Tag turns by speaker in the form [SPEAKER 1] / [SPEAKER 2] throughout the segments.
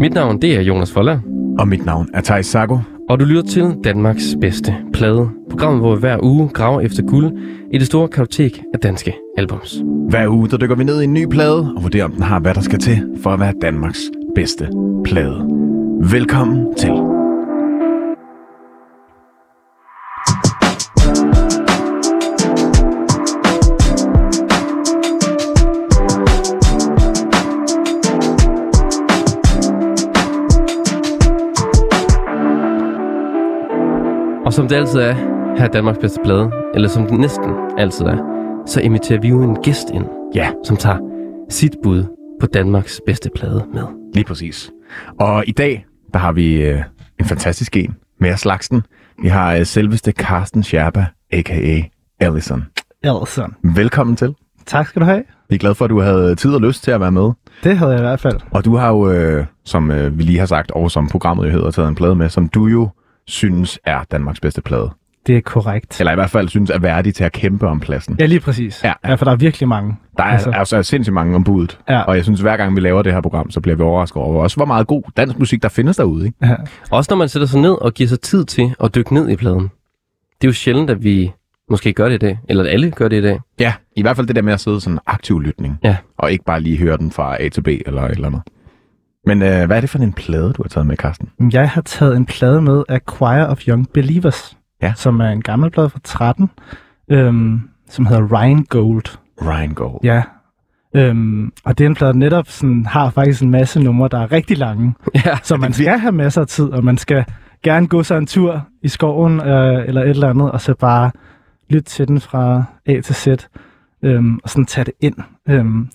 [SPEAKER 1] Mit navn det er Jonas Foller,
[SPEAKER 2] Og mit navn er Thijs Sago.
[SPEAKER 1] og du lytter til Danmarks bedste plade. Programmet, hvor vi hver uge graver efter guld i det store kartotek af danske albums.
[SPEAKER 2] Hver uge der dykker vi ned i en ny plade og vurderer, om den har, hvad der skal til for at være Danmarks bedste plade. Velkommen til.
[SPEAKER 1] Og som det altid er her er Danmarks bedste plade, eller som det næsten altid er, så inviterer vi jo en gæst ind,
[SPEAKER 2] Ja,
[SPEAKER 1] som tager sit bud på Danmarks bedste plade med.
[SPEAKER 2] lige præcis. Og i dag, der har vi øh, en fantastisk en med slagsen. Vi har øh, selveste Carsten Scherba, a.k.a. Allison.
[SPEAKER 3] Ellison.
[SPEAKER 2] Velkommen til.
[SPEAKER 3] Tak skal du have.
[SPEAKER 2] Vi er glade for, at du havde tid og lyst til at være med.
[SPEAKER 3] Det havde jeg i hvert fald.
[SPEAKER 2] Og du har jo, øh, som øh, vi lige har sagt, og som programmet jo hedder, taget en plade med, som du jo synes er Danmarks bedste plade.
[SPEAKER 3] Det er korrekt.
[SPEAKER 2] Eller i hvert fald synes er værdig til at kæmpe om pladsen.
[SPEAKER 3] Ja, lige præcis.
[SPEAKER 2] Ja, ja.
[SPEAKER 3] ja for der er virkelig mange.
[SPEAKER 2] Der er altså, altså er sindssygt mange om budet.
[SPEAKER 3] Ja.
[SPEAKER 2] Og jeg synes, hver gang vi laver det her program, så bliver vi overrasket over også, hvor meget god dansk musik, der findes derude. Ikke?
[SPEAKER 3] Ja.
[SPEAKER 1] Også når man sætter sig ned og giver sig tid til at dykke ned i pladen. Det er jo sjældent, at vi måske gør det i dag, eller at alle gør det i dag.
[SPEAKER 2] Ja, i hvert fald det der med at sidde sådan aktiv lytning.
[SPEAKER 1] Ja.
[SPEAKER 2] Og ikke bare lige høre den fra A til B eller et eller andet. Men øh, hvad er det for en plade, du har taget med, Carsten?
[SPEAKER 3] Jeg har taget en plade med af Choir of Young Believers,
[SPEAKER 2] Ja.
[SPEAKER 3] som er en gammel plade fra 13, øhm, som hedder Rhine Gold.
[SPEAKER 2] Ryan Gold.
[SPEAKER 3] Ja. Øhm, og det er en plade, der netop sådan, har faktisk en masse numre, der er rigtig lange.
[SPEAKER 1] Ja,
[SPEAKER 3] Så man skal have masser af tid, og man skal gerne gå sig en tur i skoven øh, eller et eller andet, og så bare lytte til den fra A til Z, øhm, og sådan tage det ind. Øhm,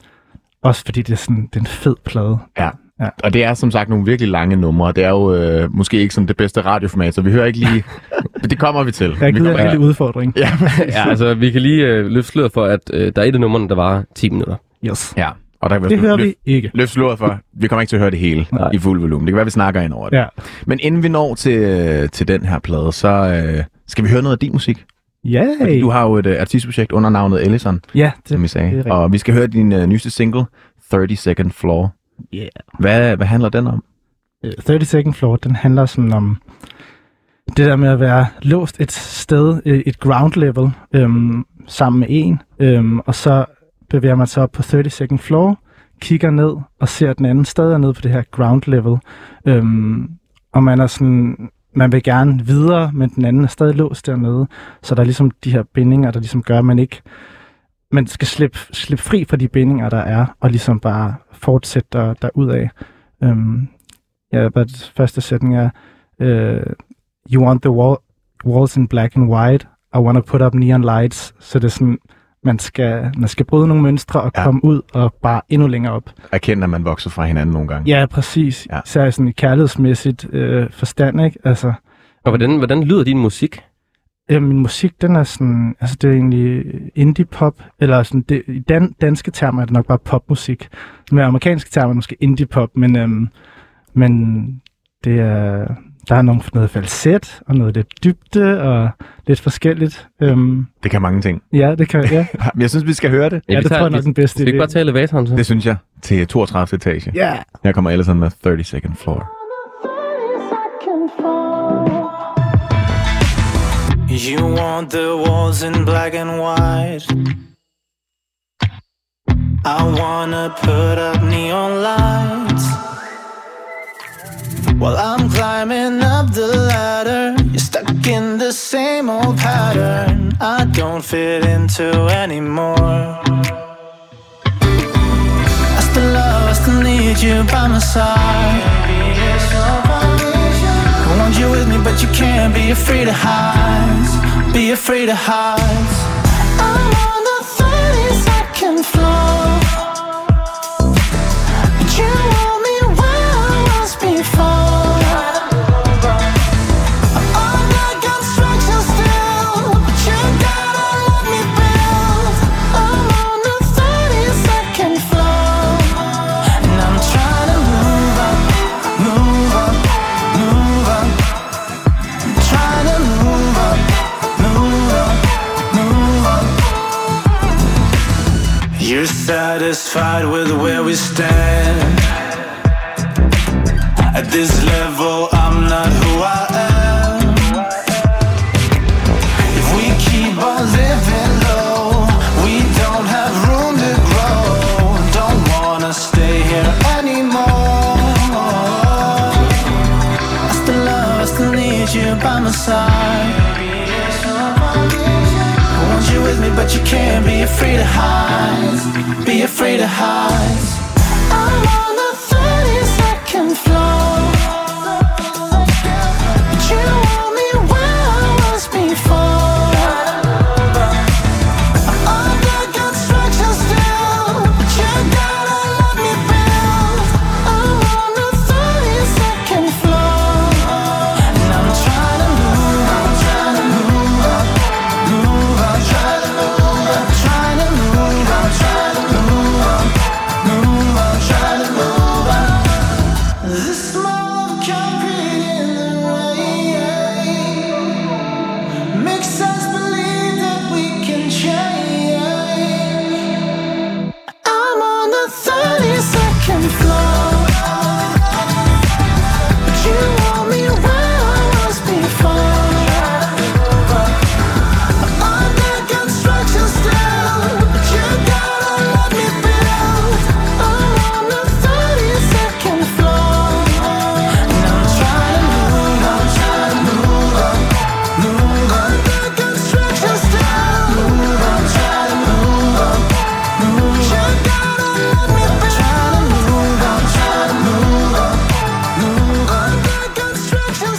[SPEAKER 3] også fordi det er, sådan, det er en fed plade.
[SPEAKER 2] Ja.
[SPEAKER 3] Ja.
[SPEAKER 2] Og det er som sagt nogle virkelig lange numre. Det er jo øh, måske ikke sådan det bedste radioformat, så vi hører ikke lige... Men det kommer vi til.
[SPEAKER 3] Jeg
[SPEAKER 2] kommer,
[SPEAKER 3] en lille udfordring.
[SPEAKER 2] Ja,
[SPEAKER 1] ja, altså vi kan lige øh, løfte sløret for, at øh, der er et af numrene, der var 10 minutter.
[SPEAKER 3] Yes.
[SPEAKER 2] ja. Og der kan
[SPEAKER 3] Det hører
[SPEAKER 2] løf,
[SPEAKER 3] vi ikke.
[SPEAKER 2] løft sløret for. Vi kommer ikke til at høre det hele
[SPEAKER 1] Nej.
[SPEAKER 2] i fuld volumen. Det kan være, vi snakker ind over det.
[SPEAKER 3] Ja.
[SPEAKER 2] Men inden vi når til, til den her plade, så øh, skal vi høre noget af din musik.
[SPEAKER 3] Yay.
[SPEAKER 2] Fordi du har jo et uh, artistprojekt under navnet Ellison,
[SPEAKER 3] Ja, det,
[SPEAKER 2] som vi sagde.
[SPEAKER 3] det er rigtigt.
[SPEAKER 2] og vi skal høre din uh, nyeste single, 30 Second Floor.
[SPEAKER 3] Yeah.
[SPEAKER 2] Hvad, hvad handler den om?
[SPEAKER 3] Øh, 30 Second Floor, den handler sådan om det der med at være låst et sted, øh, et ground level, øhm, sammen med en, øhm, og så bevæger man sig op på 30 Second Floor, kigger ned og ser at den anden stadig nede på det her ground level, øhm, og man er sådan, man vil gerne videre, men den anden er stadig låst dernede, så der er ligesom de her bindinger, der ligesom gør, at man ikke man skal slippe, slippe fri fra de bindinger, der er, og ligesom bare fortsætte der, derudad. Øhm, ja, hvad det første sætning er, øh, you want the wall, walls in black and white, I want to put up neon lights, så det er sådan, man skal, man skal bryde nogle mønstre og
[SPEAKER 2] Ja.
[SPEAKER 3] komme ud og bare endnu længere op.
[SPEAKER 2] Erkende, at man vokser fra hinanden nogle gange.
[SPEAKER 3] Ja, præcis.
[SPEAKER 2] Ja.
[SPEAKER 3] Især sådan i kærlighedsmæssigt øh, forstand, ikke? Altså,
[SPEAKER 1] Og hvordan, hvordan lyder din musik?
[SPEAKER 3] Øh, min musik, den er sådan, altså det er egentlig indie-pop, eller sådan, det, i dan, danske termer er det nok bare popmusik. Med amerikanske termer er det måske indie-pop, men, øhm, men det er, der er nogle, noget falset, og noget lidt dybde, og lidt forskelligt. Øhm,
[SPEAKER 2] Det kan mange ting.
[SPEAKER 3] ja, det kan, ja.
[SPEAKER 2] Men jeg synes, vi skal høre det.
[SPEAKER 3] ja
[SPEAKER 1] vi
[SPEAKER 3] det tror jeg nok er den bedste
[SPEAKER 1] Skal vi ikke bare tage elevatoren så?
[SPEAKER 2] Det synes jeg. Til 32. etage.
[SPEAKER 3] Ja,
[SPEAKER 2] Her kommer Ellison med 30 Second Floor.
[SPEAKER 4] You want the walls in black and white. I wanna put up neon lights. While I'm climbing up the ladder, you're stuck in the same old pattern I don't fit into anymore. I still love, I still need you by my side. I want you with me, but you can't be afraid of heights. Be afraid of heights. I'm on the 32nd floor. But satisfied with where we stand.
[SPEAKER 5] At this level, I'm not who I am. If we keep on living low, we don't have room to grow. Don't wanna stay here anymore. I still love, I still need you by my side. I want you with me, but you can't be afraid of heights
[SPEAKER 4] high.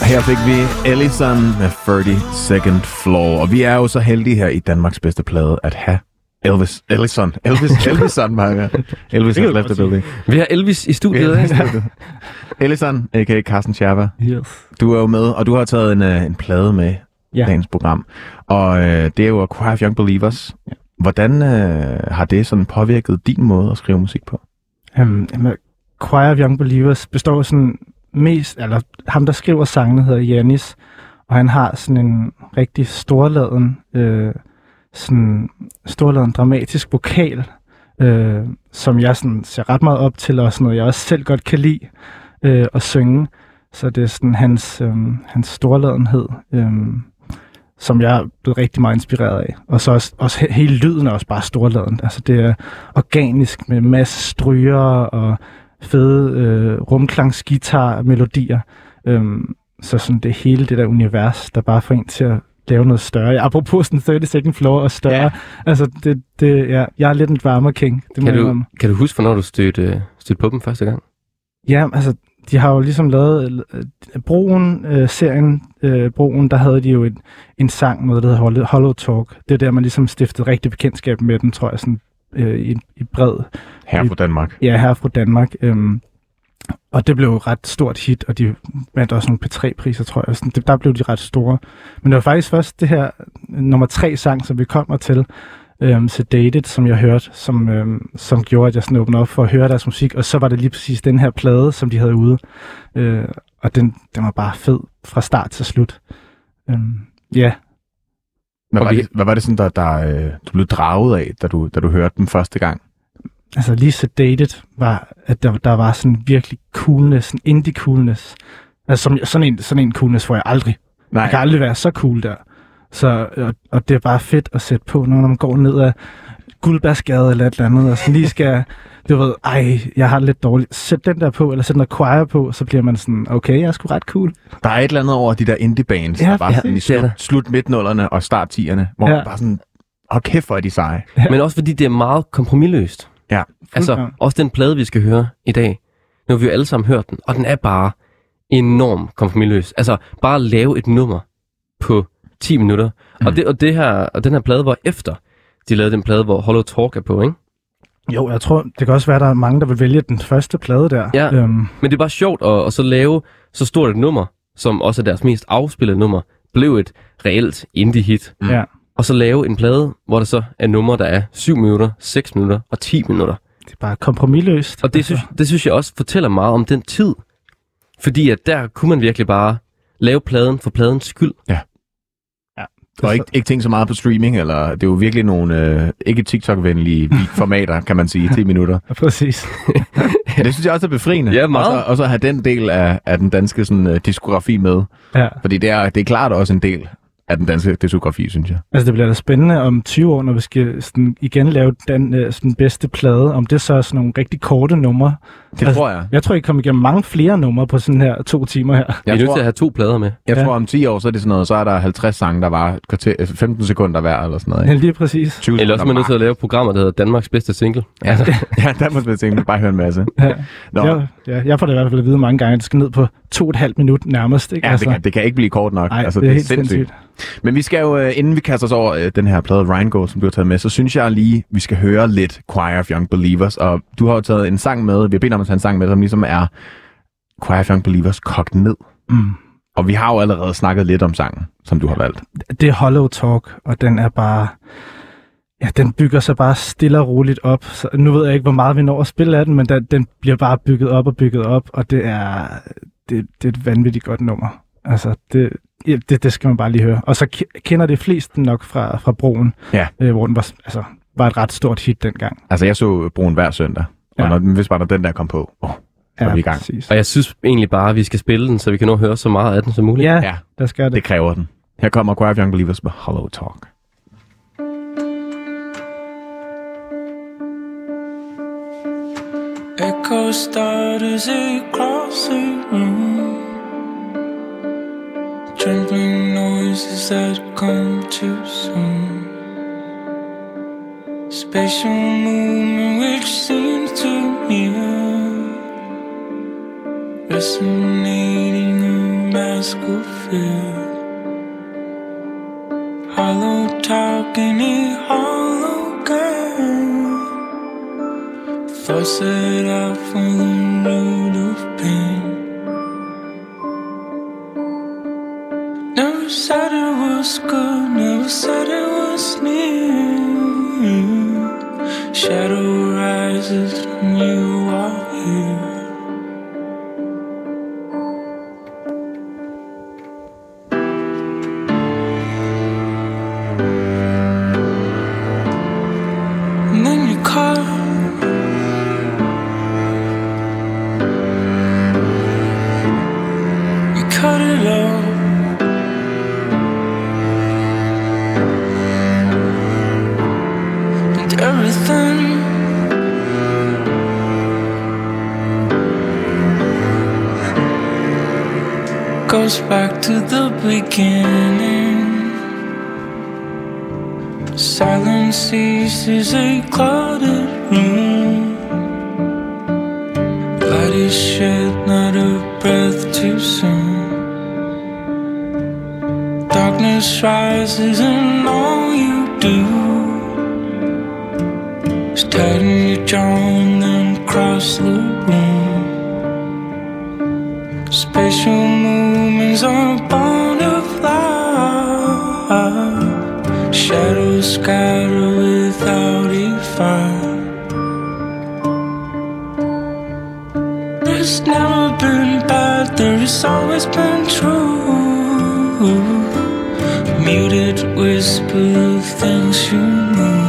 [SPEAKER 2] Her fik vi Ellison med 30 Second Floor. Og vi er jo så heldige her i Danmarks bedste plade at have Elvis, Ellison, Elvis, Ellison, Marker. Elvis has left the building.
[SPEAKER 1] Vi har Elvis i studiet, ikke?
[SPEAKER 2] Ellison, a.k.a. Carsten Scherber.
[SPEAKER 3] Yes.
[SPEAKER 2] Du er jo med, og du har taget en, uh, en plade med
[SPEAKER 3] Ja.
[SPEAKER 2] dagens program. Og uh, det er jo Choir of Young Believers.
[SPEAKER 3] Ja.
[SPEAKER 2] Hvordan uh, har det sådan påvirket din måde at skrive musik på?
[SPEAKER 3] Um, Choir of Young Believers består sådan mest, eller ham der skriver sangene hedder Janis, og han har sådan en rigtig storladen, øh, sådan storladen dramatisk vokal, øh, som jeg sådan ser ret meget op til, og sådan noget, jeg også selv godt kan lide øh, at synge. Så det er sådan hans, øh, hans storladenhed, øh, som jeg er blevet rigtig meget inspireret af. Og så også, også he- hele lyden er også bare storladen. Altså det er organisk med masse stryger og fede øh, rumklangsgitar-melodier. Øhm, så sådan det hele det der univers, der bare får en til at lave noget større. Ja, apropos sådan 30 second floor og større.
[SPEAKER 2] Ja.
[SPEAKER 3] Altså, det, det, ja, jeg er lidt en drama king. Det
[SPEAKER 1] Kan du, kan du huske, hvornår du stødte, øh, stødte på dem første gang?
[SPEAKER 3] Ja, altså, de har jo ligesom lavet øh, Broen-serien, øh, Broen, der havde de jo en, en sang, noget der hedder Hollow, Hollow Talk. Det er der, man ligesom stiftede rigtig bekendtskab med den, tror jeg, sådan øh, i, i bred
[SPEAKER 2] Her fra Danmark.
[SPEAKER 3] Ja, her fra Danmark. Øhm, og det blev jo et ret stort hit, og de vandt også nogle P3-priser, tror jeg. Sådan, det, der blev de ret store. Men det var faktisk først det her nummer tre sang, som vi kommer til, øhm, Sedated, som jeg hørte, som, øhm, som gjorde, at jeg sådan åbnede op for at høre deres musik. Og så var det lige præcis den her plade, som de havde ude. Øh, og den, den var bare fed fra start til slut. Øhm, ja,
[SPEAKER 2] Hvad
[SPEAKER 1] Og
[SPEAKER 2] var, det, hvad var det sådan, der, der øh, du blev draget af, da du, da du hørte dem første gang?
[SPEAKER 3] altså lige Sedated var, at der, der var sådan virkelig coolness, sådan indie coolness. Altså som, sådan, en, sådan en coolness får jeg aldrig.
[SPEAKER 2] Nej,
[SPEAKER 3] Jeg kan aldrig være så cool der. Så, og, og det er bare fedt at sætte på, når man går ned ad Guldbærsgade eller et eller andet, og sådan lige skal, du ved, ej, jeg har det lidt dårligt. Sæt den der på, eller sæt noget choir på, så bliver man sådan, okay, jeg er sgu ret cool.
[SPEAKER 2] der er et eller andet over de der indie-bands,
[SPEAKER 3] Ja,
[SPEAKER 2] der var
[SPEAKER 3] ja,
[SPEAKER 2] sådan i
[SPEAKER 1] det er der.
[SPEAKER 2] slut, slut midt-nullerne og start 10'erne, hvor
[SPEAKER 3] Ja.
[SPEAKER 2] man bare sådan, hold kæft, hvor er de seje.
[SPEAKER 1] Men også fordi det er meget kompromilløst.
[SPEAKER 2] Ja.
[SPEAKER 1] Altså, også den plade, vi skal høre i dag. Nu har vi jo alle sammen hørt den, og den er bare enormt kompromilløs. Altså, bare lave et nummer på 10 minutter. Mm. Og, det, og, det her, og den her plade var efter, de lavede den plade, hvor Hollow Talk er på, ikke?
[SPEAKER 3] Jo, jeg tror, det kan også være, at der er mange, der vil vælge den første plade der.
[SPEAKER 1] Ja.
[SPEAKER 3] Øhm,
[SPEAKER 1] Men det er bare sjovt at, at så lave så stort et nummer, som også er deres mest afspillede nummer, blev et reelt indie-hit.
[SPEAKER 2] Mm.
[SPEAKER 3] ja.
[SPEAKER 1] Og så lave en plade, hvor der så er numre, der er 7 minutter, 6 minutter og 10 minutter.
[SPEAKER 3] Det er bare kompromilløst.
[SPEAKER 1] Og det synes, det synes jeg også fortæller meget om den tid. Fordi at der kunne man virkelig bare lave pladen for pladens skyld.
[SPEAKER 2] Og ikke, ikke tænke så meget på streaming, eller det er jo virkelig nogle øh, ikke TikTok-venlige formater, kan man sige, 10 minutter.
[SPEAKER 3] Ja, præcis.
[SPEAKER 2] Det synes jeg også er befriende.
[SPEAKER 1] Ja, meget.
[SPEAKER 2] Og så, og så have den del af, af den danske sådan, uh, diskografi med.
[SPEAKER 3] Ja.
[SPEAKER 2] Fordi det er, det er klart også en del af den danske diskografi, synes jeg.
[SPEAKER 3] Altså, det bliver da spændende om 20 år, når vi skal sådan, igen lave den øh, sådan, bedste plade, om det så er sådan nogle rigtig korte numre.
[SPEAKER 2] Det
[SPEAKER 3] Altså,
[SPEAKER 2] tror jeg.
[SPEAKER 3] Jeg tror, I kommer igennem mange flere numre på sådan her to timer her.
[SPEAKER 1] Er
[SPEAKER 2] Jeg
[SPEAKER 1] nødt
[SPEAKER 2] tror,
[SPEAKER 1] til at have to plader med.
[SPEAKER 2] jeg
[SPEAKER 3] Ja.
[SPEAKER 2] tror om 10 år, så er det sådan noget, så er der 50 sange, der var et kvarter, øh, 15 sekunder hver, eller sådan noget.
[SPEAKER 3] Ja,
[SPEAKER 2] Ikke?
[SPEAKER 3] lige præcis.
[SPEAKER 2] 20
[SPEAKER 1] Eller også er man nødt til at lave programmer, der hedder Danmarks bedste single.
[SPEAKER 2] Ja, der må man tænke, bare høre en masse.
[SPEAKER 3] Ja.
[SPEAKER 2] Nå,
[SPEAKER 3] Jeg, ja, jeg får det i hvert fald at vide mange gange, at det skal ned på to og et halvt minut nærmest. Ikke?
[SPEAKER 2] ja, det, kan, det kan ikke blive kort nok.
[SPEAKER 3] Ej,
[SPEAKER 2] altså,
[SPEAKER 3] det er helt sindssygt.
[SPEAKER 2] Men vi skal jo, øh, inden vi kaster os over øh, den her plade Rheingold, som du har taget med, så synes jeg lige, vi skal høre lidt Choir of Young Believers. Og du har jo taget en sang med, vi har bedt om at tage en sang med, som ligesom er Choir of Young Believers kogt ned.
[SPEAKER 3] Mm.
[SPEAKER 2] Og vi har jo allerede snakket lidt om sangen, som du har valgt.
[SPEAKER 3] Det er Hollow Talk, og den er bare... Ja, den bygger sig bare stille og roligt op. Så nu ved jeg ikke, hvor meget vi når at spille af den, men den, den bliver bare bygget op og bygget op, og det er, det, det er et vanvittigt godt nummer. Altså, det, ja, det, det skal man bare lige høre. Og så ke- kender det flest den nok fra, fra Broen,
[SPEAKER 2] Ja.
[SPEAKER 3] øh, hvor den var, altså, var et ret stort hit dengang.
[SPEAKER 2] Altså, jeg så Broen hver søndag. Og
[SPEAKER 3] Ja.
[SPEAKER 2] når, hvis bare der den der kom på, åh, Så er vi i gang.
[SPEAKER 3] præcis.
[SPEAKER 1] Og jeg synes egentlig bare, at vi skal spille den, så vi kan nå at høre så meget af den som muligt.
[SPEAKER 3] Ja,
[SPEAKER 2] ja,
[SPEAKER 3] der skal det.
[SPEAKER 2] det kræver den. Her kommer Choir of Young Believers med Hollow Talk.
[SPEAKER 5] Echo starters across the room. Trembling noises that come too soon. Spatial movement which seems too near. Resonating a mask of fear. Hollow talking a hollow game. Thoughts set out for the road of pain. Never said it was good, never said it was near. Shadow rises when you are here. To the beginning. Silence ceases a clouded room. Light is shed, not a breath too soon. Darkness rises, and all you do is tighten your jaw and then cross the room. Spatial movements are born of light. Shadows scatter without a fire. There's never been bad, there has always been true. Muted whisper things you move.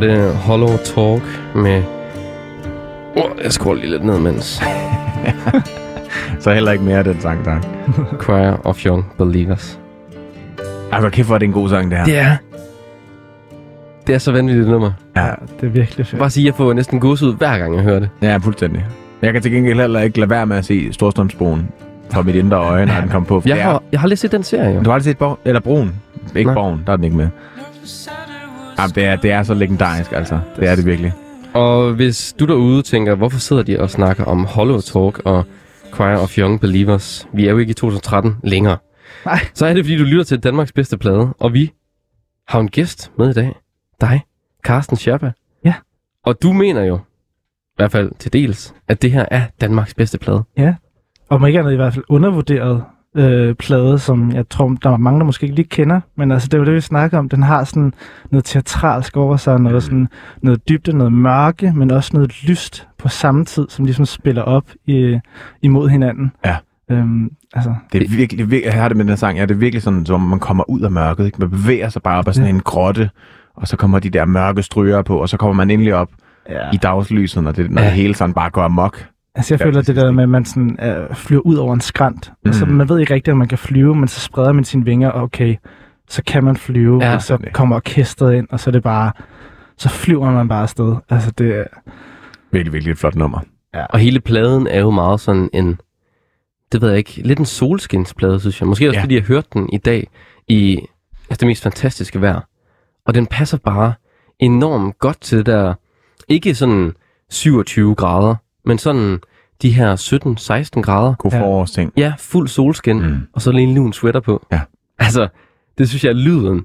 [SPEAKER 1] Det Hollow Talk med... Oh, jeg skruer lige lidt ned, mens
[SPEAKER 2] Så heller ikke mere af den sang, tak.
[SPEAKER 1] Choir of Young Believers.
[SPEAKER 2] Altså, kæft, hvor er det en god sang, det her.
[SPEAKER 1] Det er... Det er så vanvittigt nummer.
[SPEAKER 2] Ja,
[SPEAKER 3] det er virkelig fedt.
[SPEAKER 1] Bare sige, jeg får næsten ud hver gang, jeg hører det.
[SPEAKER 2] ja fuldstændig. Jeg kan til gengæld heller ikke lade være med at se Storstrømsbroen fra mit indre øje, når den kom på.
[SPEAKER 1] Jeg har, jeg har lige set den serie, jo.
[SPEAKER 2] Du har aldrig set Borg? Eller Broen? Ikke
[SPEAKER 1] Nej.
[SPEAKER 2] Borgen, der er den ikke med. Jamen, det er, det er så legendarisk, altså. Det er det virkelig.
[SPEAKER 1] Og hvis du derude tænker, hvorfor sidder de og snakker om Hollow Talk og Choir of Young Believers, vi er jo ikke i 2013 længere.
[SPEAKER 3] Nej.
[SPEAKER 1] Så er det, fordi du lytter til Danmarks bedste plade, og vi har en gæst med i dag. Dig, Carsten Scherpa.
[SPEAKER 3] Ja.
[SPEAKER 1] Og du mener jo, i hvert fald til dels, at det her er Danmarks bedste plade.
[SPEAKER 3] Og må ikke andet i hvert fald undervurderet øh, plade, som jeg tror, der er mange, der måske ikke lige kender. Men altså, det er jo det, vi snakker om. Den har sådan noget teatralsk over sig, noget, sådan, noget dybde, noget mørke, men også noget lyst på samme tid, som ligesom spiller op i, imod hinanden.
[SPEAKER 2] Ja.
[SPEAKER 3] Øhm, altså,
[SPEAKER 2] Det er virkelig, virkelig, jeg har det med den her sang, ja, det er virkelig sådan, som om man kommer ud af mørket, ikke? Man bevæger sig bare op ad sådan
[SPEAKER 3] Ja.
[SPEAKER 2] en grotte, og så kommer de der mørke stryger på, og så kommer man endelig op
[SPEAKER 3] ja.
[SPEAKER 2] i dagslyset, når det, når
[SPEAKER 1] Ja.
[SPEAKER 2] det hele sådan bare går amok.
[SPEAKER 3] Altså, jeg
[SPEAKER 2] Ja,
[SPEAKER 3] føler
[SPEAKER 2] præcis.
[SPEAKER 3] det der med, at man sådan, øh, flyver ud over en skrant. Mm. Altså,
[SPEAKER 2] Mm.
[SPEAKER 3] man ved ikke rigtigt, om man kan flyve, men så spreder man sine vinger, og okay, så kan man flyve,
[SPEAKER 1] Ja.
[SPEAKER 3] og så kommer orkestret ind, og så er det bare, så flyver man bare afsted. Altså, det er...
[SPEAKER 2] Virkelig, virkelig et flot nummer.
[SPEAKER 1] Og hele pladen er jo meget sådan en, det ved jeg ikke, lidt en solskinsplade, synes jeg. Måske også,
[SPEAKER 2] Ja.
[SPEAKER 1] ja. fordi jeg hørte den i dag i altså det mest fantastiske vejr. Og den passer bare enormt godt til det der, ikke sådan 27 grader, men sådan de her 17-16 grader.
[SPEAKER 2] God
[SPEAKER 3] Ja.
[SPEAKER 2] forårsting.
[SPEAKER 1] Ja, fuld solskin, mm. Og så lige en lun sweater på.
[SPEAKER 2] Ja.
[SPEAKER 1] Altså, det synes jeg er lyden.
[SPEAKER 3] Det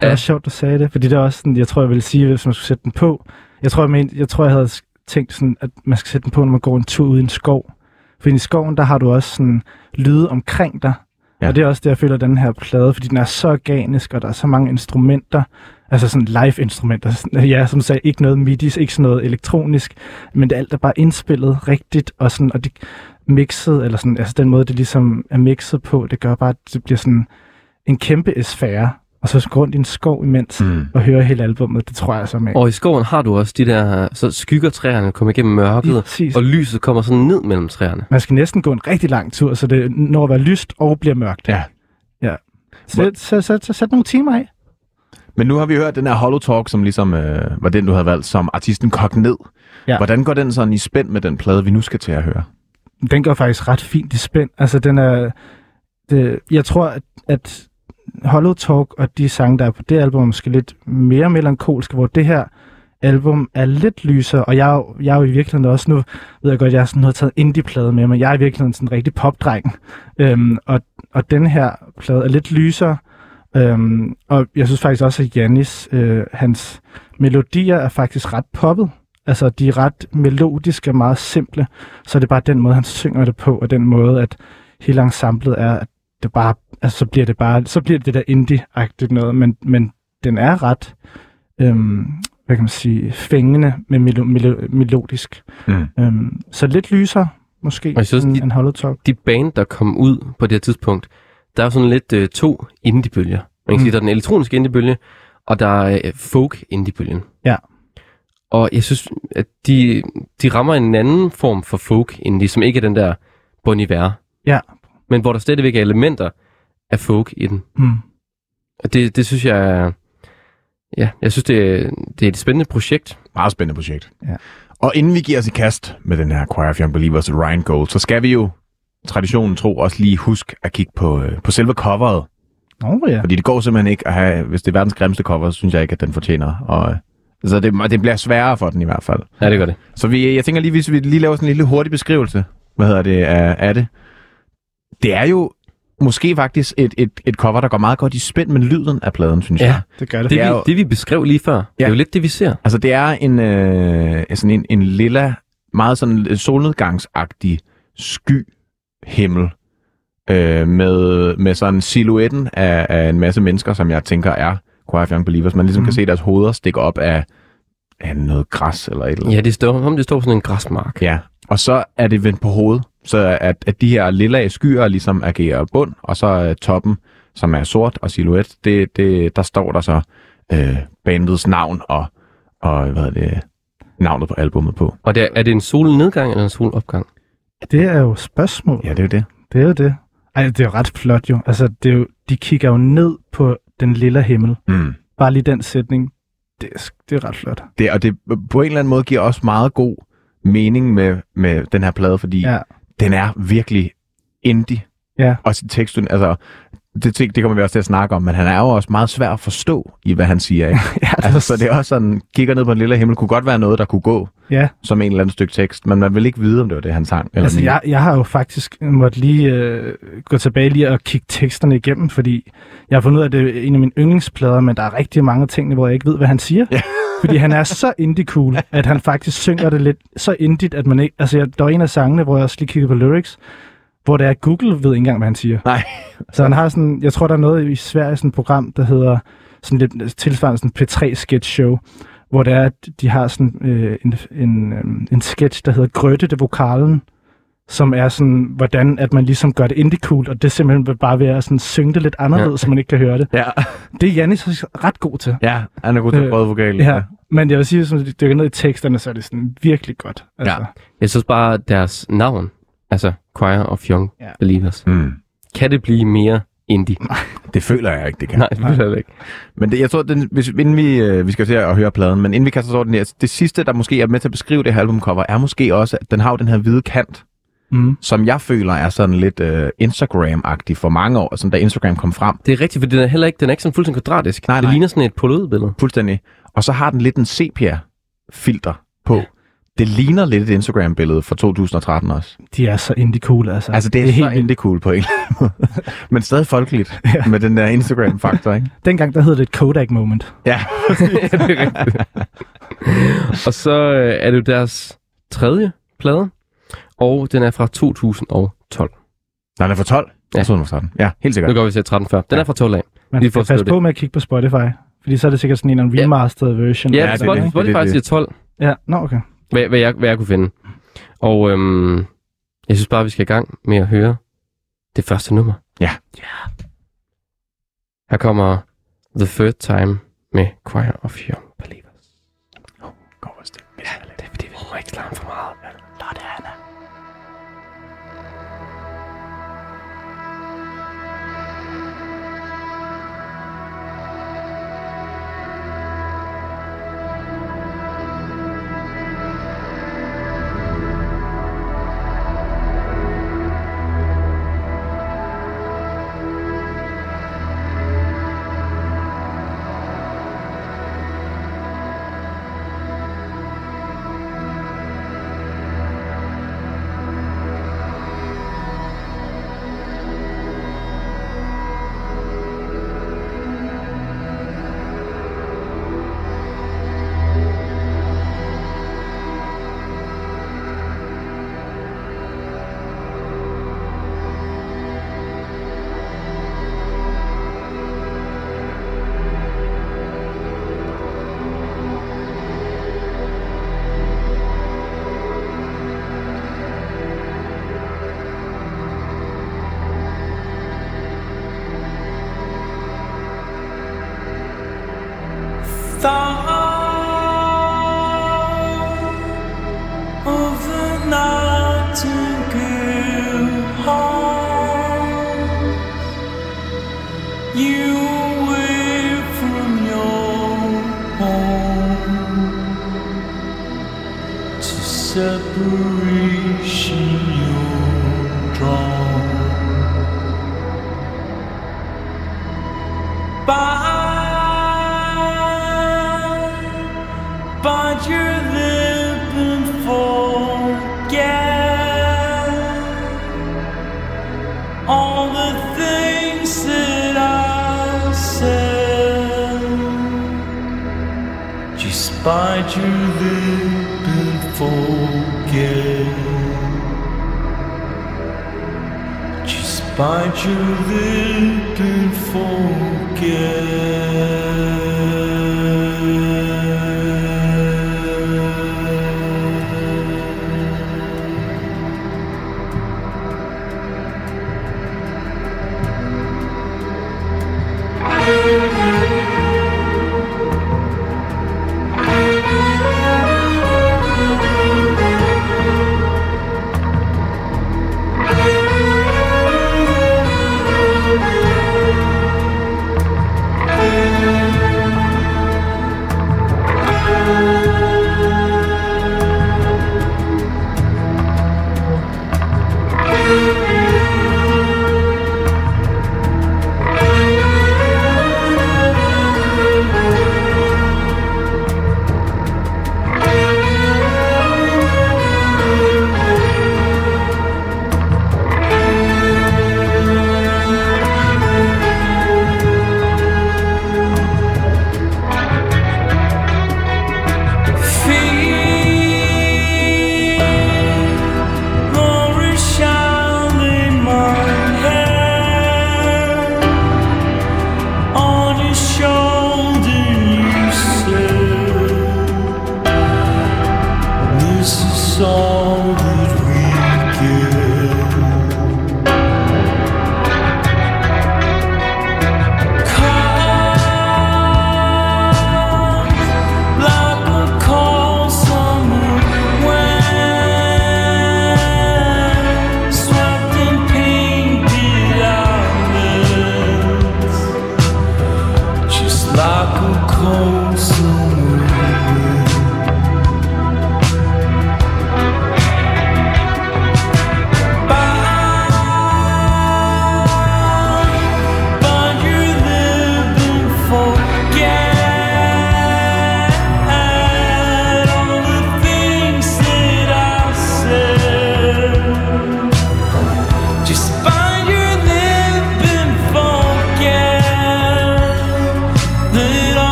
[SPEAKER 3] er
[SPEAKER 1] Ja.
[SPEAKER 3] også sjovt, du sagde det, fordi det er også sådan, jeg tror, jeg ville sige, hvis man skulle sætte den på. Jeg tror, jeg, mente, jeg, tror, jeg havde tænkt sådan, at man skal sætte den på, når man går en tur ude i en skov. For i skoven, der har du også sådan lyde omkring dig.
[SPEAKER 2] Ja.
[SPEAKER 3] Ja. Og det er også det, jeg føler, den her plade, fordi den er så organisk, og der er så mange instrumenter, altså sådan live-instrumenter. Sådan, Ja, som sagde, ikke noget midis, ikke sådan noget elektronisk, men det alt er bare indspillet rigtigt, og, sådan, og det mixet, eller sådan, altså den måde, det ligesom er mixet på, det gør bare, at det bliver sådan en kæmpe sfære, og så gå rundt i en skov imens, mm. Og høre hele albummet, det tror jeg så med.
[SPEAKER 1] Og i skoven har du også de der, så skygger træerne kommer igennem mørket,
[SPEAKER 3] Præcis.
[SPEAKER 1] og lyset kommer sådan ned mellem træerne.
[SPEAKER 3] Man skal næsten gå en rigtig lang tur, så det når at være lyst og bliver mørkt.
[SPEAKER 2] Ja.
[SPEAKER 3] ja. Så, så, så, så sæt nogle timer af.
[SPEAKER 2] Men nu har vi hørt den her Hollow Talk, som ligesom øh, var den, du havde valgt som artisten Kok ned.
[SPEAKER 3] Ja.
[SPEAKER 2] Hvordan går den sådan i spænd med den plade, vi nu skal til at høre?
[SPEAKER 3] Den går faktisk ret fint i spænd. Altså, den er... Det, jeg tror, at, at Hollow Talk og de sange, der er på det album, er måske lidt mere melankolske, hvor det her album er lidt lysere, og jeg, jeg er jo i virkeligheden også nu, ved jeg godt, jeg har sådan noget taget indie-plade med, men jeg er i virkeligheden sådan en rigtig popdreng. Øhm, og, og den her plade er lidt lysere, øhm, og jeg synes faktisk også, at Janis, øh, hans melodier er faktisk ret poppet. Altså, de er ret melodiske og meget simple, så er det bare den måde, han synger det på, og den måde, at hele ensemblet er, at det bare, altså, så bliver det bare, så bliver det der indie-agtigt noget, men, men den er ret, øhm, hvad kan man sige, fængende med melo- melo- melodisk.
[SPEAKER 2] Mm.
[SPEAKER 3] Øhm, så lidt lyser, måske,
[SPEAKER 1] Og jeg synes,
[SPEAKER 3] end,
[SPEAKER 1] de-
[SPEAKER 3] end Hollow Talk.
[SPEAKER 1] de band, der kom ud på det her tidspunkt, der er jo sådan lidt øh, to indie-bølger. Man kan
[SPEAKER 3] Mm.
[SPEAKER 1] sige, der er den elektroniske indie-bølge, og der er øh, folk indie-bølgen.
[SPEAKER 3] Ja.
[SPEAKER 1] Og jeg synes, at de, de rammer en anden form for folk indie, som ikke er den der Bon Iver.
[SPEAKER 3] Ja.
[SPEAKER 1] Men hvor der stadigvæk er elementer af folk i den.
[SPEAKER 3] Mm.
[SPEAKER 1] Og det, det synes jeg er... Ja, jeg synes, det er, det er et spændende projekt.
[SPEAKER 2] Meget spændende projekt.
[SPEAKER 3] Ja.
[SPEAKER 2] Og inden vi giver os i kast med den her Choir of Young Believers Ryan Gold, så skal vi jo traditionen tro også lige huske at kigge på, øh, på selve coveret.
[SPEAKER 3] Nå ja.
[SPEAKER 2] Fordi det går simpelthen ikke at have, hvis det er verdens grimmeste cover, så synes jeg ikke, at den fortjener. Og, øh, så det, det bliver sværere for den i hvert fald.
[SPEAKER 1] Ja, det gør det.
[SPEAKER 2] Så vi, jeg tænker lige, hvis vi lige laver sådan en lille hurtig beskrivelse, hvad hedder det, af, af det. Det er jo måske faktisk et, et, et cover, der går meget godt i spænd med lyden af pladen, synes
[SPEAKER 1] Ja.
[SPEAKER 2] jeg.
[SPEAKER 3] Det gør det.
[SPEAKER 1] Det,
[SPEAKER 2] er
[SPEAKER 1] vi,
[SPEAKER 2] jo-
[SPEAKER 1] det vi beskrev lige før, ja. det er jo lidt det, vi ser.
[SPEAKER 2] Altså, det er en, øh, sådan en, en lilla, meget sådan solnedgangsagtig sky himmel, øh, med, med sådan silhuetten af, af en masse mennesker, som jeg tænker er Choir Young Believers. Man ligesom mm. kan
[SPEAKER 3] Mhm.
[SPEAKER 2] se deres hoveder stikke op af, af noget græs eller et eller andet.
[SPEAKER 1] Ja, det står, om det står sådan en græsmark.
[SPEAKER 2] Ja, og så er det vendt på hovedet, så at, at de her lilla skyer ligesom agerer bund, og så toppen, som er sort og silhuet, det, det, der står der så øh, bandets navn og, og hvad er det, navnet på albummet på.
[SPEAKER 1] Og det er, er det en solnedgang eller en solopgang?
[SPEAKER 3] Det er jo spørgsmål.
[SPEAKER 2] Ja, det er jo det.
[SPEAKER 3] Det er jo det. Ej, det er jo ret flot jo. Altså, det er jo, de kigger jo ned på den lille himmel.
[SPEAKER 2] Mm.
[SPEAKER 3] Bare lige den sætning. Det er, det er ret flot.
[SPEAKER 2] det. Og det på en eller anden måde giver også meget god mening med, med den her plade, fordi
[SPEAKER 3] Ja.
[SPEAKER 2] den er virkelig indie.
[SPEAKER 3] Ja.
[SPEAKER 2] Og teksten, altså, det, ting- det kommer vi også til at snakke om, men han er jo også meget svær at forstå i, hvad han siger. Ikke?
[SPEAKER 3] Ja, det
[SPEAKER 2] altså, så det er også sådan, kigger ned på en lille himmel, kunne godt være noget, der kunne gå
[SPEAKER 3] ja.
[SPEAKER 2] som en eller anden stykke tekst, men man vil ikke vide, om det var det, han sang. Eller
[SPEAKER 3] Altså, jeg, jeg har jo faktisk måtte lige øh, gå tilbage lige og kigge teksterne igennem, fordi jeg har fundet ud af, at det er en af mine yndlingsplader, men der er rigtig mange tingene, hvor jeg ikke ved, hvad han siger.
[SPEAKER 2] Ja.
[SPEAKER 3] fordi han er så indie-cool, at han faktisk synger det lidt så indie, at man ikke... Altså, jeg, der var en af sangene, hvor jeg også lige kiggede på lyrics, hvor det er, at Google ved ikke engang, hvad han siger.
[SPEAKER 2] Nej.
[SPEAKER 3] Så han har sådan... Jeg tror, der er noget i Sverige, sådan et program, der hedder sådan lidt tilsvarende sådan P3 sketch show, hvor det er, at de har sådan øh, en, en, øh, en sketch, der hedder Grøtte det vokalen, som er sådan, hvordan at man ligesom gør det indie cool, og det simpelthen vil bare være sådan synge det lidt anderledes,
[SPEAKER 1] Ja.
[SPEAKER 3] så man ikke kan høre det.
[SPEAKER 2] Ja,
[SPEAKER 3] Det er Janis ret god til.
[SPEAKER 2] ja han er god til at
[SPEAKER 3] Øh,
[SPEAKER 2] prøve vokalen.
[SPEAKER 3] Ja. Men jeg vil sige, at de dykker ned i teksterne, så er det sådan virkelig godt. Altså,
[SPEAKER 2] Ja.
[SPEAKER 1] Jeg synes bare, deres navn, altså Choir of Young
[SPEAKER 3] Ja.
[SPEAKER 1] Believers,
[SPEAKER 2] Mm.
[SPEAKER 1] kan det blive mere indie?
[SPEAKER 2] Det føler jeg ikke, det kan.
[SPEAKER 1] Nej, det vil jeg ikke.
[SPEAKER 2] Men det, jeg tror, den, hvis, inden vi, øh, vi skal til at høre pladen, men inden vi kaster os over den her, det sidste, der måske er med til at beskrive det her albumcover, er måske også, at den har jo den her hvide kant,
[SPEAKER 3] Mm.
[SPEAKER 2] som jeg føler er sådan lidt øh, Instagram-agtig for mange år, sådan da Instagram kom frem.
[SPEAKER 1] Det er rigtigt, for den er heller ikke, den er ikke sådan fuldstændig kvadratisk.
[SPEAKER 2] Nej,
[SPEAKER 1] det
[SPEAKER 2] nej.
[SPEAKER 1] ligner sådan et polaroidbillede.
[SPEAKER 2] Fuldstændig. Og så har den lidt en sepia-filter på. Det ligner lidt et Instagram-billede fra 2013 også.
[SPEAKER 3] De er så indie cool, altså.
[SPEAKER 2] Altså, det er, det er så indie cool på en eller anden måde. Men stadig folkeligt
[SPEAKER 3] Ja.
[SPEAKER 2] med den der Instagram-faktor, ikke?
[SPEAKER 3] Dengang, der hed det et Kodak moment.
[SPEAKER 2] Ja.
[SPEAKER 1] det er rigtigt. og så øh, er det jo deres tredje plade, og den er fra 2012.
[SPEAKER 2] Nej, den er for 12.
[SPEAKER 1] Ja.
[SPEAKER 2] Jeg troede, den var 13. Ja, helt
[SPEAKER 1] Nu
[SPEAKER 2] sikkert.
[SPEAKER 1] går vi til 13 før. Den
[SPEAKER 2] Ja.
[SPEAKER 1] er fra 12 af.
[SPEAKER 3] Man
[SPEAKER 1] Lige
[SPEAKER 3] skal passe på med at kigge på Spotify, fordi så er det sikkert sådan en anden
[SPEAKER 1] Ja.
[SPEAKER 3] remastered version.
[SPEAKER 1] Ja,
[SPEAKER 2] Ja,
[SPEAKER 1] ja
[SPEAKER 2] det er
[SPEAKER 1] Spotify,
[SPEAKER 2] det.
[SPEAKER 1] Spotify
[SPEAKER 2] Det er det.
[SPEAKER 1] siger 12,
[SPEAKER 3] Ja, nå okay.
[SPEAKER 1] Hvad, hvad, jeg, hvad jeg kunne finde. Og øhm, jeg synes bare, vi skal i gang med at høre det første nummer.
[SPEAKER 2] Ja.
[SPEAKER 1] ja. Her kommer The Third Time med Choir of Young Believers.
[SPEAKER 2] God stemme.
[SPEAKER 1] Ja, det er fordi, vi må ikke larme for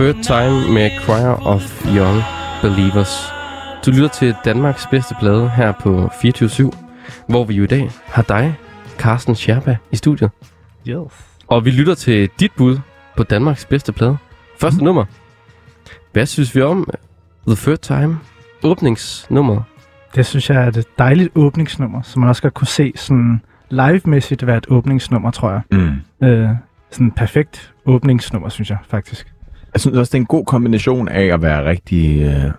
[SPEAKER 1] Third Time med Choir of Young Believers. Du lytter til Danmarks bedste plade her på 24 hvor vi jo i dag har dig, Carsten Scherpa, i studiet.
[SPEAKER 3] Yes.
[SPEAKER 1] Og vi lytter til dit bud på Danmarks bedste plade. Første mm. nummer. Hvad synes vi om The Third Time? Åbningsnummer.
[SPEAKER 3] Det synes jeg er et dejligt åbningsnummer, som man også skal kunne se sådan live-mæssigt være et åbningsnummer, tror jeg.
[SPEAKER 2] Mm.
[SPEAKER 3] Øh, sådan perfekt åbningsnummer, synes jeg faktisk.
[SPEAKER 2] Jeg synes også, det er en god kombination af at være rigtig øh,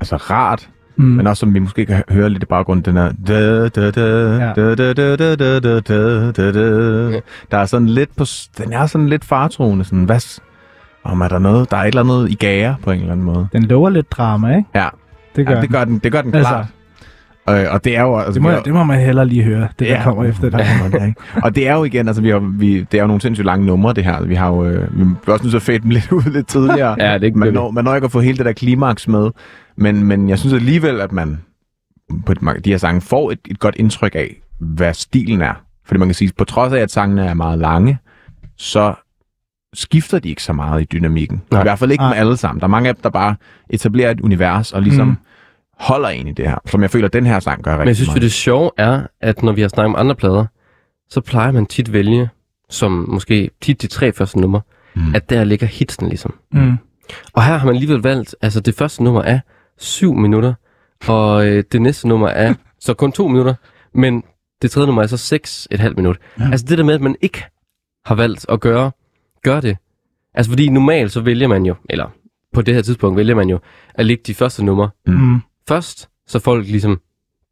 [SPEAKER 2] altså rart,
[SPEAKER 3] Mm.
[SPEAKER 2] Men også, som vi måske kan høre lidt i baggrunden, den her... Der er sådan lidt på... Den er sådan lidt fartroende, sådan, hvad... Om er der noget... Der er et eller andet i gære, på en eller anden måde.
[SPEAKER 3] Den lover lidt drama, ikke?
[SPEAKER 2] Ja.
[SPEAKER 3] Det gør,
[SPEAKER 2] ja, det gør den. Det gør den klart.
[SPEAKER 3] Altså,
[SPEAKER 2] klart. Og, det er jo... Altså,
[SPEAKER 3] det, må,
[SPEAKER 2] har-
[SPEAKER 3] det må man heller lige høre, det der
[SPEAKER 2] Ja.
[SPEAKER 3] kommer efter det.
[SPEAKER 2] Ja, det er ikke. og det er jo igen, altså vi har, vi, det er jo nogle sindssygt lange numre, det her. Vi har jo, øh, vi er også nødt til at fade dem lidt ud lidt tidligere.
[SPEAKER 1] Ja, det er ikke
[SPEAKER 2] man, når, man når ikke at få hele det der klimaks med, men, men jeg synes alligevel, at man på de de her sange får et, et godt indtryk af, hvad stilen er. Fordi man kan sige, på trods af, at sangene er meget lange, så skifter de ikke så meget i dynamikken.
[SPEAKER 1] Nej.
[SPEAKER 2] I hvert fald ikke
[SPEAKER 3] Nej.
[SPEAKER 2] med alle sammen. Der er mange af dem, der bare etablerer et univers og ligesom
[SPEAKER 3] Mm.
[SPEAKER 2] Holder en i det her, som jeg føler, at den her sang gør rigtig
[SPEAKER 1] Men jeg synes jo,
[SPEAKER 2] meget.
[SPEAKER 1] det sjove er, at når vi har snakket om andre plader, så plejer man tit vælge, som måske tit de tre første numre,
[SPEAKER 2] Mm.
[SPEAKER 1] at der ligger hitsen ligesom.
[SPEAKER 3] Mm.
[SPEAKER 1] Og her har man alligevel valgt, altså det første nummer er 7 minutter, og øh, det næste nummer er så kun 2 minutter, men det tredje nummer er så 6 et halvt minut. Ja. Altså det der med, at man ikke har valgt at gøre, gøre det. Altså fordi normalt så vælger man jo, eller på det her tidspunkt vælger man jo, at lægge de første numre
[SPEAKER 3] Mm.
[SPEAKER 1] Først, så folk ligesom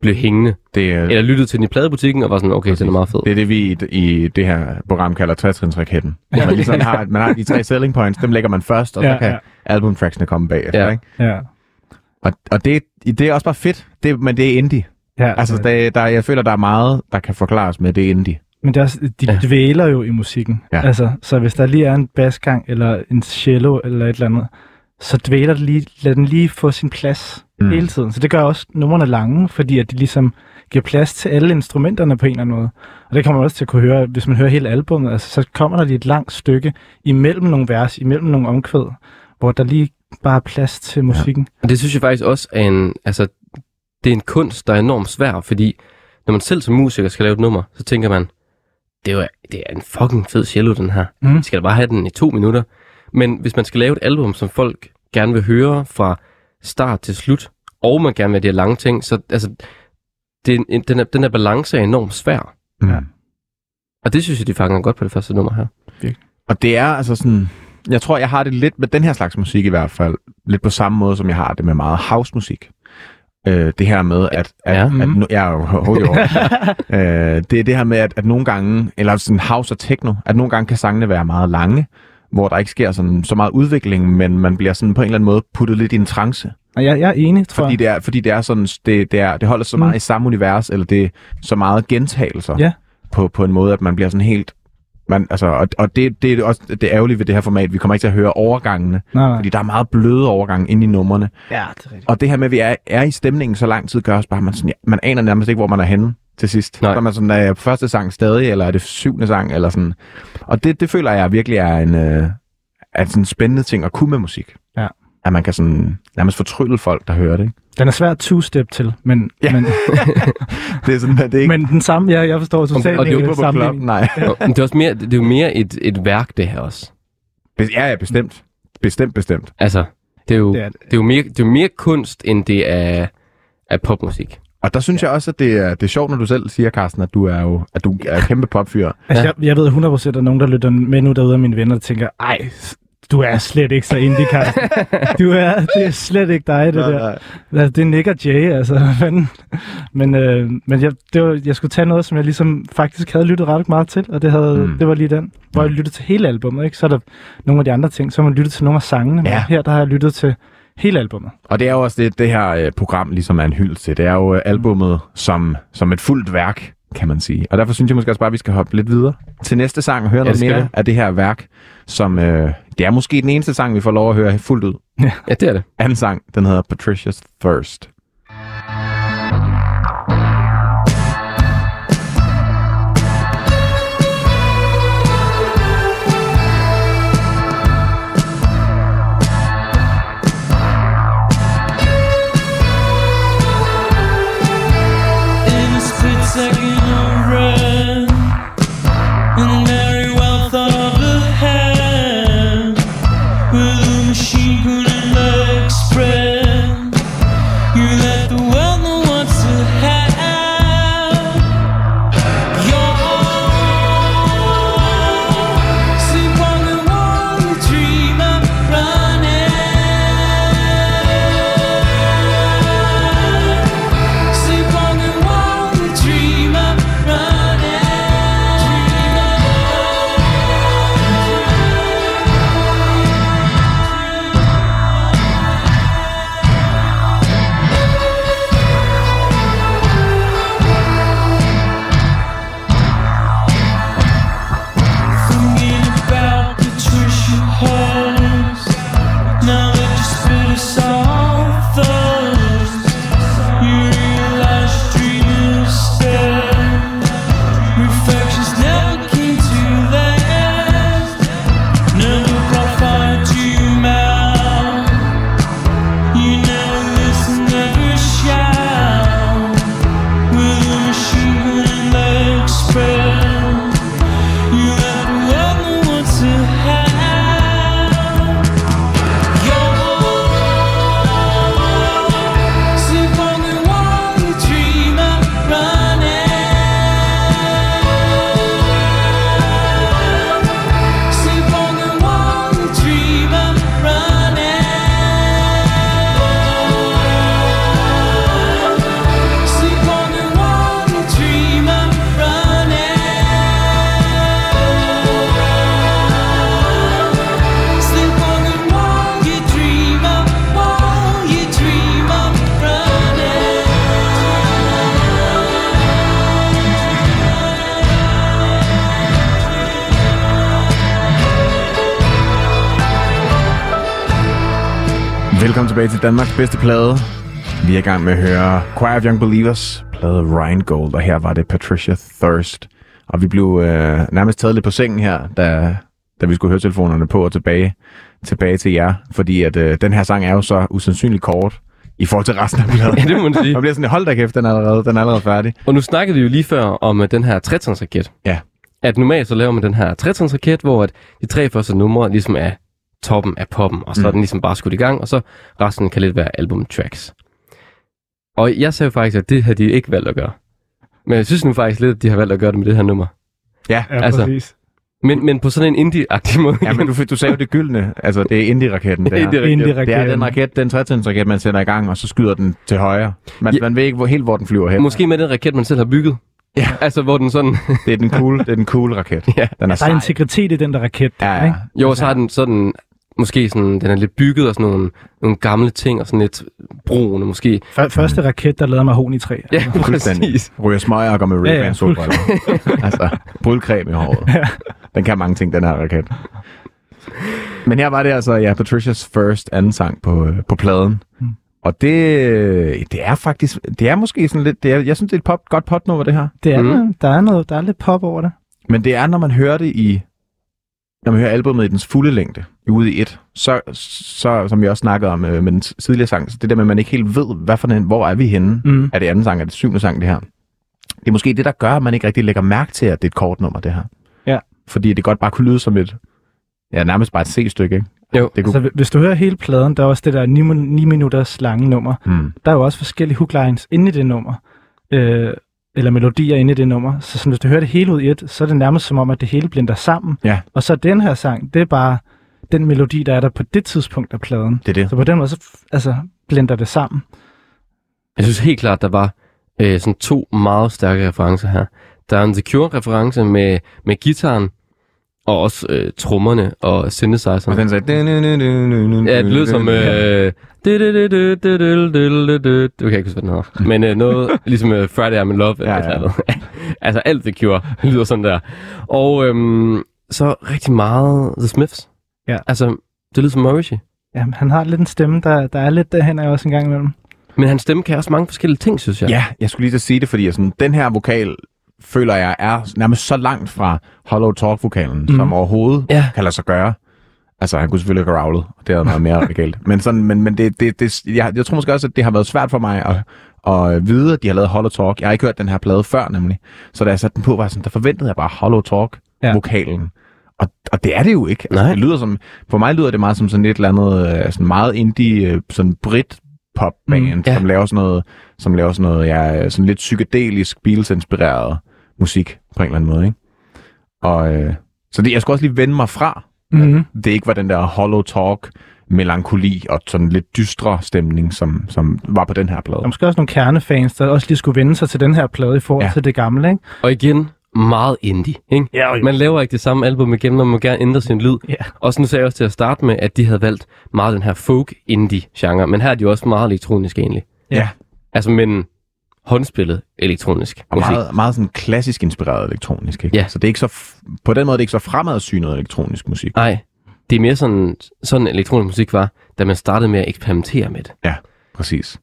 [SPEAKER 1] blev hængende.
[SPEAKER 2] Det, er-
[SPEAKER 1] Eller lyttede til den i pladebutikken og var sådan, okay, den er meget fed.
[SPEAKER 2] Det er det, vi i, i det her program kalder trætrinsraketten. Ja. Man, ligesom har, man har de tre selling points, dem lægger man først, og
[SPEAKER 3] Ja,
[SPEAKER 2] så kan
[SPEAKER 3] ja.
[SPEAKER 2] albumtracksene komme bagefter.
[SPEAKER 1] Ja.
[SPEAKER 2] Ikke?
[SPEAKER 3] Ja.
[SPEAKER 2] Og, og det, det er også bare fedt, det, men det er indie.
[SPEAKER 3] ja
[SPEAKER 2] Altså, der, der, jeg føler, der er meget, der kan forklares med, det er indie.
[SPEAKER 3] Men det er også, de
[SPEAKER 1] Ja.
[SPEAKER 3] dvæler jo i musikken.
[SPEAKER 2] Ja.
[SPEAKER 3] Altså, så hvis der lige er en basgang, eller en cello, eller et eller andet, så dvæler det lige, lad den lige få sin plads
[SPEAKER 2] Mm.
[SPEAKER 3] hele tiden. Så det gør også numrene lange, fordi at de ligesom giver plads til alle instrumenterne på en eller anden måde. Og det kommer man også til at kunne høre, hvis man hører hele albummet. Altså, så kommer der lige et langt stykke imellem nogle vers, imellem nogle omkvæd, hvor der lige bare er plads til musikken.
[SPEAKER 1] Og det synes jeg faktisk også er en, altså, det er en kunst, der er enormt svær, fordi når man selv som musiker skal lave et nummer, så tænker man, det er det er en fucking fed cello, den her.
[SPEAKER 3] Mm.
[SPEAKER 1] Vi skal da bare have den i to minutter. Men hvis man skal lave et album, som folk gerne vil høre fra start til slut, og man gerne vil have de her lange ting, så altså, det er en, den, er, den her balance er enormt svær.
[SPEAKER 2] Ja.
[SPEAKER 1] Og det synes jeg, de fanger godt på det første nummer her.
[SPEAKER 2] Og det er altså sådan... Jeg tror, jeg har det lidt med den her slags musik i hvert fald, lidt på samme måde, som jeg har det med meget housemusik. Øh, det her med, at... at,
[SPEAKER 1] Ja.
[SPEAKER 2] at, at er jo hurtigt over. øh, det er det her med, at, at nogle gange, eller sådan house og techno, at nogle gange kan sangene være meget lange, hvor der ikke sker sådan, så meget udvikling, men man bliver sådan på en eller anden måde puttet lidt i en trance.
[SPEAKER 3] Og jeg, jeg er enig, tror
[SPEAKER 2] Fordi
[SPEAKER 3] jeg.
[SPEAKER 2] det er, fordi det er sådan, det, det, er, det holder så meget
[SPEAKER 3] Mm.
[SPEAKER 2] i samme univers, eller det er så meget gentagelser
[SPEAKER 3] Ja.
[SPEAKER 2] på, på en måde, at man bliver sådan helt... Man, altså, og, og det, det er også det ærgerlige ved det her format. Vi kommer ikke til at høre overgangene,
[SPEAKER 3] Nej, nej.
[SPEAKER 2] fordi der er meget bløde overgange inde i numrene.
[SPEAKER 3] Ja, det er rigtigt.
[SPEAKER 2] Og det her med, at vi er, er i stemningen så lang tid, gør også bare, man, sådan, ja, man aner nærmest ikke, hvor man er henne til sidst.
[SPEAKER 1] Nej.
[SPEAKER 2] Så er man sådan, er jeg på første sang stadig, eller er det syvende sang, eller sådan. Og det, det føler jeg virkelig er en, øh, er sådan en spændende ting at kunne med musik.
[SPEAKER 3] Ja.
[SPEAKER 2] At man kan sådan nærmest fortrylle folk, der hører det. Ikke?
[SPEAKER 3] Den er svær two-step til, men,
[SPEAKER 2] Ja.
[SPEAKER 3] men,
[SPEAKER 2] Det er sådan, at det er ikke...
[SPEAKER 3] men den samme, jeg, jeg forstår totalt
[SPEAKER 1] og det er jo
[SPEAKER 2] på nej.
[SPEAKER 1] Og, men det er også mere, det er jo mere et, et værk, det her også.
[SPEAKER 2] Ja, ja, bestemt. Bestemt, bestemt.
[SPEAKER 1] Altså, det er jo,
[SPEAKER 3] Det er det.
[SPEAKER 1] det er jo, mere, det er jo mere kunst, end det er, er popmusik.
[SPEAKER 2] Og der synes jeg også, at det er, det er sjovt, når du selv siger, Carsten, at du er jo at du er kæmpe popfyr.
[SPEAKER 3] Altså, jeg, jeg ved 100% at nogen, der lytter med nu derude af mine venner, der tænker, ej, du er slet ikke så indie, Carsten. Du er, det er slet ikke dig, det der. Altså, det er Nick og Jay, altså. fanden. Men, øh, men jeg, det var, jeg skulle tage noget, som jeg ligesom faktisk havde lyttet ret meget til, og det, havde,
[SPEAKER 2] Mm.
[SPEAKER 3] mm. det var lige den, hvor jeg lyttede til hele albummet, ikke? Så er der nogle af de andre ting, så har man lyttet til nogle af sangene, men
[SPEAKER 2] Ja.
[SPEAKER 3] her der har jeg lyttet til hele albummet.
[SPEAKER 2] Og det er jo også det, det her øh, program ligesom er en hyldest til. Det er jo øh, albummet som, som et fuldt værk, kan man sige. Og derfor synes jeg måske også bare, at vi skal hoppe lidt videre til næste sang og høre
[SPEAKER 1] Ja,
[SPEAKER 2] noget
[SPEAKER 1] det
[SPEAKER 2] mere
[SPEAKER 1] vi.
[SPEAKER 2] af det her værk, som øh, det er måske den eneste sang, vi får lov at høre fuldt ud.
[SPEAKER 1] Ja, det er det.
[SPEAKER 2] Anden sang, den hedder Patricia's Thirst. Velkommen tilbage til Danmarks bedste plade. Vi er i gang med at høre Choir of Young Believers, plade Rheingold, og her var det Patricia Thirst. Og vi blev øh, nærmest taget lidt på sengen her, da, da vi skulle høre telefonerne på og tilbage, tilbage til jer. Fordi at øh, den her sang er jo så usandsynligt kort i forhold til resten af pladen.
[SPEAKER 1] Ja, det må man sige.
[SPEAKER 2] Man bliver sådan, hold da kæft, den er allerede, den er allerede færdig.
[SPEAKER 1] Og nu snakkede vi jo lige før om uh, den her trætrinsraket.
[SPEAKER 2] Ja.
[SPEAKER 1] At normalt så laver man den her trætrinsraket, hvor at de tre første numre ligesom er toppen af poppen, og så mm. er den ligesom bare skudt i gang, og så resten kan lidt være albumtracks. Og jeg sagde jo faktisk, at det har de ikke valgt at gøre. Men jeg synes nu faktisk lidt, at de har valgt at gøre det med det her nummer.
[SPEAKER 2] Ja,
[SPEAKER 3] Ja,
[SPEAKER 1] Altså,
[SPEAKER 3] præcis.
[SPEAKER 1] Men, men på sådan en indie-agtig måde.
[SPEAKER 2] ja men du, du sagde jo det gyldne. Altså, det er indie-raketten, det.
[SPEAKER 1] Indie-raket.
[SPEAKER 3] Indie
[SPEAKER 2] Det er den raket, den 60 raket, man sætter i gang, og så skyder den til højre. Man,
[SPEAKER 1] Ja.
[SPEAKER 2] man ved ikke hvor, helt, hvor den flyver hen.
[SPEAKER 1] Måske med den raket, man selv har bygget.
[SPEAKER 2] Ja.
[SPEAKER 1] Altså, hvor den sådan...
[SPEAKER 2] Det er den cool, det er den cool raket.
[SPEAKER 1] Ja.
[SPEAKER 2] Den er
[SPEAKER 3] Der er
[SPEAKER 2] sej.
[SPEAKER 3] integritet i den der raket.
[SPEAKER 2] Ja, ja.
[SPEAKER 3] Ikke?
[SPEAKER 1] Jo, så har den sådan... Måske sådan, den er lidt bygget og sådan nogle, nogle gamle ting, og sådan lidt broende måske.
[SPEAKER 3] Før- Første raket, der lavede mig i træ.
[SPEAKER 1] Ja,
[SPEAKER 2] Fuldstændig.
[SPEAKER 1] præcis.
[SPEAKER 2] Ryger smøger og går med Ray-Ban
[SPEAKER 3] Ja, ja,
[SPEAKER 2] solbriller. altså, brudcreme i håret. Den kan mange ting, den her raket. Men her var det altså, ja, Patricias first anden sang på, øh, på pladen.
[SPEAKER 3] Mm.
[SPEAKER 2] Og det, det er faktisk, det er måske sådan lidt, det er, jeg synes, det er et pop, godt potnummer, det her.
[SPEAKER 3] Det er
[SPEAKER 1] Mm.
[SPEAKER 3] mm. der, er noget, der er lidt pop over det.
[SPEAKER 2] Men det er, når man hører det i, når man hører albumet i dens fulde længde, ude i et, så, så som vi også snakkede om øh, med den tidligere sang, så det der med, at man ikke helt ved, hvad for en, hvor er vi henne?
[SPEAKER 3] Mm.
[SPEAKER 2] Er det anden sang, er det syvende sang, det her? Det er måske det, der gør, at man ikke rigtig lægger mærke til, at det er et kort nummer, det her.
[SPEAKER 3] Ja.
[SPEAKER 2] Fordi det godt bare kunne lyde som et, ja, nærmest bare et C-stykke, ikke?
[SPEAKER 1] Jo.
[SPEAKER 2] Det kunne,
[SPEAKER 3] Altså, hvis du hører hele pladen, der er også det der 9, 9 minutters lange nummer.
[SPEAKER 2] hmm.
[SPEAKER 3] Der er jo også forskellige hooklines inde i det nummer. Øh, eller melodier inde i det nummer. Så sådan, hvis du hører det hele ud i et, så er det nærmest som om, at det hele blinder sammen.
[SPEAKER 2] Ja.
[SPEAKER 3] Og så den her sang, det er bare den melodi, der er der på det tidspunkt af pladen.
[SPEAKER 2] Det er det.
[SPEAKER 3] Så på den måde, så altså, blinder det sammen.
[SPEAKER 1] Jeg synes helt klart, der var øh, sådan to meget stærke referencer her. Der er en The Cure-reference med, med gitaren, og også øh, trommerne og
[SPEAKER 2] Og
[SPEAKER 1] synthesizeren.
[SPEAKER 2] den sagde...
[SPEAKER 1] Ja, det lød som... Øh, du kan ikke huske, hvad den hedder. Men øh, noget ligesom øh, Friday I'm in Love.
[SPEAKER 2] Ja,
[SPEAKER 1] ja, altså alt The Cure lyder sådan der. Og øhm, så rigtig meget The Smiths.
[SPEAKER 3] Ja.
[SPEAKER 1] Altså, det lyder som Morrissey.
[SPEAKER 3] Ja, han har lidt en stemme, der, der er lidt derhen af også en gang imellem.
[SPEAKER 1] Men hans stemme kan også mange forskellige ting, synes jeg.
[SPEAKER 2] Ja, jeg skulle lige til at sige det, fordi sådan, den her vokal, føler jeg, er nærmest så langt fra Hollow Talk-vokalen, mm. som overhovedet
[SPEAKER 1] Ja.
[SPEAKER 2] kan lade sig gøre. Altså, han kunne selvfølgelig have growlet, og det er noget mere radikalt. Men, sådan, men, men det, det, det, jeg, jeg tror måske også, at det har været svært for mig at, at vide, at de har lavet Hollow Talk. Jeg har ikke hørt den her plade før, nemlig. Så da jeg satte den på, var jeg sådan, der forventede jeg bare Hollow Talk-vokalen. Og, og det er det jo ikke. Altså,
[SPEAKER 1] Nej.
[SPEAKER 2] det lyder som, for mig lyder det meget som sådan et eller andet øh, sådan meget indie, øh, sådan brit pop band,
[SPEAKER 1] Mm,
[SPEAKER 2] mm,
[SPEAKER 1] ja.
[SPEAKER 2] som laver sådan noget, som laver sådan noget, ja, sådan lidt psykedelisk, Beatles-inspireret musik på en eller anden måde, ikke? Og øh, så det, jeg skulle også lige vende mig fra,
[SPEAKER 3] Mm-hmm.
[SPEAKER 2] det ikke var den der hollow talk, melankoli og sådan lidt dystre stemning, som, som var på den her plade.
[SPEAKER 3] Der er måske også nogle kernefans, der også lige skulle vende sig til den her plade i forhold
[SPEAKER 2] Ja.
[SPEAKER 3] til det gamle, ikke?
[SPEAKER 1] Og igen, meget indie. Ikke?
[SPEAKER 3] Ja,
[SPEAKER 1] Man laver ikke det samme album igen, man må gerne ændre sin lyd.
[SPEAKER 3] Ja.
[SPEAKER 1] Og så nu sagde jeg også til at starte med, at de havde valgt meget den her folk-indie-genre. Men her er de jo også meget elektronisk egentlig.
[SPEAKER 2] Ja.
[SPEAKER 1] Altså, men håndspillet elektronisk
[SPEAKER 2] Og
[SPEAKER 1] musik.
[SPEAKER 2] meget, meget sådan klassisk inspireret elektronisk, ikke?
[SPEAKER 1] Ja.
[SPEAKER 2] Så det er ikke så, f- på den måde er det ikke så fremadsynet elektronisk musik.
[SPEAKER 1] Nej, det er mere sådan, sådan elektronisk musik var, da man startede med at eksperimentere med det.
[SPEAKER 2] Ja, præcis.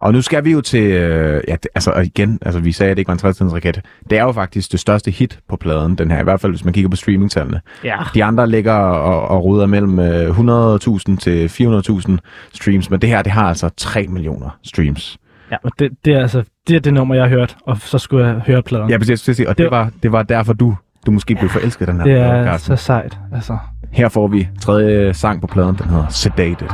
[SPEAKER 2] Og nu skal vi jo til, øh, ja, det, altså igen, altså vi sagde, at det ikke var en 60 raket. Det er jo faktisk det største hit på pladen, den her, i hvert fald hvis man kigger på streamingtallene.
[SPEAKER 3] Ja.
[SPEAKER 2] De andre ligger og, og ruder mellem øh, 100.000 til 400.000 streams, men det her, det har altså 3 millioner streams.
[SPEAKER 3] Ja, og det, det, er altså det, er det nummer, jeg har hørt, og så skulle jeg høre pladen.
[SPEAKER 2] Ja, præcis, præcis. Og det
[SPEAKER 3] Det-
[SPEAKER 2] var, det var derfor, du, du måske blev forelsket den her
[SPEAKER 3] det er så sejt, altså.
[SPEAKER 2] Her får vi tredje sang på pladen, den hedder Sedated.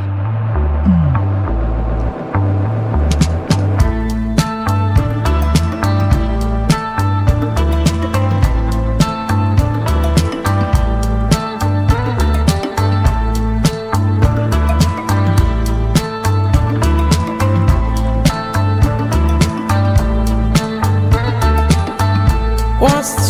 [SPEAKER 1] What's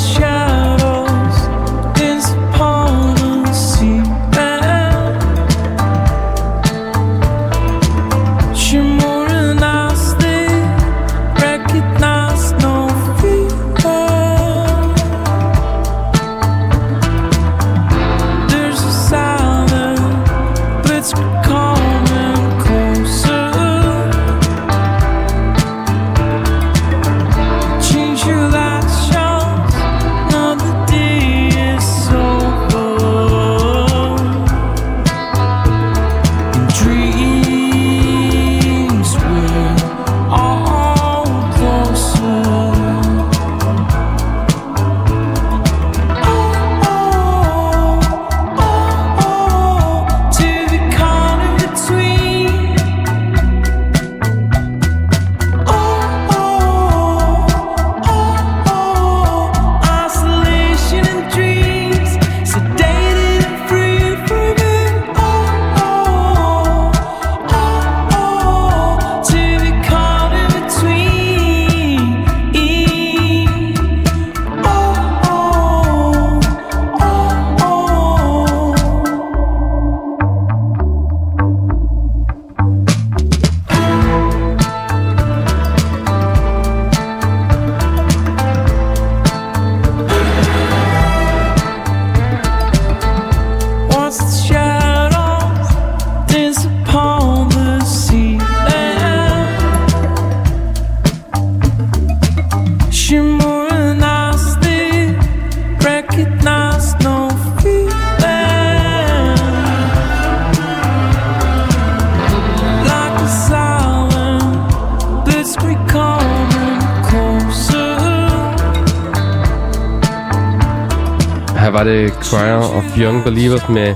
[SPEAKER 1] Young Believers med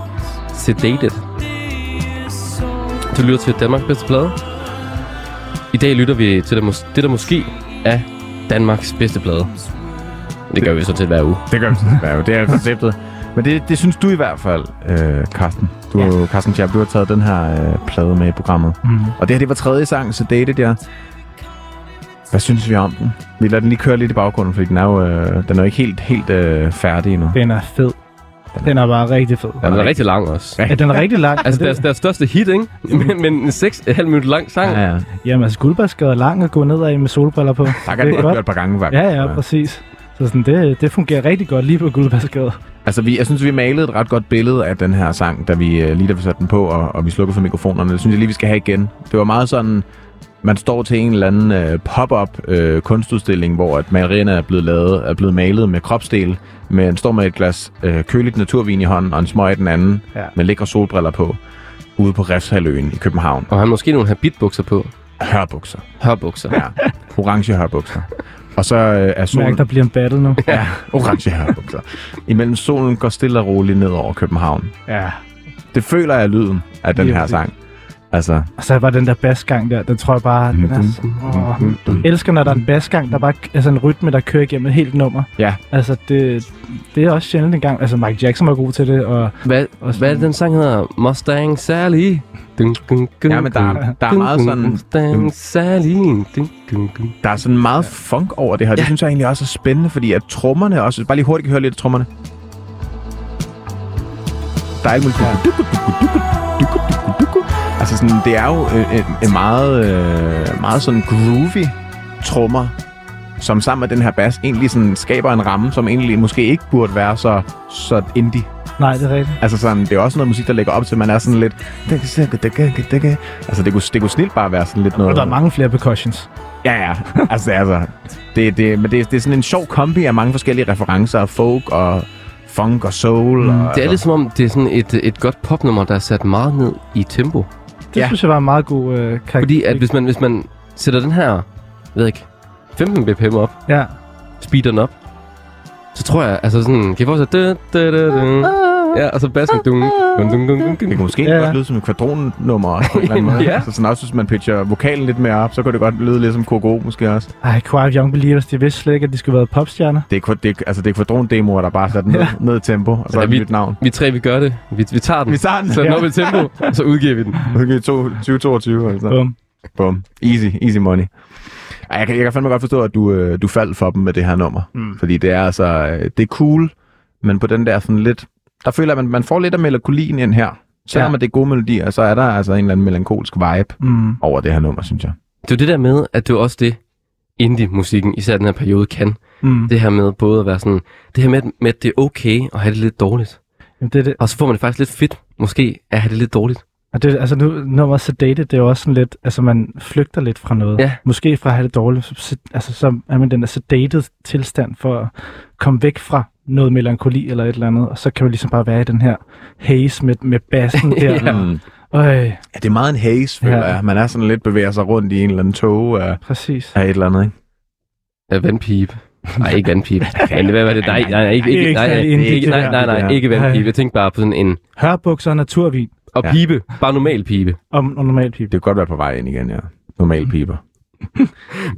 [SPEAKER 1] Sedated. Du lytter til Danmarks bedste plade. I dag lytter vi til det, mås- det der måske er Danmarks bedste plade. Det gør vi så til hver uge.
[SPEAKER 2] Det gør vi sådan set, jo. Det er konceptet. Men det, det synes du i hvert fald, øh, Carsten. Du, ja. Carsten Schaap, du har taget den her øh, plade med i programmet.
[SPEAKER 3] Mm.
[SPEAKER 2] Og det her, det var tredje sang, så Dated, ja. Hvad synes vi om den? Vi lader den lige køre lidt i baggrunden, fordi den er jo, øh, den er jo ikke helt, helt øh, færdig endnu.
[SPEAKER 3] Den er fed. Den er bare rigtig fed.
[SPEAKER 1] Ja, den er rigtig lang også.
[SPEAKER 3] Ja, den er rigtig lang.
[SPEAKER 1] Altså, deres, deres største hit, ikke? Men, men en 6,5 minutter lang sang.
[SPEAKER 2] Ja, ja.
[SPEAKER 3] Jamen, altså, Guldbergsgade er lang at gå ned af med solbriller på.
[SPEAKER 2] Der kan
[SPEAKER 3] Det er godt
[SPEAKER 2] et par gange, faktisk.
[SPEAKER 3] Ja, ja, præcis. Så sådan, det, det fungerer rigtig godt lige på Guldbergsgade.
[SPEAKER 2] Altså, vi, jeg synes, vi malede et ret godt billede af den her sang, da vi, øh, lige da vi satte den på, og, og vi slukkede for mikrofonerne. Det synes jeg lige, vi skal have igen. Det var meget sådan, man står til en eller anden øh, pop-up øh, kunstudstilling, hvor at malerierne er blevet, lavet, er blevet malet med kropsdel, men står med et glas øh, køligt naturvin i hånden, og en smøg i den anden,
[SPEAKER 3] Ja.
[SPEAKER 2] med lækre solbriller på, ude på Refshaløen i København.
[SPEAKER 1] Og han har måske nogle habitbukser på.
[SPEAKER 2] Hørbukser.
[SPEAKER 1] Hørbukser.
[SPEAKER 2] Ja, orange hørbukser. Og så øh, er solen...
[SPEAKER 3] Mærk, der bliver en battle nu.
[SPEAKER 2] Ja, orange hørbukser. Imellem solen går stille og roligt ned over København.
[SPEAKER 3] Ja.
[SPEAKER 2] Det føler jeg lyden af den
[SPEAKER 3] Lige
[SPEAKER 2] her sang. Altså,
[SPEAKER 3] Og så var den der basgang der, den tror jeg bare... Den er, så- åh, jeg elsker, når der er en basgang, der bare altså en rytme, der kører igennem et helt nummer.
[SPEAKER 2] Ja.
[SPEAKER 3] Altså, det, det er også sjældent engang. Altså, Mike Jackson var god til det, og
[SPEAKER 1] Hvad,
[SPEAKER 3] Også
[SPEAKER 1] hvad er det, den sang hedder? Mustang Sally. Dun, dun, dun,
[SPEAKER 2] Ja, men der er- der er
[SPEAKER 1] dun,
[SPEAKER 2] meget
[SPEAKER 1] dun,
[SPEAKER 2] sådan-
[SPEAKER 1] Mustang Sally. Dun, dun, dun.
[SPEAKER 2] der er sådan meget funk over det her. Det
[SPEAKER 1] Ja.
[SPEAKER 2] synes jeg egentlig også er spændende, fordi at trommerne også... Bare lige hurtigt høre lidt af trommerne. Der er alt muligt... Altså sådan, det er jo øh, en, en meget, øh, meget sådan groovy trommer, som sammen med den her bass egentlig sådan skaber en ramme, som egentlig måske ikke burde være så, så indie.
[SPEAKER 3] nej, det er rigtigt.
[SPEAKER 2] Altså sådan, det er også noget musik, der lægger op til, at man er sådan lidt... Altså det kunne, det kunne snilt bare være sådan lidt noget...
[SPEAKER 3] Og der er mange flere percussions.
[SPEAKER 2] Ja, ja. Altså, altså det, det, men det, det er sådan en sjov kombi af mange forskellige referencer. Folk og funk og soul.
[SPEAKER 3] Mm,
[SPEAKER 2] og,
[SPEAKER 1] Det er lidt som om, det er sådan et, et godt popnummer, der er sat meget ned i tempo.
[SPEAKER 3] Det
[SPEAKER 2] Ja.
[SPEAKER 3] synes jeg var en meget god øh, karakter.
[SPEAKER 1] Fordi at hvis man, hvis man sætter den her, jeg ved ikke, 15 bpm op,
[SPEAKER 3] Ja.
[SPEAKER 1] speeder den op, så tror jeg, altså sådan, kan jeg forestille, da, da, da, da, ja, og så bassen, dun, dun, dun, dun, dun,
[SPEAKER 2] Det kunne måske
[SPEAKER 3] Ja,
[SPEAKER 2] godt lyde som et kvadronnummer på en eller anden måde.
[SPEAKER 1] Ja.
[SPEAKER 2] Altså sådan også, hvis man pitcher vokalen lidt mere op, så kunne det godt lyde lidt som KGO måske også.
[SPEAKER 3] Ej, Quiet Young Believers, de vidste slet ikke, at de skulle være popstjerner.
[SPEAKER 2] Det er, kva- det, altså, det er kvadron-demoer, der bare sat ned,
[SPEAKER 3] Ja.
[SPEAKER 2] ned i tempo, og så
[SPEAKER 1] Ja,
[SPEAKER 2] er det
[SPEAKER 1] vi-
[SPEAKER 2] mit navn.
[SPEAKER 1] Vi tre, vi gør det. Vi, vi tager den.
[SPEAKER 2] Vi tager den.
[SPEAKER 1] Så den op i tempo, og så udgiver vi den.
[SPEAKER 2] Okay, to- 2022 altså.
[SPEAKER 3] Bum.
[SPEAKER 2] Bum. Easy, easy money. Ej, jeg kan, jeg kan fandme godt forstå, at du, øh, du faldt for dem med det her nummer.
[SPEAKER 3] Mm.
[SPEAKER 2] Fordi det er altså, øh, det er cool, men på den der sådan lidt, der føler jeg, at man, man får lidt af melankolien ind her. Selvom
[SPEAKER 3] Ja.
[SPEAKER 2] det er gode melodier, så er der altså en eller anden melankolsk vibe
[SPEAKER 3] Mm.
[SPEAKER 2] over det her nummer, synes jeg.
[SPEAKER 1] Det er det der med, at det er også det, indie-musikken, især den her periode, kan.
[SPEAKER 3] Mm.
[SPEAKER 1] Det her med både at være sådan, det her med, med at det er okay at have det lidt dårligt.
[SPEAKER 3] Jamen, det, er det,
[SPEAKER 1] Og så får man det faktisk lidt fedt, måske, at have det lidt dårligt.
[SPEAKER 3] og det, altså nu, nummeret Sedated, det er jo også sådan lidt, altså man flygter lidt fra noget.
[SPEAKER 1] Ja.
[SPEAKER 3] Måske fra at have det dårligt, så, så- altså så er man den der sedated tilstand for at komme væk fra noget melankoli eller et eller andet, og så kan man ligesom bare være i den her haze med, med bassen der.
[SPEAKER 1] Ja.
[SPEAKER 2] Mm.
[SPEAKER 3] Øj,
[SPEAKER 2] Ja, det er meget en haze, føler
[SPEAKER 3] Ja.
[SPEAKER 2] jeg. Man er sådan lidt bevæger sig rundt i en eller anden tog af,
[SPEAKER 3] præcis.
[SPEAKER 2] af et eller andet, ikke?
[SPEAKER 1] Ja, vandpipe. Nej, ikke vandpipe. Være, hvad det? Nej, nej, nej, ikke, ikke,
[SPEAKER 3] Ikke
[SPEAKER 1] nej, nej, ikke, nej, nej, nej, ikke vandpipe. Jeg tænkte bare på sådan en,
[SPEAKER 3] Hørbukser og naturvin
[SPEAKER 1] og pibe, bare normal pibe.
[SPEAKER 3] og, og normal pipe.
[SPEAKER 2] Det kan godt være på vej ind igen, ja. Normal piber.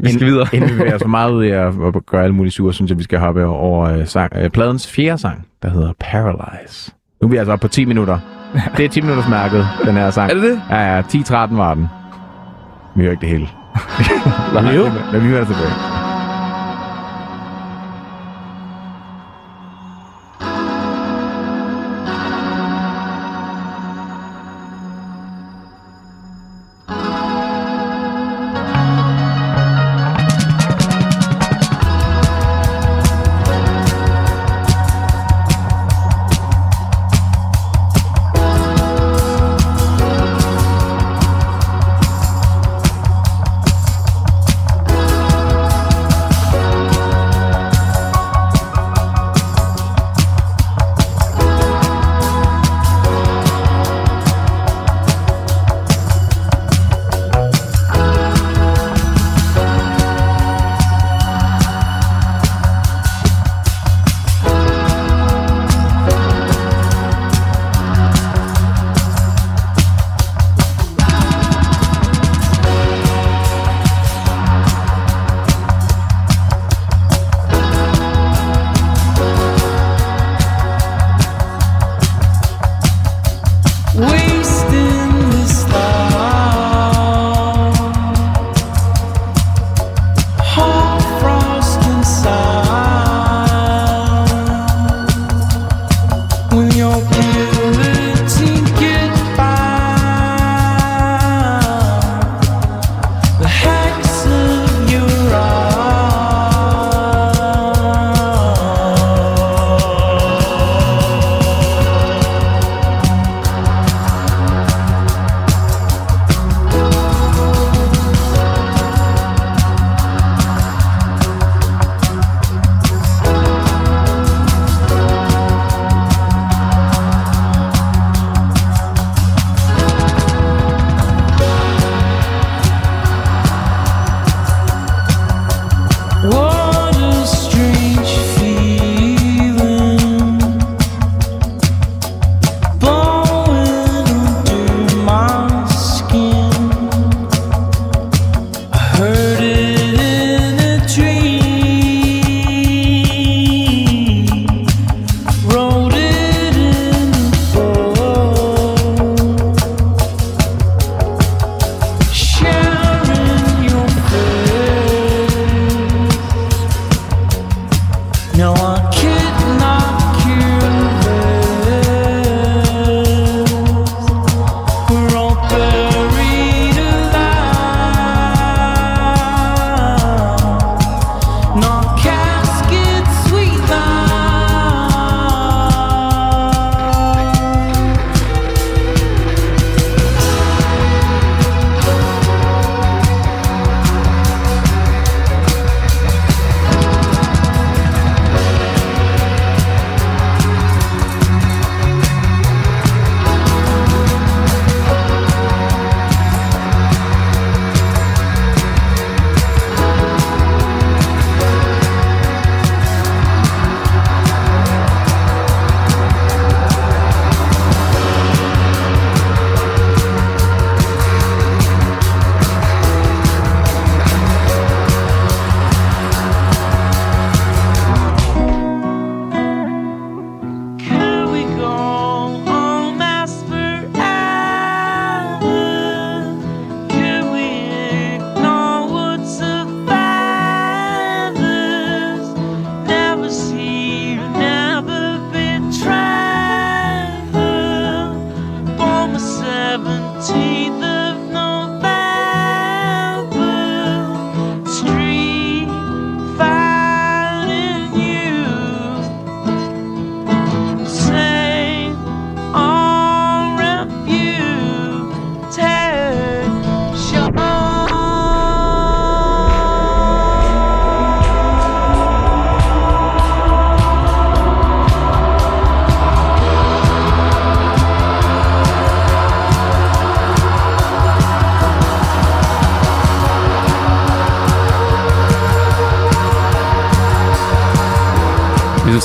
[SPEAKER 1] Vi skal videre.
[SPEAKER 2] Inden vi bevæger for meget ud i at, gøre alle mulige sure, synes jeg, vi skal hoppe over, uh, sang, uh, pladens fjerde sang, der hedder Paralyze. Nu er vi altså oppe på 10 minutter. Det er 10 minutters mærket, den her sang.
[SPEAKER 1] Er det det?
[SPEAKER 2] Ja, ja, 10-13 var den. Vi hører ikke det hele.
[SPEAKER 1] Nej.
[SPEAKER 3] Jo.
[SPEAKER 2] Men vi hører tilbage.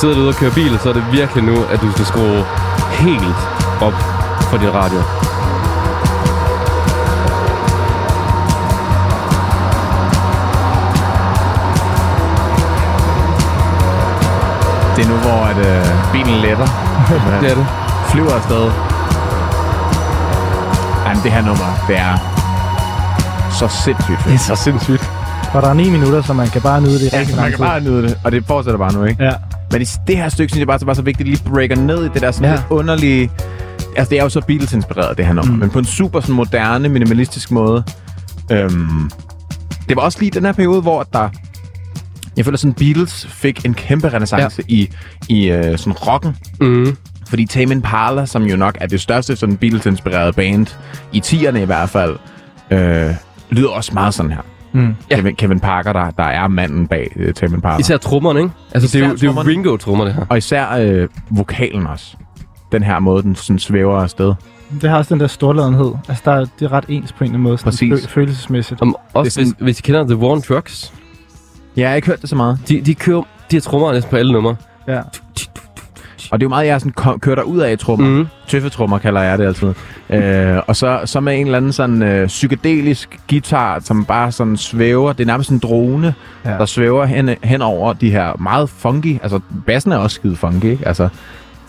[SPEAKER 1] Sidder derude og kører bil, så er det virkelig nu, at du skal skrue helt op for din radio.
[SPEAKER 2] Det er nu, hvor at, øh, bilen letter.
[SPEAKER 1] Det er det.
[SPEAKER 2] Flyver afsted. Ej, men det her nummer, det er så sindssygt fedt.
[SPEAKER 1] så sindssygt.
[SPEAKER 3] Og der er ni minutter, så man kan bare nyde det rigtig
[SPEAKER 2] man kan
[SPEAKER 3] tid.
[SPEAKER 2] bare nyde det, og det fortsætter bare nu, ikke?
[SPEAKER 3] Ja.
[SPEAKER 2] Men i det her stykke, synes jeg bare, det var så vigtigt, at lige breaker ned i det der sådan
[SPEAKER 1] Ja.
[SPEAKER 2] lidt underlige... Altså, det er jo så Beatles-inspireret, det her nummer, mm. men på en super sådan, moderne, minimalistisk måde. Øhm, det var også lige den her periode, hvor der... Jeg føler, sådan Beatles fik en kæmpe renaissance ja. i, i øh, sådan rocken.
[SPEAKER 1] Mm.
[SPEAKER 2] Fordi Tame Impala, som jo nok er det største sådan Beatles-inspirerede band, i 10'erne i hvert fald, øh, lyder også meget sådan her.
[SPEAKER 3] Mm.
[SPEAKER 1] Ja.
[SPEAKER 2] Kevin, Kevin Parker, der, der er manden bag øh, Tame Impala.
[SPEAKER 1] Især trommerne, ikke? Altså, det er, jo,
[SPEAKER 2] Især
[SPEAKER 1] det er jo. Ringo-trommer, det her.
[SPEAKER 2] Og især øh, vokalen også. Den her måde, den sådan svæver afsted.
[SPEAKER 3] Det har også den der storladenhed. Altså, der er, det er ret ens på en eller anden måde.
[SPEAKER 2] Præcis.
[SPEAKER 3] Fø- følelsesmæssigt.
[SPEAKER 1] Om, også
[SPEAKER 2] Det er sådan-
[SPEAKER 1] hvis, hvis I kender The War on Drugs,
[SPEAKER 2] Ja, jeg har ikke hørt det så meget.
[SPEAKER 1] de, de kører de her trommer næsten på alle numre.
[SPEAKER 3] Ja.
[SPEAKER 2] Og det er jo meget, jeg sådan kører der ud af trommer. Mm.
[SPEAKER 1] Mm.
[SPEAKER 2] Tøffetrummer kalder jeg det altid. øh, og så, så med en eller anden sådan øh, psykedelisk guitar, som bare sådan svæver. Det er nærmest en drone,
[SPEAKER 3] Ja.
[SPEAKER 2] der svæver hen, hen over de her meget funky. Altså, bassen er også skide funky, ikke? Altså,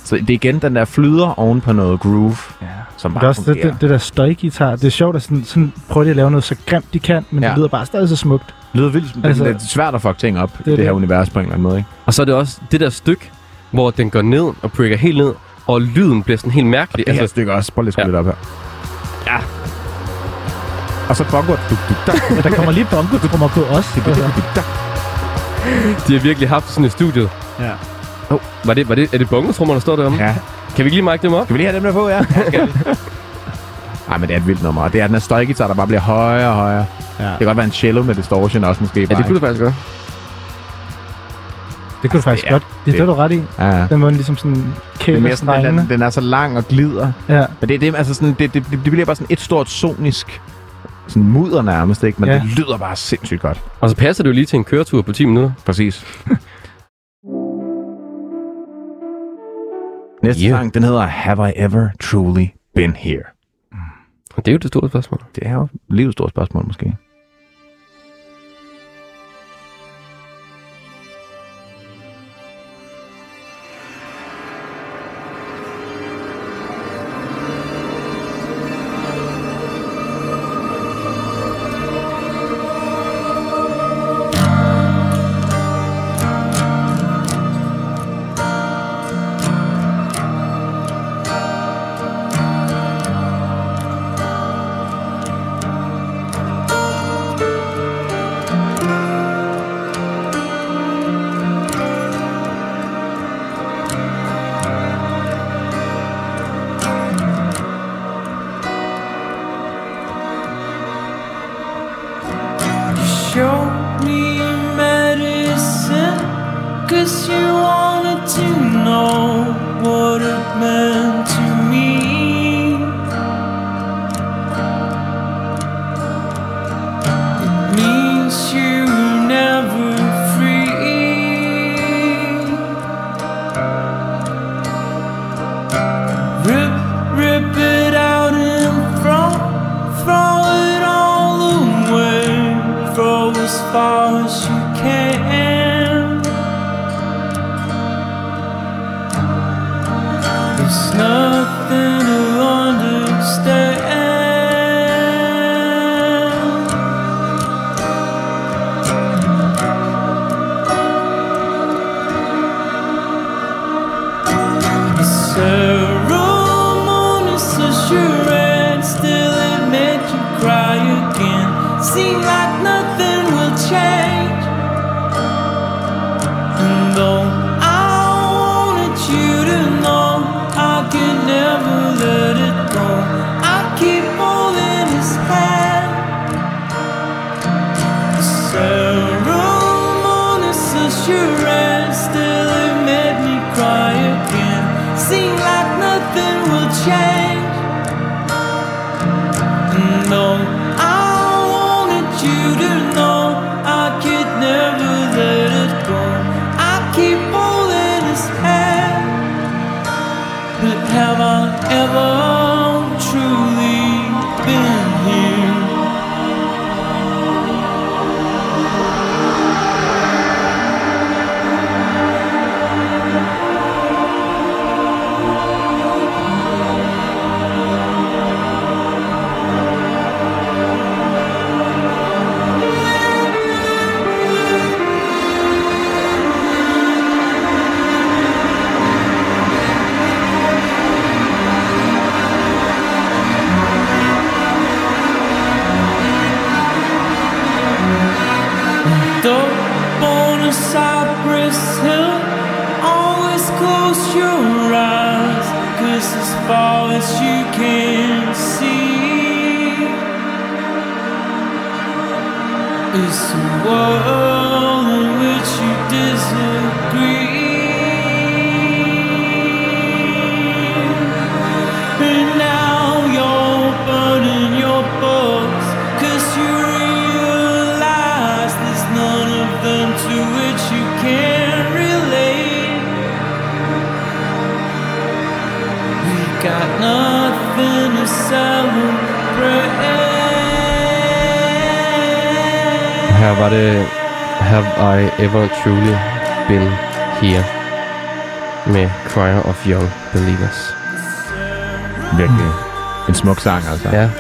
[SPEAKER 2] så det er igen den der flyder oven på noget groove,
[SPEAKER 3] ja.
[SPEAKER 2] som
[SPEAKER 3] Det er
[SPEAKER 2] bare
[SPEAKER 3] også det,
[SPEAKER 2] fungerer.
[SPEAKER 3] det, det der støjgitar. Det er sjovt, at sådan, sådan prøver de at lave noget så grimt de kan, men ja. Det lyder bare stadig så smukt.
[SPEAKER 2] Det lyder vildt. Altså,
[SPEAKER 3] Altså-
[SPEAKER 2] det er svært at fuck ting op det i det,
[SPEAKER 3] det.
[SPEAKER 2] her univers på en eller anden måde, ikke?
[SPEAKER 1] Og så er det også det der stykke, hvor den går ned og breaker helt ned, og lyden bliver sådan helt mærkelig.
[SPEAKER 2] Det her
[SPEAKER 1] Altså,
[SPEAKER 2] stykke også. Prøv lige at skrue
[SPEAKER 1] Ja.
[SPEAKER 2] lidt op her.
[SPEAKER 1] Ja.
[SPEAKER 2] Og så bongo. Duk, dak.
[SPEAKER 3] Men der kommer lige bongo-trummer på os. Altså.
[SPEAKER 1] de har virkelig haft sådan i studiet.
[SPEAKER 3] Ja.
[SPEAKER 1] Oh, var det, var det, er det bongotrummer, der står deromme?
[SPEAKER 2] Ja.
[SPEAKER 1] Kan vi ikke lige mærke dem op?
[SPEAKER 2] Skal vi lige have dem der på, ja? Ej, men det er et vildt nummer. Og det er den her støjgitar, der bare bliver højere og højere.
[SPEAKER 3] Ja.
[SPEAKER 2] Det kan godt være en cello med distortion også måske.
[SPEAKER 1] Ja,
[SPEAKER 2] bare,
[SPEAKER 1] det kunne det faktisk godt.
[SPEAKER 3] Det kunne du faktisk
[SPEAKER 2] Ja,
[SPEAKER 3] godt. Det, det
[SPEAKER 2] det-
[SPEAKER 3] er du ret i.
[SPEAKER 2] Ja.
[SPEAKER 3] Den måde, den ligesom sådan
[SPEAKER 2] Det er
[SPEAKER 3] kæler
[SPEAKER 2] mere sådan, den, er, den er så lang og glider.
[SPEAKER 3] Ja.
[SPEAKER 2] Men det, er det, altså sådan, det, det, det, bliver bare sådan et stort sonisk sådan mudder nærmest, ikke? Men
[SPEAKER 3] Ja.
[SPEAKER 2] det lyder bare sindssygt godt.
[SPEAKER 1] Og så passer det jo lige til en køretur på 10 minutter.
[SPEAKER 2] Præcis. Næste
[SPEAKER 1] Yeah.
[SPEAKER 2] sang, den hedder Have I Ever Truly Been Here?
[SPEAKER 1] Og det er jo det store spørgsmål.
[SPEAKER 2] Det er jo livets store spørgsmål måske.
[SPEAKER 5] I Ever Truly Been Here
[SPEAKER 1] med Choir of Young Believers.
[SPEAKER 2] Virkelig. En smuk sang, altså.
[SPEAKER 1] Ja,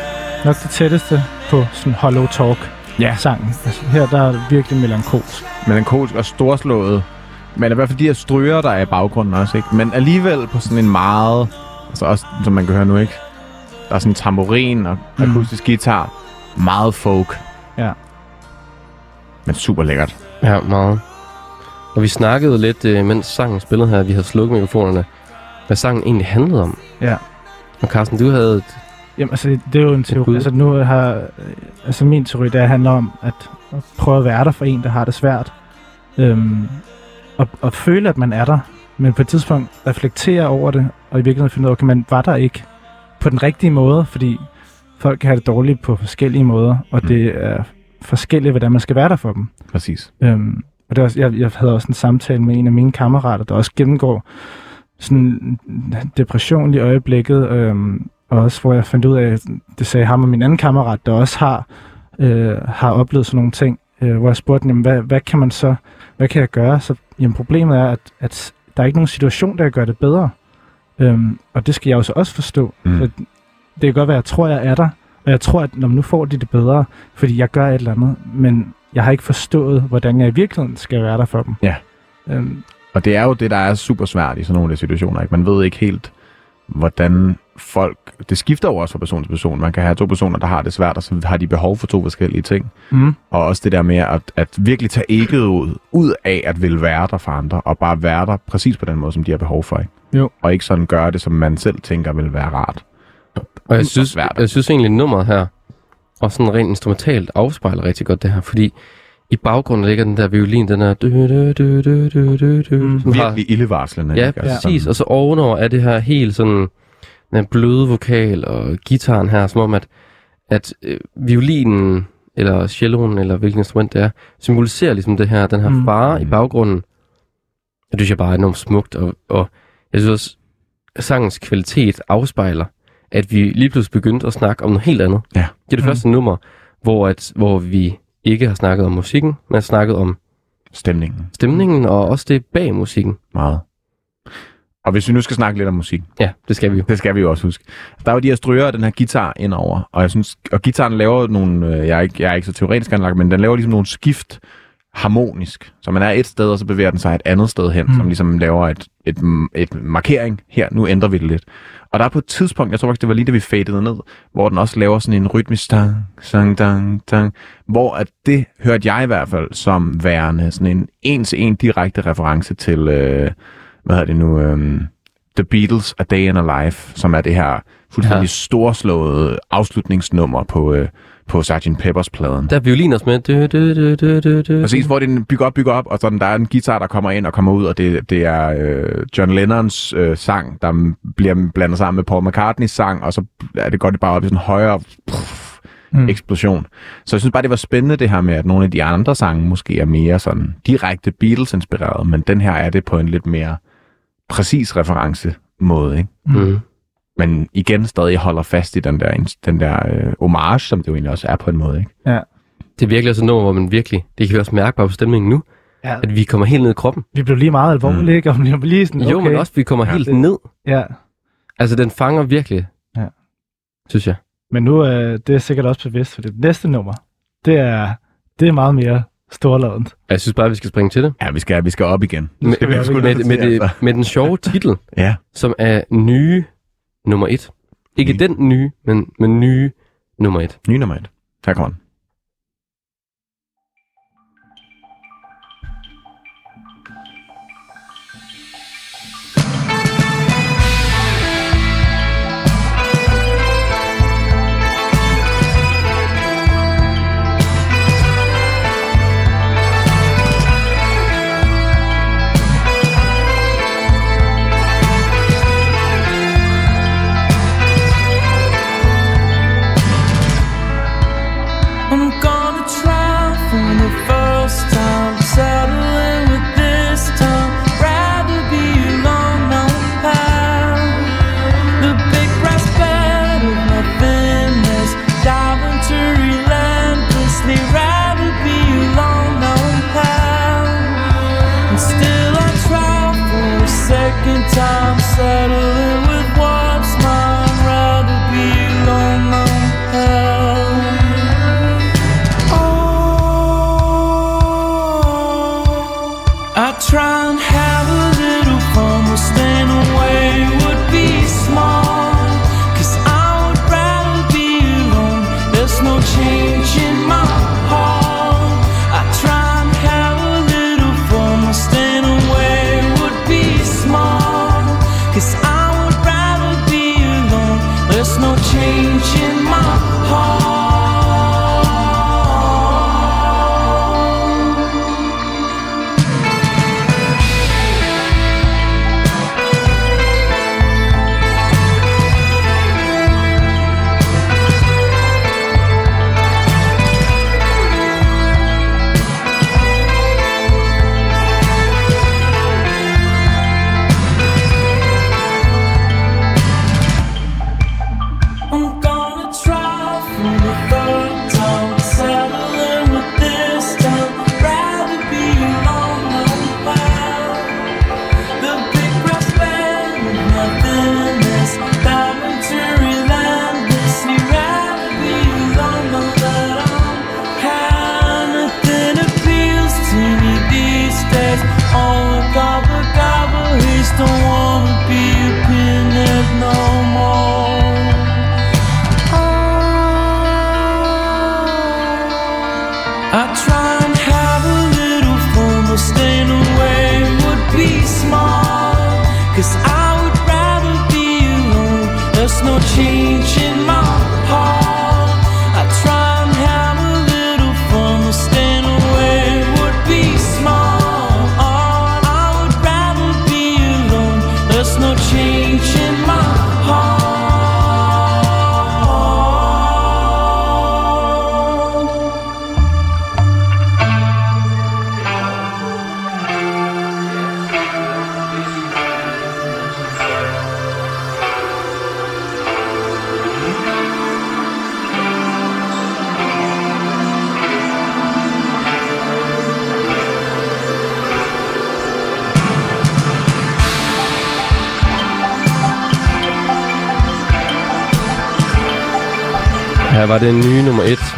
[SPEAKER 3] Nok det tætteste på sådan hollow talk
[SPEAKER 2] Ja.
[SPEAKER 3] sangen. Altså, her der er det virkelig melankolsk.
[SPEAKER 2] melankolsk og storslået. Men i hvert fald de her stryger, der er i baggrunden også, ikke? Men alligevel på sådan en meget... Altså også, som man kan høre nu, ikke? Der er sådan en tamburin og
[SPEAKER 3] Mm.
[SPEAKER 2] akustisk guitar. Meget folk.
[SPEAKER 3] Ja.
[SPEAKER 2] Men super lækkert.
[SPEAKER 1] Ja, meget. Og vi snakkede lidt, øh, mens sangen spillede her, vi havde slukket mikrofonerne, hvad sangen egentlig handlede om.
[SPEAKER 3] Ja.
[SPEAKER 1] Og Carsten, du havde et,
[SPEAKER 3] Jamen, altså, det, det er jo en teori. Altså, nu har... Altså, min teori, det handler om at, at prøve at være der for en, der har det svært. Øhm, og, og føle, at man er der. Men på et tidspunkt reflektere over det, og i virkeligheden finde ud af, okay, man var der ikke på den rigtige måde, fordi folk kan have det dårligt på forskellige måder, og
[SPEAKER 2] Mm.
[SPEAKER 3] det er forskelligt, hvordan man skal være der for dem.
[SPEAKER 2] Præcis.
[SPEAKER 3] Øhm, og det er også, jeg, jeg havde også en samtale med en af mine kammerater, der også gennemgår sådan depression i øjeblikket, øhm, og også hvor jeg fandt ud af, det sagde ham og min anden kammerat, der også har, øh, har oplevet sådan nogle ting, øh, hvor jeg spurgte, jamen, hvad, hvad kan man så, hvad kan jeg gøre? Så jamen, problemet er, at, at der er ikke nogen situation, der gøre det bedre. Øhm, og det skal jeg jo så også forstå.
[SPEAKER 2] Mm.
[SPEAKER 3] Så det kan godt være, at jeg tror, jeg er der, og jeg tror, at når nu får de det bedre, fordi jeg gør et eller andet, men jeg har ikke forstået, hvordan jeg i virkeligheden skal være der for dem.
[SPEAKER 2] Ja.
[SPEAKER 3] Øhm,
[SPEAKER 2] Og det er jo det, der er super svært i sådan nogle situationer. Ikke? Man ved ikke helt, hvordan folk... Det skifter jo også fra person til person. Man kan have to personer, der har det svært, og så har de behov for to forskellige ting.
[SPEAKER 3] mm,
[SPEAKER 2] Og også det der med at, at virkelig tage ægget ud, ud af at ville være der for andre, og bare være der præcis på den måde, som de har behov for. Ikke?
[SPEAKER 3] Jo.
[SPEAKER 2] Og ikke sådan gøre det, som man selv tænker vil være rart.
[SPEAKER 1] Og jeg synes,
[SPEAKER 2] svært.
[SPEAKER 1] jeg synes egentlig, nummeret her, og sådan rent instrumentalt, afspejler rigtig godt det her, fordi i baggrunden ligger den der violin, den er... Du, du, du,
[SPEAKER 3] Mm.
[SPEAKER 1] har,
[SPEAKER 2] Virkelig ildevarslende.
[SPEAKER 1] ja,
[SPEAKER 2] ikke? Altså
[SPEAKER 1] præcis.
[SPEAKER 2] sådan-
[SPEAKER 1] Og så ovenover er det her helt sådan den bløde vokal og gitaren her, som om at, at øh, violinen, eller celloen, eller hvilket instrument det er, symboliserer ligesom det her, den her
[SPEAKER 3] Mm.
[SPEAKER 1] fare i baggrunden. Det synes jeg bare er enormt smukt, og, og jeg synes også, at sangens kvalitet afspejler, at vi lige pludselig begyndte at snakke om noget helt andet.
[SPEAKER 2] Ja.
[SPEAKER 1] Det er det
[SPEAKER 3] Mm.
[SPEAKER 1] første nummer, hvor, at, hvor vi ikke har snakket om musikken, men har snakket om
[SPEAKER 2] Stemningen.
[SPEAKER 1] stemningen, og også det bag musikken.
[SPEAKER 2] Meget. Og hvis vi nu skal snakke lidt om musik,
[SPEAKER 1] Ja, det skal vi jo.
[SPEAKER 2] det skal vi jo også huske. Der er jo de her stryger og den her guitar indover, og jeg synes, og gitaren laver nogle, øh, jeg er ikke, jeg er ikke så teoretisk anlagt, men den laver ligesom nogle skift harmonisk. Så man er et sted, og så bevæger den sig et andet sted hen,
[SPEAKER 3] Mm.
[SPEAKER 2] som ligesom laver et, et, et markering. Her, nu ændrer vi det lidt. Og der er på et tidspunkt, jeg tror faktisk, det var lige da vi fadede ned, hvor den også laver sådan en rytmisk tang, sang, dang, dang, hvor at det hørte jeg i hvert fald som værende sådan en en-til-en direkte reference til, øh, hvad hedder det nu, øh, The Beatles, A Day in a Life, som er det her fuldstændig
[SPEAKER 1] ja.
[SPEAKER 2] storslåede afslutningsnummer på, øh, på Sgt. Peppers-pladen.
[SPEAKER 1] Der er violin også med. Du, du, du, du, du, du.
[SPEAKER 2] Præcis, hvor den bygger op, bygger op, og sådan, der er en guitar, der kommer ind og kommer ud, og det, det er øh, John Lennons øh, sang, der bliver blandet sammen med Paul McCartneys sang, og så er det godt det bare op i sådan en højere pff,
[SPEAKER 3] Mm.
[SPEAKER 2] mm. eksplosion. Så jeg synes bare, det var spændende det her med, at nogle af de andre sange måske er mere sådan direkte Beatles-inspireret, men den her er det på en lidt mere præcis reference måde, ikke?
[SPEAKER 1] Mm.
[SPEAKER 5] Men igen stadig holder fast i den der, den der øh, homage, som det jo egentlig også er på en måde. Ikke?
[SPEAKER 3] Ja.
[SPEAKER 1] Det er virkelig også noget, hvor man virkelig, det kan vi også mærke bare på stemningen nu,
[SPEAKER 3] ja.
[SPEAKER 1] at vi kommer helt ned i kroppen.
[SPEAKER 3] Vi blev lige meget alvorlige, ikke? Og vi blev lige sådan, okay.
[SPEAKER 1] Jo, men også, vi kommer helt
[SPEAKER 3] det-
[SPEAKER 1] ned.
[SPEAKER 3] Ja.
[SPEAKER 1] Altså, den fanger virkelig,
[SPEAKER 3] Ja.
[SPEAKER 1] synes jeg.
[SPEAKER 3] Men nu er det er sikkert også bevidst, for det næste nummer, det er, det er meget mere storladent.
[SPEAKER 1] Jeg synes bare, vi skal springe til det.
[SPEAKER 5] Ja, vi skal, vi skal op igen.
[SPEAKER 1] Med,
[SPEAKER 3] skal vi
[SPEAKER 1] med,
[SPEAKER 3] også
[SPEAKER 1] med, med, det,
[SPEAKER 5] altså.
[SPEAKER 1] med den sjove titel,
[SPEAKER 5] Ja.
[SPEAKER 1] som er nye nummer et. Ikke
[SPEAKER 5] Nye.
[SPEAKER 1] den nye, men, men nye nummer et.
[SPEAKER 5] Ny nummer et. Her kommer den.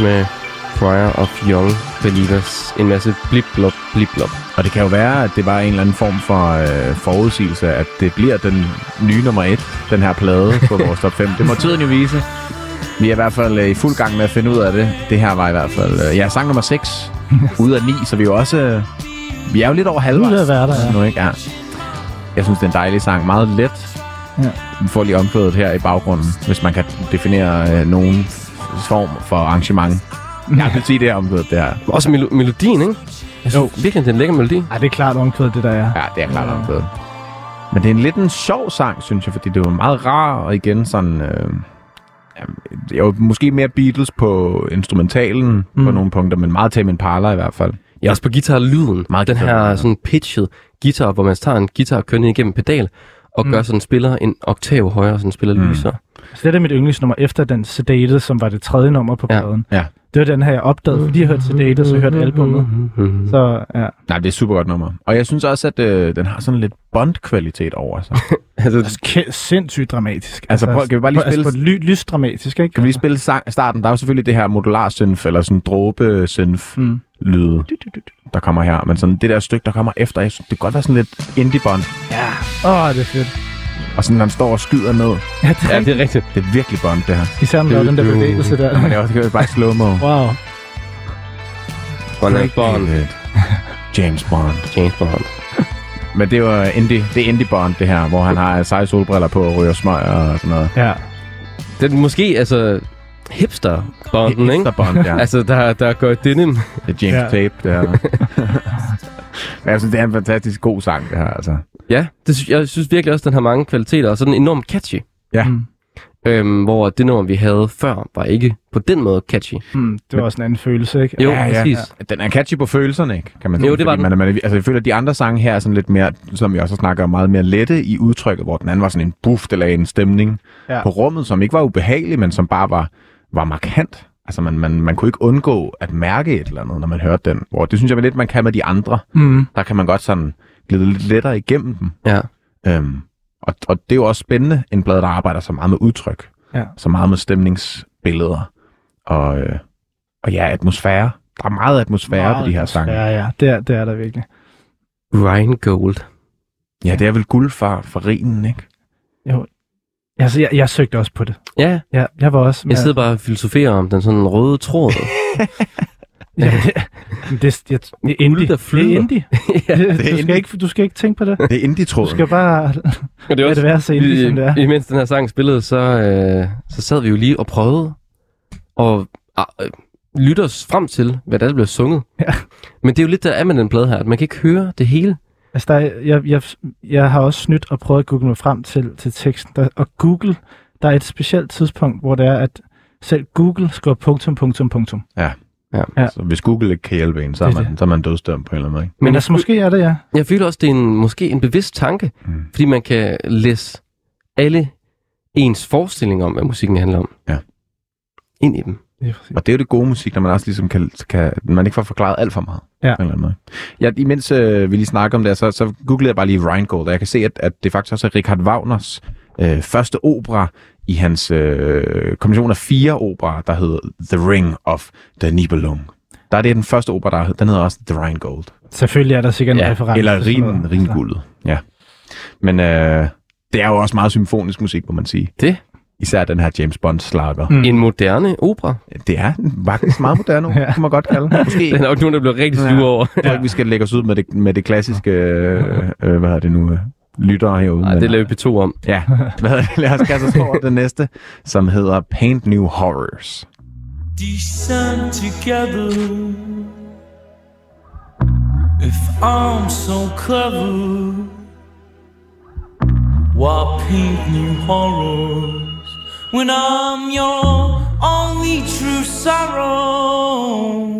[SPEAKER 1] Med Choir of Young Believers. En masse blip-blop, blip-blop.
[SPEAKER 5] Og det kan jo være, at det var en eller anden form for øh, forudsigelse, at det bliver den nye nummer et, den her plade på vores top 5. Det må tiden jo vise. Vi er i hvert fald øh, i fuld gang med at finde ud af det. Det her var i hvert fald, øh, ja, sang nummer 6 ud af 9, så vi er jo også, øh, vi er jo lidt over halvvejs.
[SPEAKER 3] Er at være der, ja.
[SPEAKER 5] Nu, ikke? Ja. Jeg synes, det er en dejlig sang. Meget let.
[SPEAKER 3] Ja.
[SPEAKER 5] Vi får lige omkvædet her i baggrunden, hvis man kan definere øh, nogen form for arrangement. Jeg vil sige, det er omkvædet, det her.
[SPEAKER 1] Også melo- melodien, ikke? Jeg synes jo. virkelig, det er en lækker melodi.
[SPEAKER 3] Ej, det er klart omkvædet, det der er.
[SPEAKER 5] Ja, det er klart omkvædet. Men det er en lidt en sjov sang, synes jeg, fordi det er jo meget rar, og igen sådan... Øh, ja, det er jo måske mere Beatles på instrumentalen mm. på nogle punkter, men meget Tame Impala i hvert fald.
[SPEAKER 1] Ja, også på guitar-lyden.
[SPEAKER 5] Meget
[SPEAKER 1] Den
[SPEAKER 5] guitar-lyden,
[SPEAKER 1] her
[SPEAKER 5] ja.
[SPEAKER 1] sådan pitched guitar, hvor man tager en guitar og kører ned igennem en pedal, og
[SPEAKER 3] Mm.
[SPEAKER 1] gør, så den spiller en oktav højere, så den spiller
[SPEAKER 2] Mm.
[SPEAKER 1] lysere.
[SPEAKER 3] Så det er mit yndlingsnummer efter den Sedated, som var det tredje nummer på
[SPEAKER 1] Ja.
[SPEAKER 3] pladen.
[SPEAKER 2] Ja.
[SPEAKER 3] Det var den her, jeg opdagede, fordi jeg hørte Sedated, så jeg hørte albumet. Så ja,
[SPEAKER 2] Nej, det er et super godt nummer. Og jeg synes også, at øh, den har sådan lidt Bond-kvalitet over sig.
[SPEAKER 1] Altså,
[SPEAKER 3] det er sk- sindssygt dramatisk.
[SPEAKER 2] Altså, prøv- kan vi bare lige
[SPEAKER 3] altså,
[SPEAKER 2] spille-
[SPEAKER 3] på ly- lysdramatisk, ikke?
[SPEAKER 2] Kan vi lige spille sang, starten? Der er jo selvfølgelig det her modular synth, eller sådan dråbe synth
[SPEAKER 3] Mm.
[SPEAKER 2] lyde, der kommer her. Men sådan det der stykke, der kommer efter, jeg synes, det kan godt være sådan lidt indie bond.
[SPEAKER 3] Ja. Åh, oh, det er fedt.
[SPEAKER 2] Og sådan, når han står og skyder ned.
[SPEAKER 3] Ja, det er,
[SPEAKER 1] ja,
[SPEAKER 3] ja,
[SPEAKER 1] det er rigtigt.
[SPEAKER 2] Det er virkelig bond, det her.
[SPEAKER 3] Især når den der bevægelse der.
[SPEAKER 2] Men det er også det er bare slow-mo.
[SPEAKER 3] Wow.
[SPEAKER 1] Ronald Bond,
[SPEAKER 2] James Bond.
[SPEAKER 1] James Bond.
[SPEAKER 2] Men det var indie, det er indie bond, det her, hvor han har seje solbriller på og ryger smøg og sådan noget.
[SPEAKER 3] Ja.
[SPEAKER 1] Det er måske, altså, hipster-bonden, ikke?
[SPEAKER 2] Hipster Bond, ja.
[SPEAKER 1] Altså, der, der går denim.
[SPEAKER 2] Det er James
[SPEAKER 3] Ja.
[SPEAKER 2] ja. Tape, det her. Men jeg synes, det er en fantastisk god sang, det her, altså.
[SPEAKER 1] Ja, det synes, jeg synes virkelig også, den har mange kvaliteter, og så er den enormt catchy.
[SPEAKER 2] Ja.
[SPEAKER 3] Mm.
[SPEAKER 1] Øhm, hvor det nummer, vi havde før, var ikke på den måde catchy.
[SPEAKER 3] Mm, det var også en anden følelse, ikke?
[SPEAKER 1] Jo,
[SPEAKER 2] Ja, ja.
[SPEAKER 1] præcis.
[SPEAKER 2] Den er catchy på følelserne, ikke? Kan man sige.
[SPEAKER 1] Jo, det var
[SPEAKER 2] Fordi
[SPEAKER 1] den.
[SPEAKER 2] Man, man, altså, jeg føler, at de andre sange her er sådan lidt mere, som jeg også snakker om, meget mere lette i udtrykket, hvor den anden var sådan en buff, eller en stemning
[SPEAKER 3] Ja.
[SPEAKER 2] ja. på rummet, som ikke var ubehagelig, men som bare var, var markant. Altså, man, man, man kunne ikke undgå at mærke et eller andet, når man hørte den. Hvor det synes jeg lidt, man kan med de andre.
[SPEAKER 3] Mm.
[SPEAKER 2] Der kan man godt sådan glide lidt lettere igennem dem.
[SPEAKER 1] Ja.
[SPEAKER 2] Øhm, og, og det er jo også spændende, en blad, der arbejder så meget med udtryk.
[SPEAKER 3] Ja.
[SPEAKER 2] Så meget med stemningsbilleder. Og, øh, og ja, atmosfære. Der er meget atmosfære
[SPEAKER 3] Meget
[SPEAKER 2] på de her sange.
[SPEAKER 3] Ja, ja. Det er, det er der virkelig.
[SPEAKER 1] Ryan Gold.
[SPEAKER 2] Ja, det er vel guld for, for rinen, ikke?
[SPEAKER 3] Jo. Altså, jeg, jeg søgte også på det.
[SPEAKER 1] Ja,
[SPEAKER 3] Ja, jeg var også...
[SPEAKER 1] jeg sidder bare og filosoferer om den sådan røde tråd.
[SPEAKER 3] Ja, det, det, det, det er indie.
[SPEAKER 1] der
[SPEAKER 3] Det er indie.
[SPEAKER 1] ja,
[SPEAKER 3] Det, du,
[SPEAKER 2] indie.
[SPEAKER 3] skal ikke, du skal ikke tænke på det.
[SPEAKER 2] Det er
[SPEAKER 3] Du
[SPEAKER 2] indie-tråden.
[SPEAKER 3] skal bare
[SPEAKER 1] og det
[SPEAKER 3] lade det være så indie, som det er.
[SPEAKER 1] i, imens den her sang spillede, så, øh, så sad vi jo lige og prøvede at øh, lytte os frem til, hvad der blev sunget.
[SPEAKER 3] Ja.
[SPEAKER 1] Men det er jo lidt der er med den plade her, at man kan ikke høre det hele.
[SPEAKER 3] Altså, der er, jeg, jeg, jeg har også snydt og prøvet at google mig frem til, til teksten. Der, og Google, der er et specielt tidspunkt, hvor det er, at selv Google skriver punktum, punktum, punktum.
[SPEAKER 2] Ja.
[SPEAKER 3] Ja.
[SPEAKER 2] Så hvis Google ikke kan hjælpe en, så er
[SPEAKER 3] Det er
[SPEAKER 2] man,
[SPEAKER 3] det.
[SPEAKER 2] så er man dødsdømt på en eller anden måde. Ikke?
[SPEAKER 3] Men, altså, måske er det, ja.
[SPEAKER 1] Jeg føler også, det er en, måske en bevidst tanke,
[SPEAKER 2] Mm.
[SPEAKER 1] fordi man kan læse alle ens forestillinger om, hvad musikken handler om.
[SPEAKER 2] Ja.
[SPEAKER 1] Ind i dem.
[SPEAKER 3] Præcis.
[SPEAKER 2] Og det er jo det gode musik, når man også ligesom kan, kan man ikke får forklaret alt for meget.
[SPEAKER 3] Ja.
[SPEAKER 2] På en eller anden måde. Ja, imens øh, vi lige snakker om det, så, så googlede jeg bare lige Rheingold, og jeg kan se, at, at det faktisk også er Richard Wagners øh, første opera i hans øh, kombination af fire operer, der hedder The Ring of the Nibelung. Der er det den første opera, der den hedder også The Rheingold.
[SPEAKER 3] Selvfølgelig er der sikkert en
[SPEAKER 2] Ja,
[SPEAKER 3] reference.
[SPEAKER 2] eller
[SPEAKER 3] noget.
[SPEAKER 2] Ringuldet. Ja. Men øh, det er jo også meget symfonisk musik, må man sige.
[SPEAKER 1] Det
[SPEAKER 2] Især den her James Bond slager.
[SPEAKER 3] Mm.
[SPEAKER 1] En moderne opera.
[SPEAKER 2] Det er faktisk meget moderne,
[SPEAKER 3] Ja.
[SPEAKER 2] ja. kan man godt kalde. Måske
[SPEAKER 1] Den er jo ikke nogen, der bliver rigtig sure
[SPEAKER 3] Ja.
[SPEAKER 1] over.
[SPEAKER 2] Ikke, vi skal lægge os ud med det, med det klassiske, øh, øh, hvad hedder det nu, lyttere herude.
[SPEAKER 1] Nej,
[SPEAKER 2] men-
[SPEAKER 1] det laver vi to om.
[SPEAKER 2] Ja, hvad? Lad os kaste os over det næste, som hedder Paint New Horrors.
[SPEAKER 5] descend together. If I'm so clever, why paint new horrors when I'm your only true sorrow?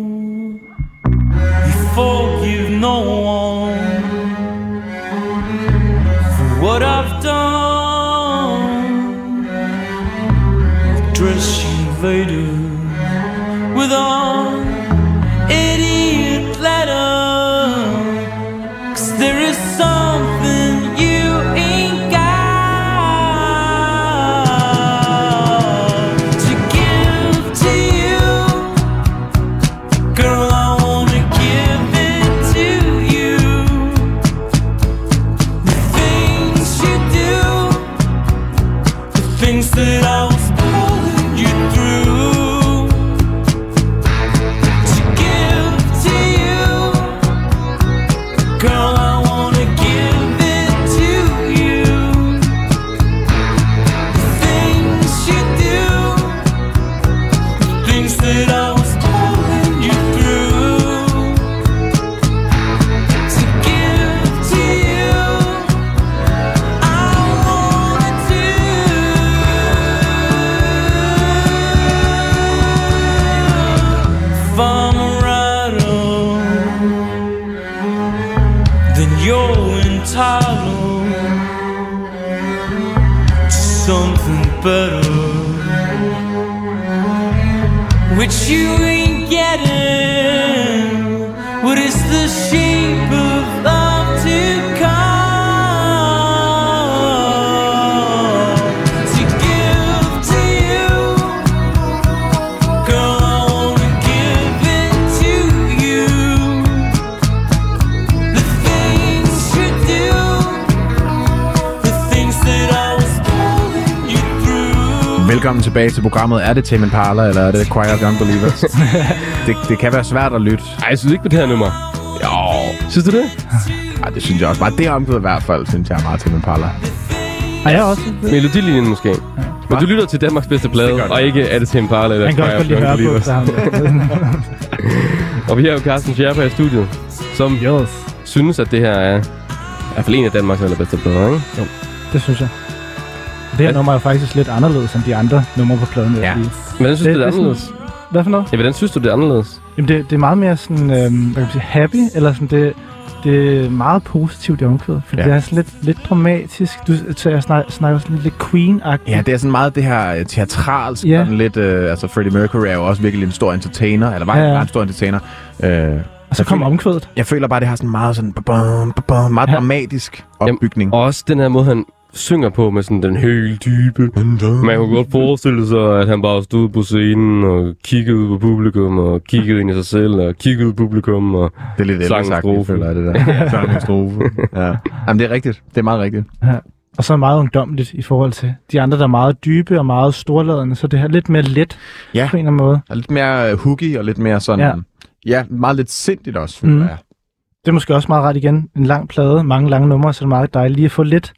[SPEAKER 2] Velkommen tilbage til programmet. Er det Tame Impala, eller er det Choir of Young Believers? det, det kan være svært at lytte.
[SPEAKER 1] Ej, jeg synes ikke på det her nummer.
[SPEAKER 2] Jo,
[SPEAKER 1] Synes du det?
[SPEAKER 2] Ej, det synes jeg også. Bare det omkvæd i hvert fald, synes jeg er meget Tame Impala.
[SPEAKER 3] Og jeg også.
[SPEAKER 1] Melodilinjen måske. Men du lytter til Danmarks bedste plade, og ikke er det til Impala eller Choir of Young Believers. Og vi har jo Carsten Scherper i studiet, som
[SPEAKER 3] Yes,
[SPEAKER 1] synes, at det her er i hvert fald en af Danmarks allerbedste plader, ikke?
[SPEAKER 3] det synes jeg. Det her nummer er faktisk lidt anderledes end de andre numre på pladen.
[SPEAKER 2] Ja.
[SPEAKER 1] Hvordan synes
[SPEAKER 3] Det-
[SPEAKER 1] du, det er
[SPEAKER 3] er sådan-
[SPEAKER 1] anderledes?
[SPEAKER 3] Hvad for noget?
[SPEAKER 1] Ja, hvordan synes du, det er anderledes?
[SPEAKER 3] Jamen, det, det er meget mere sådan, øhm, hvad kan man sige, happy, eller sådan, det, det er meget positivt i omkvædet, for
[SPEAKER 2] Ja.
[SPEAKER 3] det er sådan lidt, lidt dramatisk. Du så jeg snakker, snakker sådan lidt Queen-agtigt.
[SPEAKER 2] Ja, det er sådan meget det her øh, teatralsk,
[SPEAKER 3] Ja.
[SPEAKER 2] sådan lidt, øh, altså Freddie Mercury er jo også virkelig en stor entertainer, eller var,
[SPEAKER 3] Ja,
[SPEAKER 2] en stor entertainer. Øh,
[SPEAKER 3] og så kommer omkvædet.
[SPEAKER 2] jeg føler bare, det har sådan meget sådan, ba-bum, ba-bum, meget
[SPEAKER 3] Ja.
[SPEAKER 2] dramatisk opbygning.
[SPEAKER 1] Og også den her måde, han synger på med sådan den helt dybe. Man kunne godt forestille sig, at han bare stod på scenen og kiggede ud på publikum, og kiggede ind i sig selv, og kiggede ud på publikum, og
[SPEAKER 2] Det er lidt
[SPEAKER 1] Sang
[SPEAKER 2] ældre sagt,
[SPEAKER 1] strofe.
[SPEAKER 2] føler jeg, det der. Sang en strofe. Ja. Jamen, det er rigtigt. Det er meget rigtigt.
[SPEAKER 3] Og så meget ungdomligt i forhold til de andre, der er meget dybe og meget storladende, så det her lidt mere let
[SPEAKER 2] Ja.
[SPEAKER 3] på en eller anden måde.
[SPEAKER 2] Er lidt mere øh, hooky og lidt mere sådan... Ja,
[SPEAKER 3] Ja.
[SPEAKER 2] ja meget lidt sindigt også, føler
[SPEAKER 3] Mhm.
[SPEAKER 2] jeg.
[SPEAKER 3] Det er måske også meget ret igen. En lang plade, mange lange numre, så er det meget dejligt lige at få lidt,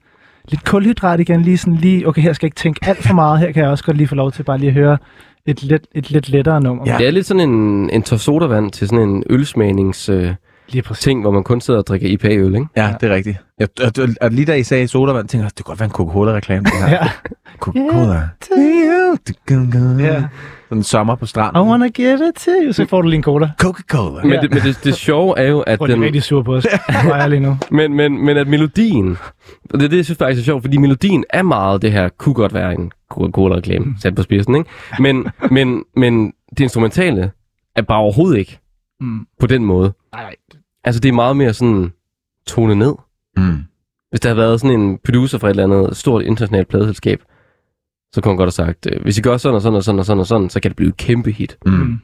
[SPEAKER 3] lidt kulhydrat igen. Lige sådan lige, okay, her skal jeg ikke tænke alt for meget. Her kan jeg også godt lige få lov til bare lige at høre et lidt, et lidt lettere nummer.
[SPEAKER 2] Ja.
[SPEAKER 1] det er lidt sådan en, en tår sodavand til sådan en ølsmagnings øh,
[SPEAKER 3] Lige præcis.
[SPEAKER 1] ting, hvor man kun sidder og drikker IPA-øl, ikke?
[SPEAKER 2] Ja, det er rigtigt. Jeg, og, og, og lige da I sagde sodavand, tænkte jeg, det kunne godt være en Coca-Cola-reklame. Det her.
[SPEAKER 3] Ja.
[SPEAKER 2] Coca-Cola.
[SPEAKER 3] Ja.
[SPEAKER 2] Sådan en sommer på
[SPEAKER 3] I
[SPEAKER 2] stranden.
[SPEAKER 3] wanna give it to you. Så får du lige en cola.
[SPEAKER 2] Coca-Cola.
[SPEAKER 1] Men, det, men det, det sjove er jo, at
[SPEAKER 3] Prøv lige
[SPEAKER 1] den,
[SPEAKER 3] rigtig sur på os. Hvor er jeg lige nu?
[SPEAKER 1] men, men, men at melodien, og det er det, jeg synes faktisk er sjovt, fordi melodien er meget det her, kunne godt være en Coca-Cola-reklame, sat på spidsen, ikke? Men, men, men det instrumentale er bare overhovedet ikke
[SPEAKER 3] Mm.
[SPEAKER 1] på den måde.
[SPEAKER 3] Nej, nej.
[SPEAKER 1] Altså, det er meget mere sådan tone ned.
[SPEAKER 2] Mm.
[SPEAKER 1] Hvis der havde været sådan en producer fra et eller andet stort internationalt pladeselskab, så kunne man godt have sagt, øh, hvis I gør sådan og sådan og sådan og sådan og sådan, så kan det blive et kæmpe hit.
[SPEAKER 2] Mm.
[SPEAKER 3] Mm.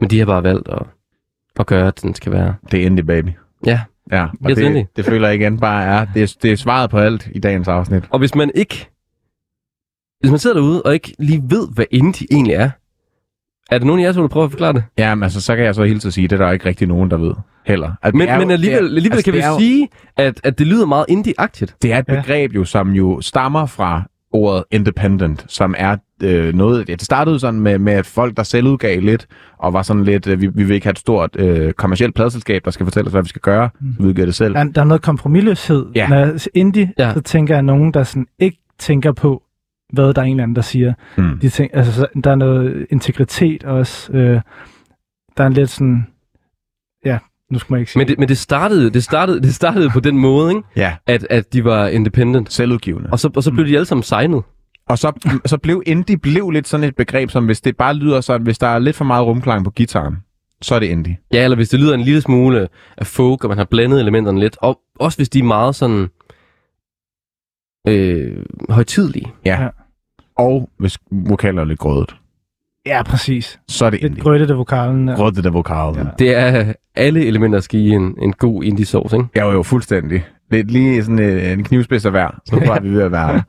[SPEAKER 1] Men de har bare valgt at, at gøre, at den skal være...
[SPEAKER 2] Det er indie, baby.
[SPEAKER 1] Ja,
[SPEAKER 2] Ja, og
[SPEAKER 1] Helt indie.
[SPEAKER 2] det, det føler jeg igen bare er, det er, det er svaret på alt i dagens afsnit.
[SPEAKER 1] og hvis man ikke... Hvis man sidder derude og ikke lige ved, hvad indie egentlig er, er der nogen af jer, som vil prøve at forklare det?
[SPEAKER 2] Ja, men altså, så kan jeg så hilse at sige, det er der ikke rigtig nogen, der ved heller. At
[SPEAKER 1] Men,
[SPEAKER 2] det er jo-
[SPEAKER 1] men alligevel,
[SPEAKER 2] det
[SPEAKER 1] alligevel
[SPEAKER 2] altså,
[SPEAKER 1] kan vi
[SPEAKER 2] det jo-
[SPEAKER 1] sige, at, at det lyder meget indie-agtigt.
[SPEAKER 2] Det er et
[SPEAKER 3] Ja.
[SPEAKER 2] begreb jo, som jo stammer fra ordet independent, som er øh, noget... Ja, det startede sådan med, med at folk, der selv udgav lidt, og var sådan lidt, øh, vi, vi vil ikke have et stort øh, kommersielt pladselskab, der skal fortælle os, hvad vi skal gøre, så vi udgiver det selv.
[SPEAKER 3] Der, er- der er noget kompromilløshed.
[SPEAKER 2] Ja.
[SPEAKER 3] Når indie,
[SPEAKER 1] Ja.
[SPEAKER 3] ja. så tænker jeg nogen, der sådan ikke tænker på, hvad der er en eller anden, der siger.
[SPEAKER 2] Mm.
[SPEAKER 3] De tænker, altså, så- der er noget integritet også. Øh, der er en lidt sådan... Ja, nu skal man ikke sige
[SPEAKER 1] Men det, men det startede, det startede, det startede på den måde, ikke?
[SPEAKER 2] Ja,
[SPEAKER 1] At, at de var independent.
[SPEAKER 2] selvudgivende.
[SPEAKER 1] Og så, og så blev de alle sammen signet.
[SPEAKER 2] Og så, så blev indie blev lidt sådan et begreb, som hvis det bare lyder sådan, hvis der er lidt for meget rumklang på gitaren, så er det indie.
[SPEAKER 1] Ja, eller hvis det lyder en lille smule af folk, og man har blandet elementerne lidt. Og også hvis de er meget sådan øh, højtidlige.
[SPEAKER 2] Ja.
[SPEAKER 3] Ja.
[SPEAKER 2] Og hvis vokaler er lidt grødet,
[SPEAKER 3] Ja, præcis.
[SPEAKER 2] så er det
[SPEAKER 3] Lidt
[SPEAKER 2] indie.
[SPEAKER 3] grøttete vokalen. Ja.
[SPEAKER 2] Grødet det der vokal. Ja.
[SPEAKER 3] Ja.
[SPEAKER 1] Det er alle elementer skal i en, en god indie-sauce, ikke?
[SPEAKER 2] Jeg var jo fuldstændig. Lidt lige sådan øh, en knivspids af hver, så tror vi ved at være.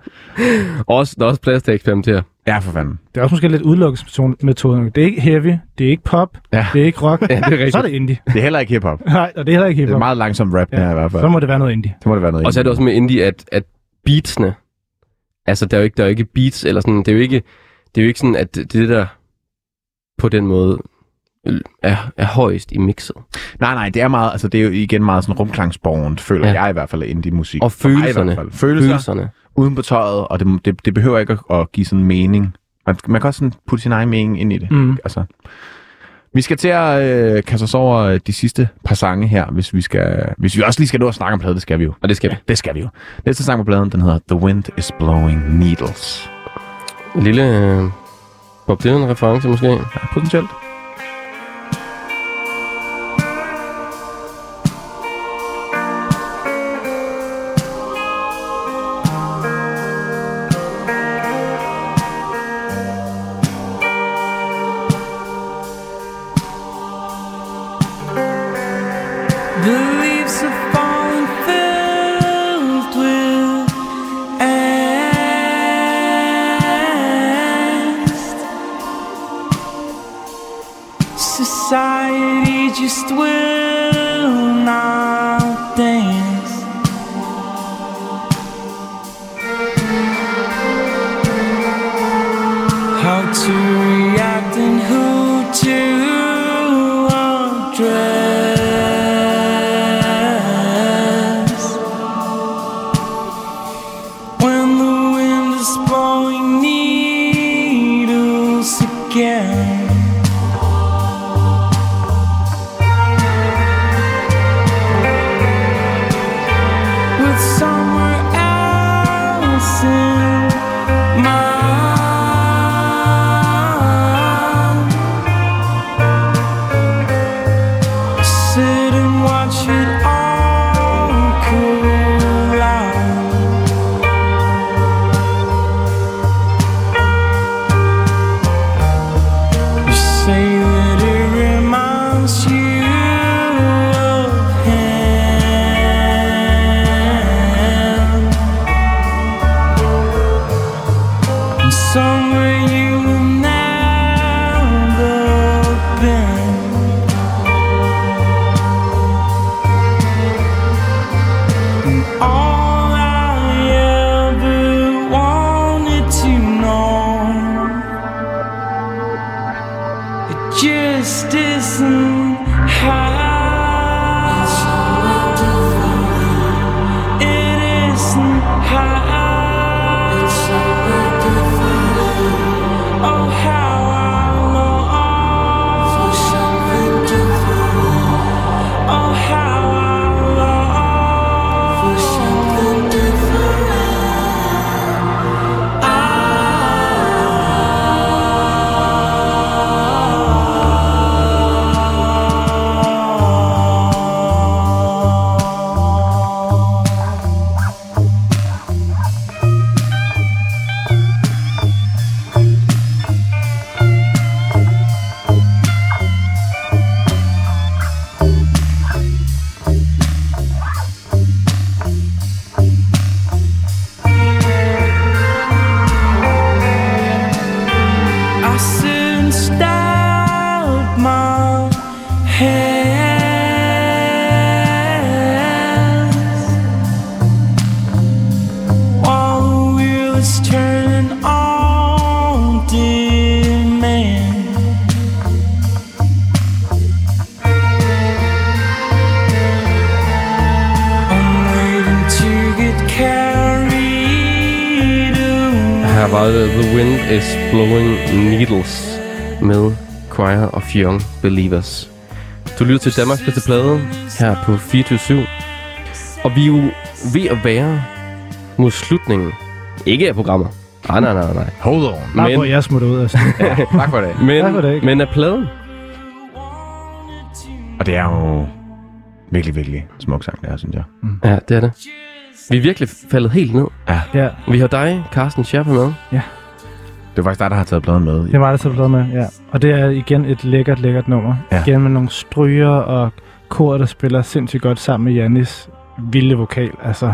[SPEAKER 1] Og også, der er også plads til at eksperimentere.
[SPEAKER 2] Ja, for fanden.
[SPEAKER 3] Det er også måske lidt udelukkelsesmetode. Det er ikke heavy, det er ikke pop,
[SPEAKER 2] Ja.
[SPEAKER 3] det er ikke rock.
[SPEAKER 1] Ja, det er rigtigt.
[SPEAKER 3] Så er det indie.
[SPEAKER 2] Det er heller ikke hiphop.
[SPEAKER 3] Nej, og det er heller ikke
[SPEAKER 2] Det er
[SPEAKER 3] hiphop.
[SPEAKER 2] meget langsom rap, ja.
[SPEAKER 3] Ja.
[SPEAKER 2] her i hvert fald.
[SPEAKER 3] Så må det være noget indie.
[SPEAKER 2] Så må det være noget
[SPEAKER 1] Og så er det også med indie, at, at beatsene, altså der er jo ikke, der er jo ikke beats, eller sådan, det er jo ikke, det er jo ikke sådan, at det, det der på den måde øh, er, er højst i mixet.
[SPEAKER 2] Nej, nej, det er meget, altså det er jo igen meget sådan rumklangsborgent, føler
[SPEAKER 1] Ja.
[SPEAKER 2] jeg i hvert fald af indie-musik.
[SPEAKER 1] Og
[SPEAKER 2] i hvert
[SPEAKER 1] følelserne.
[SPEAKER 2] fald. Følelser, Følelser.
[SPEAKER 1] Følelserne.
[SPEAKER 2] uden på tøjet, og det, det, det behøver ikke at, at give sådan mening. Man, man kan også sådan putte sin egen mening ind i det.
[SPEAKER 3] Mm.
[SPEAKER 2] Altså. Vi skal til at øh, kaste os over øh, de sidste par sange her, hvis vi, skal, hvis vi også lige skal nå at snakke om pladen, det skal vi jo.
[SPEAKER 1] Og det skal vi.
[SPEAKER 2] Det skal vi jo. Næste sang på pladen, den hedder The Wind is Blowing Needles.
[SPEAKER 1] En lille øh, Bob Dylan-reference måske.
[SPEAKER 5] Ja, potentielt.
[SPEAKER 1] Her var det The Wind is Blowing Needles med Choir of Young Believers. Du lytter til Danmarks bedste plade her på 24 Og vi er jo ved at være mod slutningen. Ikke af programmer. Nej, nej, nej, nej.
[SPEAKER 5] Hold on.
[SPEAKER 3] Bare
[SPEAKER 1] Men-
[SPEAKER 3] hvor jeg smutter ud. Altså.
[SPEAKER 5] Tak for det.
[SPEAKER 1] Men,
[SPEAKER 3] Tak for det.
[SPEAKER 1] men af pladen.
[SPEAKER 5] Og det er jo virkelig, virkelig smuk sang, det her, synes jeg.
[SPEAKER 1] Ja, det er det. Vi er virkelig faldet helt ned.
[SPEAKER 3] ja,
[SPEAKER 1] Vi har dig, Carsten Scherpe, med.
[SPEAKER 5] Det er faktisk dig, der har taget pladen med.
[SPEAKER 3] det var det så blevet med, ja. Og det er igen et lækkert, lækkert nummer.
[SPEAKER 5] Ja.
[SPEAKER 3] Igen med nogle stryger og kor, der spiller sindssygt godt sammen med Jannis vilde vokal. Altså,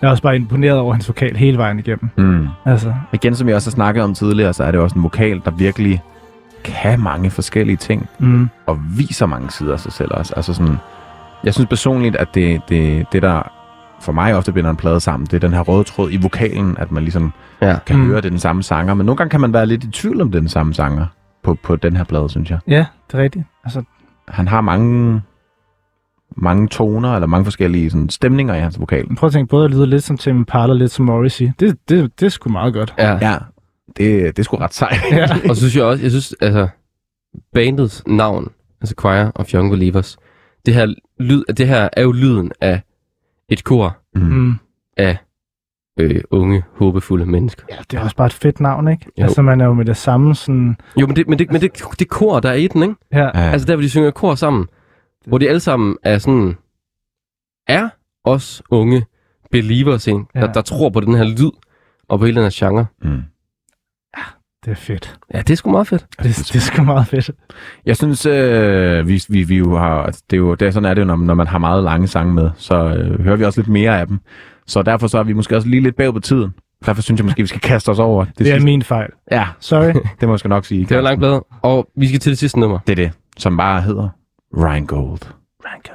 [SPEAKER 3] jeg er også bare imponeret over hans vokal hele vejen igennem.
[SPEAKER 5] Mm.
[SPEAKER 3] Altså,
[SPEAKER 5] Igen, som jeg også har snakket om tidligere, så er det også en vokal, der virkelig kan mange forskellige ting,
[SPEAKER 3] mm,
[SPEAKER 5] og viser mange sider af sig selv også. Altså sådan, jeg synes personligt, at det, det, det der for mig ofte binder en plade sammen, det er den her røde tråd i vokalen, at man ligesom
[SPEAKER 1] Ja.
[SPEAKER 5] kan
[SPEAKER 3] Mm.
[SPEAKER 5] høre, det er den samme sanger. Men nogle gange kan man være lidt i tvivl om det er den samme sanger på, på den her plade, synes jeg.
[SPEAKER 3] ja, det er rigtigt. Altså,
[SPEAKER 5] Han har mange, mange toner, eller mange forskellige sådan, stemninger i hans vokal.
[SPEAKER 3] prøv at tænke, både at lyde lidt som Tim Impala lidt som Morrissey. Det, det, det er sgu meget godt.
[SPEAKER 1] Ja.
[SPEAKER 5] Ja, det, det er sgu ret sejt.
[SPEAKER 3] Ja.
[SPEAKER 1] Og så synes jeg også, jeg synes, altså, bandets navn, altså Choir of Young Believers, det her, lyd, det her er jo lyden af et kor
[SPEAKER 5] Mm.
[SPEAKER 3] Mm.
[SPEAKER 1] af øh, unge, håbefulde mennesker.
[SPEAKER 5] Ja, det er også bare et fedt navn, ikke?
[SPEAKER 1] Jo.
[SPEAKER 5] Altså, man er jo med det samme sådan...
[SPEAKER 1] Jo, men det, men det, men det, det kor, der er i den, ikke?
[SPEAKER 2] Ja.
[SPEAKER 1] Altså der, hvor de synger kor sammen, hvor de alle sammen er sådan, er os unge believers, ikke? Der,
[SPEAKER 5] Ja.
[SPEAKER 1] der tror på den her lyd, og på hele den her genre.
[SPEAKER 2] Mm.
[SPEAKER 5] Det er fedt.
[SPEAKER 1] Ja, det er sgu meget fedt.
[SPEAKER 5] Det, det er sgu meget fedt.
[SPEAKER 2] Jeg synes, øh, vi, vi, vi jo har, altså, det er jo, det er, sådan er det jo, når, når man har meget lange sange med, så øh, hører vi også lidt mere af dem. Så derfor så er vi måske også lige lidt bag på tiden. Derfor synes jeg måske, vi skal kaste os over det,
[SPEAKER 5] Det er
[SPEAKER 2] sidste.
[SPEAKER 5] min fejl.
[SPEAKER 2] Ja,
[SPEAKER 5] Sorry.
[SPEAKER 2] det må jeg nok sige.
[SPEAKER 1] Det er en lang plade, og vi skal til det sidste nummer.
[SPEAKER 2] Det er det, som bare hedder Rheingold.
[SPEAKER 5] Ranko.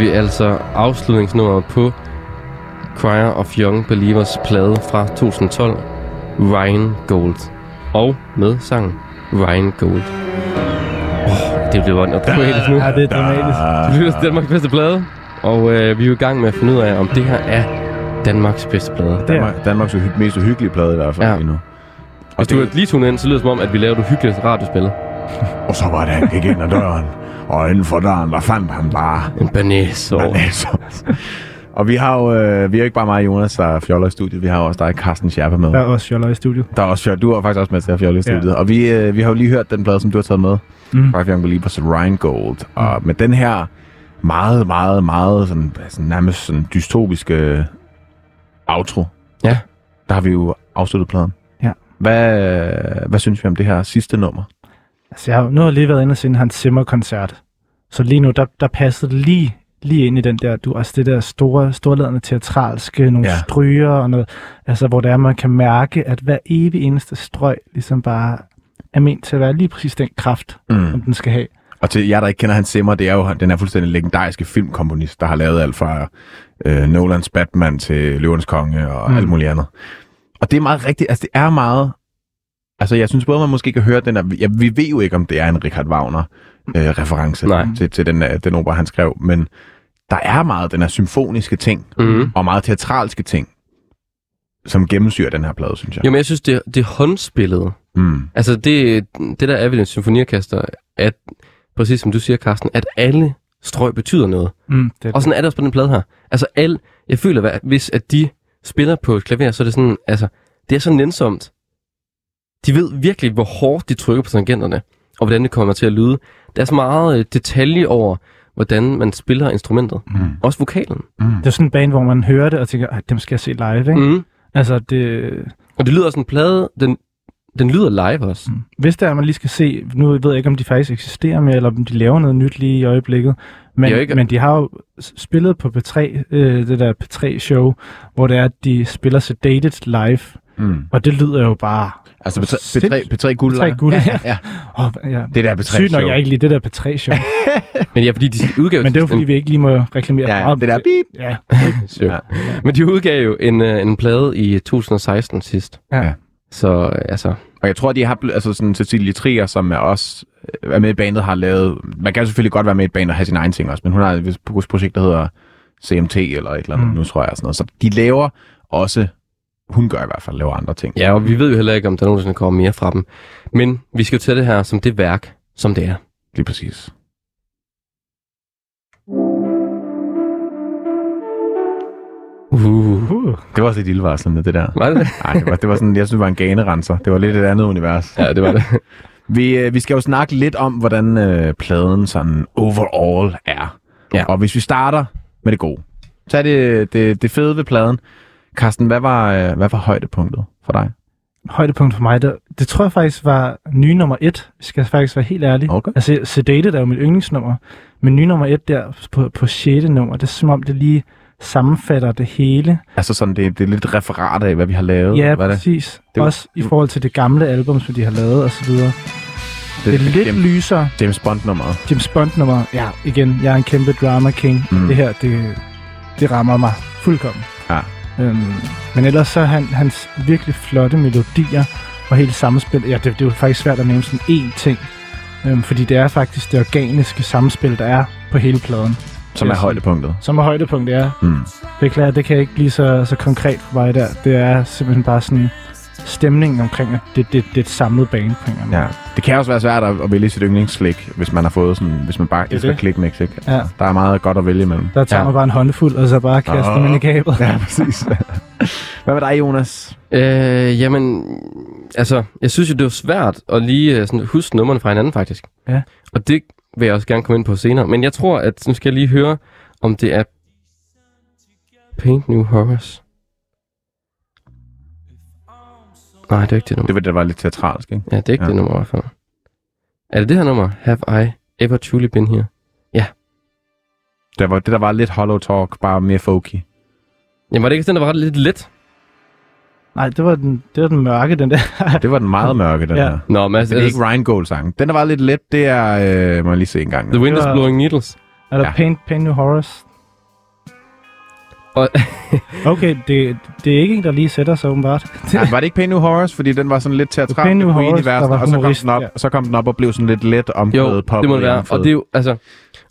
[SPEAKER 1] Vi altså afslutningsnummeret på Choir of Young Believers plade fra 2012, Ryan Gold. Og med sangen Ryan Gold. Oh, det blev ondt dramatisk nu.
[SPEAKER 3] Ja, det er dramatisk.
[SPEAKER 1] Det bliver Danmarks bedste plade. Og øh, vi er jo i gang med at finde ud af, om det her er Danmarks bedste plade.
[SPEAKER 3] Det er,
[SPEAKER 2] Danmark, Danmarks uhy- mest uhyggelige plade i hvert fald
[SPEAKER 1] Ja.
[SPEAKER 2] nu.
[SPEAKER 1] Hvis du er lige tunet ind, så lyder det som om, at vi laver et uhyggeligt radiospil.
[SPEAKER 2] Og så var det, han gik ind ad døren, og inden for døren, der fandt han bare
[SPEAKER 1] En banæs over.
[SPEAKER 2] mayonnaise. Og vi har jo, øh, vi er jo ikke bare mig og Jonas, der er fjoller i studiet. Vi har også dig, Carsten Scherpe, med.
[SPEAKER 3] der er også joller i studio.
[SPEAKER 2] Der er også fjoller. Du er faktisk også med til at fjolle i
[SPEAKER 3] Ja.
[SPEAKER 2] studiet. Og vi, øh, vi har jo lige hørt den plade, som du har taget med.
[SPEAKER 3] Mm.
[SPEAKER 2] Five Young Believers, Ryan Gold. Og med den her meget, meget, meget sådan, sådan nærmest sådan dystopiske outro,
[SPEAKER 1] Ja.
[SPEAKER 2] der har vi jo afsluttet pladen.
[SPEAKER 3] Ja.
[SPEAKER 2] Hvad, hvad synes vi om det her sidste nummer?
[SPEAKER 3] Altså, jeg har, nu har jeg lige været inde og se Hans Zimmer-koncert. Så lige nu, der, der passede det lige, lige ind i den der, du, altså det der store, storladende teatralske, nogle
[SPEAKER 2] Ja.
[SPEAKER 3] stryger og noget, altså hvor det er, man kan mærke, at hver evig eneste strøg ligesom bare er ment til at være lige præcis den kraft,
[SPEAKER 2] Mm.
[SPEAKER 3] som den skal have.
[SPEAKER 2] Og til jer, der ikke kender Hans Zimmer, det er jo den er fuldstændig legendariske filmkomponist, der har lavet alt fra øh, Nolans Batman til Løvens Konge og.
[SPEAKER 3] Mm.
[SPEAKER 2] alt muligt andet. Og det er meget rigtigt, altså det er meget... Altså jeg synes både, man måske kan høre den der... Ja, vi ved jo ikke, om det er en Richard Wagner-reference
[SPEAKER 1] Nej.
[SPEAKER 2] til, til den, øh, den opera, han skrev, men der er meget den her symfoniske ting,
[SPEAKER 1] Mm.
[SPEAKER 2] og meget teatralske ting, som gennemsyrer den her plade, synes jeg.
[SPEAKER 1] Jo, men jeg synes, det, det håndspillede.
[SPEAKER 2] Mm.
[SPEAKER 1] Altså, det, det der er ved en symfoniorkester, at, præcis som du siger, Carsten, at alle strøg betyder noget.
[SPEAKER 3] Mm, det,
[SPEAKER 1] Og sådan er det også på den plade her. Altså, al, jeg føler, at hvis at de spiller på et klaver, så er det sådan, altså, det er så nænsomt. De ved virkelig, hvor hårdt de trykker på tangenterne, og hvordan det kommer til at lyde. Der er så meget øh, detalje over, hvordan man spiller instrumentet.
[SPEAKER 2] Mm.
[SPEAKER 1] Også vokalen.
[SPEAKER 2] Mm.
[SPEAKER 3] det er sådan en band, hvor man hører det og tænker, at dem skal jeg se live, ikke? Mm. Altså, det,
[SPEAKER 1] Og det lyder også en plade, den, den lyder live også.
[SPEAKER 3] Mm. Hvis det er, at man lige skal se, nu ved jeg ikke, om de faktisk eksisterer mere, eller om de laver noget nyt lige i øjeblikket, men,
[SPEAKER 1] ikke-
[SPEAKER 3] men de har jo spillet på P3, øh, det der P3-show, hvor det er, at de spiller Sedated live,
[SPEAKER 2] Mm.
[SPEAKER 3] og det lyder jo bare...
[SPEAKER 2] Altså P3,
[SPEAKER 3] Sindssygt.
[SPEAKER 2] P3, P3 guld.
[SPEAKER 3] P3 guld, ja.
[SPEAKER 2] ja.
[SPEAKER 3] Oh, ja.
[SPEAKER 2] Det der P3
[SPEAKER 3] Sygt nok,
[SPEAKER 2] show.
[SPEAKER 3] jeg ikke lige det der P3-show,
[SPEAKER 1] Men ja, fordi de udgav...
[SPEAKER 3] men det er jo fordi, vi ikke lige må reklamere
[SPEAKER 2] Ja,
[SPEAKER 3] meget.
[SPEAKER 2] det der beep.
[SPEAKER 3] Ja,
[SPEAKER 1] Sure.
[SPEAKER 2] Ja.
[SPEAKER 1] Men de udgav jo en, øh, en plade i 2016 sidst.
[SPEAKER 3] Ja.
[SPEAKER 2] Ja.
[SPEAKER 1] Så øh, altså,
[SPEAKER 2] Og jeg tror, de har, altså sådan Cecilie Trier, som er også øh, er med i bandet, har lavet, man kan selvfølgelig godt være med i et band og have sin egen ting også, men hun har et projekt, der hedder CMT eller et eller andet. Mm. nu tror jeg, sådan noget. Så de laver også, hun gør i hvert fald, laver andre ting.
[SPEAKER 1] ja, og vi ved jo heller ikke, om der nogensinde kommer mere fra dem. Men vi skal jo tage det her som det værk, som det er.
[SPEAKER 2] Lige præcis.
[SPEAKER 1] Uh.
[SPEAKER 3] uh,
[SPEAKER 2] Det var også lidt ildvarslende, det der.
[SPEAKER 1] Var det?
[SPEAKER 2] Nej, det var, det var sådan, jeg synes, det var en ganerenser. Det var lidt et andet univers.
[SPEAKER 1] Ja, det var det.
[SPEAKER 2] Vi, øh, vi skal jo snakke lidt om, hvordan øh, pladen sådan overall er.
[SPEAKER 1] Ja.
[SPEAKER 2] Og hvis vi starter med det gode, så er det det, det fede ved pladen. Carsten, hvad var, øh, hvad var højdepunktet for dig?
[SPEAKER 3] højdepunkt for mig, det, det tror jeg faktisk var nye nummer et, skal jeg faktisk være helt ærlig.
[SPEAKER 2] Okay.
[SPEAKER 3] Altså, Sedated er jo mit yndlingsnummer, men nye nummer et der på, på 6. nummer, det er som om, det lige sammenfatter det hele.
[SPEAKER 2] Altså sådan, det, det er lidt referat af, hvad vi har lavet.
[SPEAKER 3] Ja,
[SPEAKER 2] hvad det?
[SPEAKER 3] præcis.
[SPEAKER 2] Det
[SPEAKER 3] Det
[SPEAKER 2] var-
[SPEAKER 3] Også i forhold til det gamle album, som de har lavet og så videre. Det er lidt
[SPEAKER 2] James,
[SPEAKER 3] lysere.
[SPEAKER 2] James Bond-nummeret.
[SPEAKER 3] James Bond-nummer, ja, igen, jeg er en kæmpe drama king.
[SPEAKER 2] Mm.
[SPEAKER 3] Det her, det, det rammer mig fuldkommen.
[SPEAKER 2] Ja.
[SPEAKER 3] Øhm, men ellers så han, hans virkelig flotte melodier og hele samspil. Ja, det, det er jo faktisk svært at nævne sådan én ting. Øhm, fordi det er faktisk det organiske samspil, der er på hele pladen.
[SPEAKER 2] Som er højdepunktet.
[SPEAKER 3] Som er højdepunkt, ja.
[SPEAKER 2] Mm.
[SPEAKER 3] Beklager, det kan ikke blive så, så konkret for mig der. Det er simpelthen bare sådan stemningen omkring, at det, det, det er et samlet band på en
[SPEAKER 2] Ja. Det kan også være svært at, at vælge sit yndlingsslik, hvis man har fået sådan, hvis man bare
[SPEAKER 3] er
[SPEAKER 2] elsker
[SPEAKER 3] det.
[SPEAKER 2] klikmix, ikke?
[SPEAKER 3] Ja.
[SPEAKER 2] Der er meget godt at vælge imellem.
[SPEAKER 3] Der tager
[SPEAKER 1] Ja.
[SPEAKER 3] man bare en håndfuld, og så bare kaster
[SPEAKER 2] Åh.
[SPEAKER 3] man i kablet.
[SPEAKER 2] Ja, præcis. hvad med dig, Jonas?
[SPEAKER 1] Øh, jamen, altså, jeg synes jo, det var svært at lige øh, sådan, huske nummerne fra hinanden, faktisk.
[SPEAKER 3] Ja.
[SPEAKER 1] Og det vil jeg også gerne komme ind på senere. Men jeg tror, at nu skal jeg lige høre, om det er Paint New Horrors. Nej, det er ikke det nummer.
[SPEAKER 2] Det var, det var lidt teatralsk, ikke?
[SPEAKER 1] Ja, det er ikke
[SPEAKER 2] Ja.
[SPEAKER 1] ja. det nummer i hvert fald. Er det det her nummer? Have I ever truly been here?
[SPEAKER 2] Der var, det der var lidt hollow talk, bare mere folky.
[SPEAKER 1] Jamen, var det ikke den, der var ret lidt let?
[SPEAKER 3] Nej, det var den, det var den mørke, den der.
[SPEAKER 2] Det var den meget mørke, den
[SPEAKER 3] Ja.
[SPEAKER 2] her.
[SPEAKER 1] Nå, men altså,
[SPEAKER 2] Det er ikke Ryan Gold sang. Den der var lidt let, det er... Øh, må jeg lige se en gang.
[SPEAKER 1] The Wind is
[SPEAKER 3] Det
[SPEAKER 1] Blowing Needles.
[SPEAKER 3] er der
[SPEAKER 2] Ja.
[SPEAKER 3] ja. Paint, Paint New Horrors?
[SPEAKER 1] Og,
[SPEAKER 3] Okay, det, det er ikke en, der lige sætter sig åbenbart.
[SPEAKER 2] Nej, var det ikke Pain New Horrors? Fordi den var sådan lidt teatral
[SPEAKER 3] Pain New Horrors,
[SPEAKER 2] i
[SPEAKER 3] der var
[SPEAKER 2] og så kom, den op,
[SPEAKER 3] ja.
[SPEAKER 2] så kom den op og blev sådan lidt let omkvædet
[SPEAKER 1] jo,
[SPEAKER 2] pop.
[SPEAKER 1] det må det være. Og det, er jo, altså,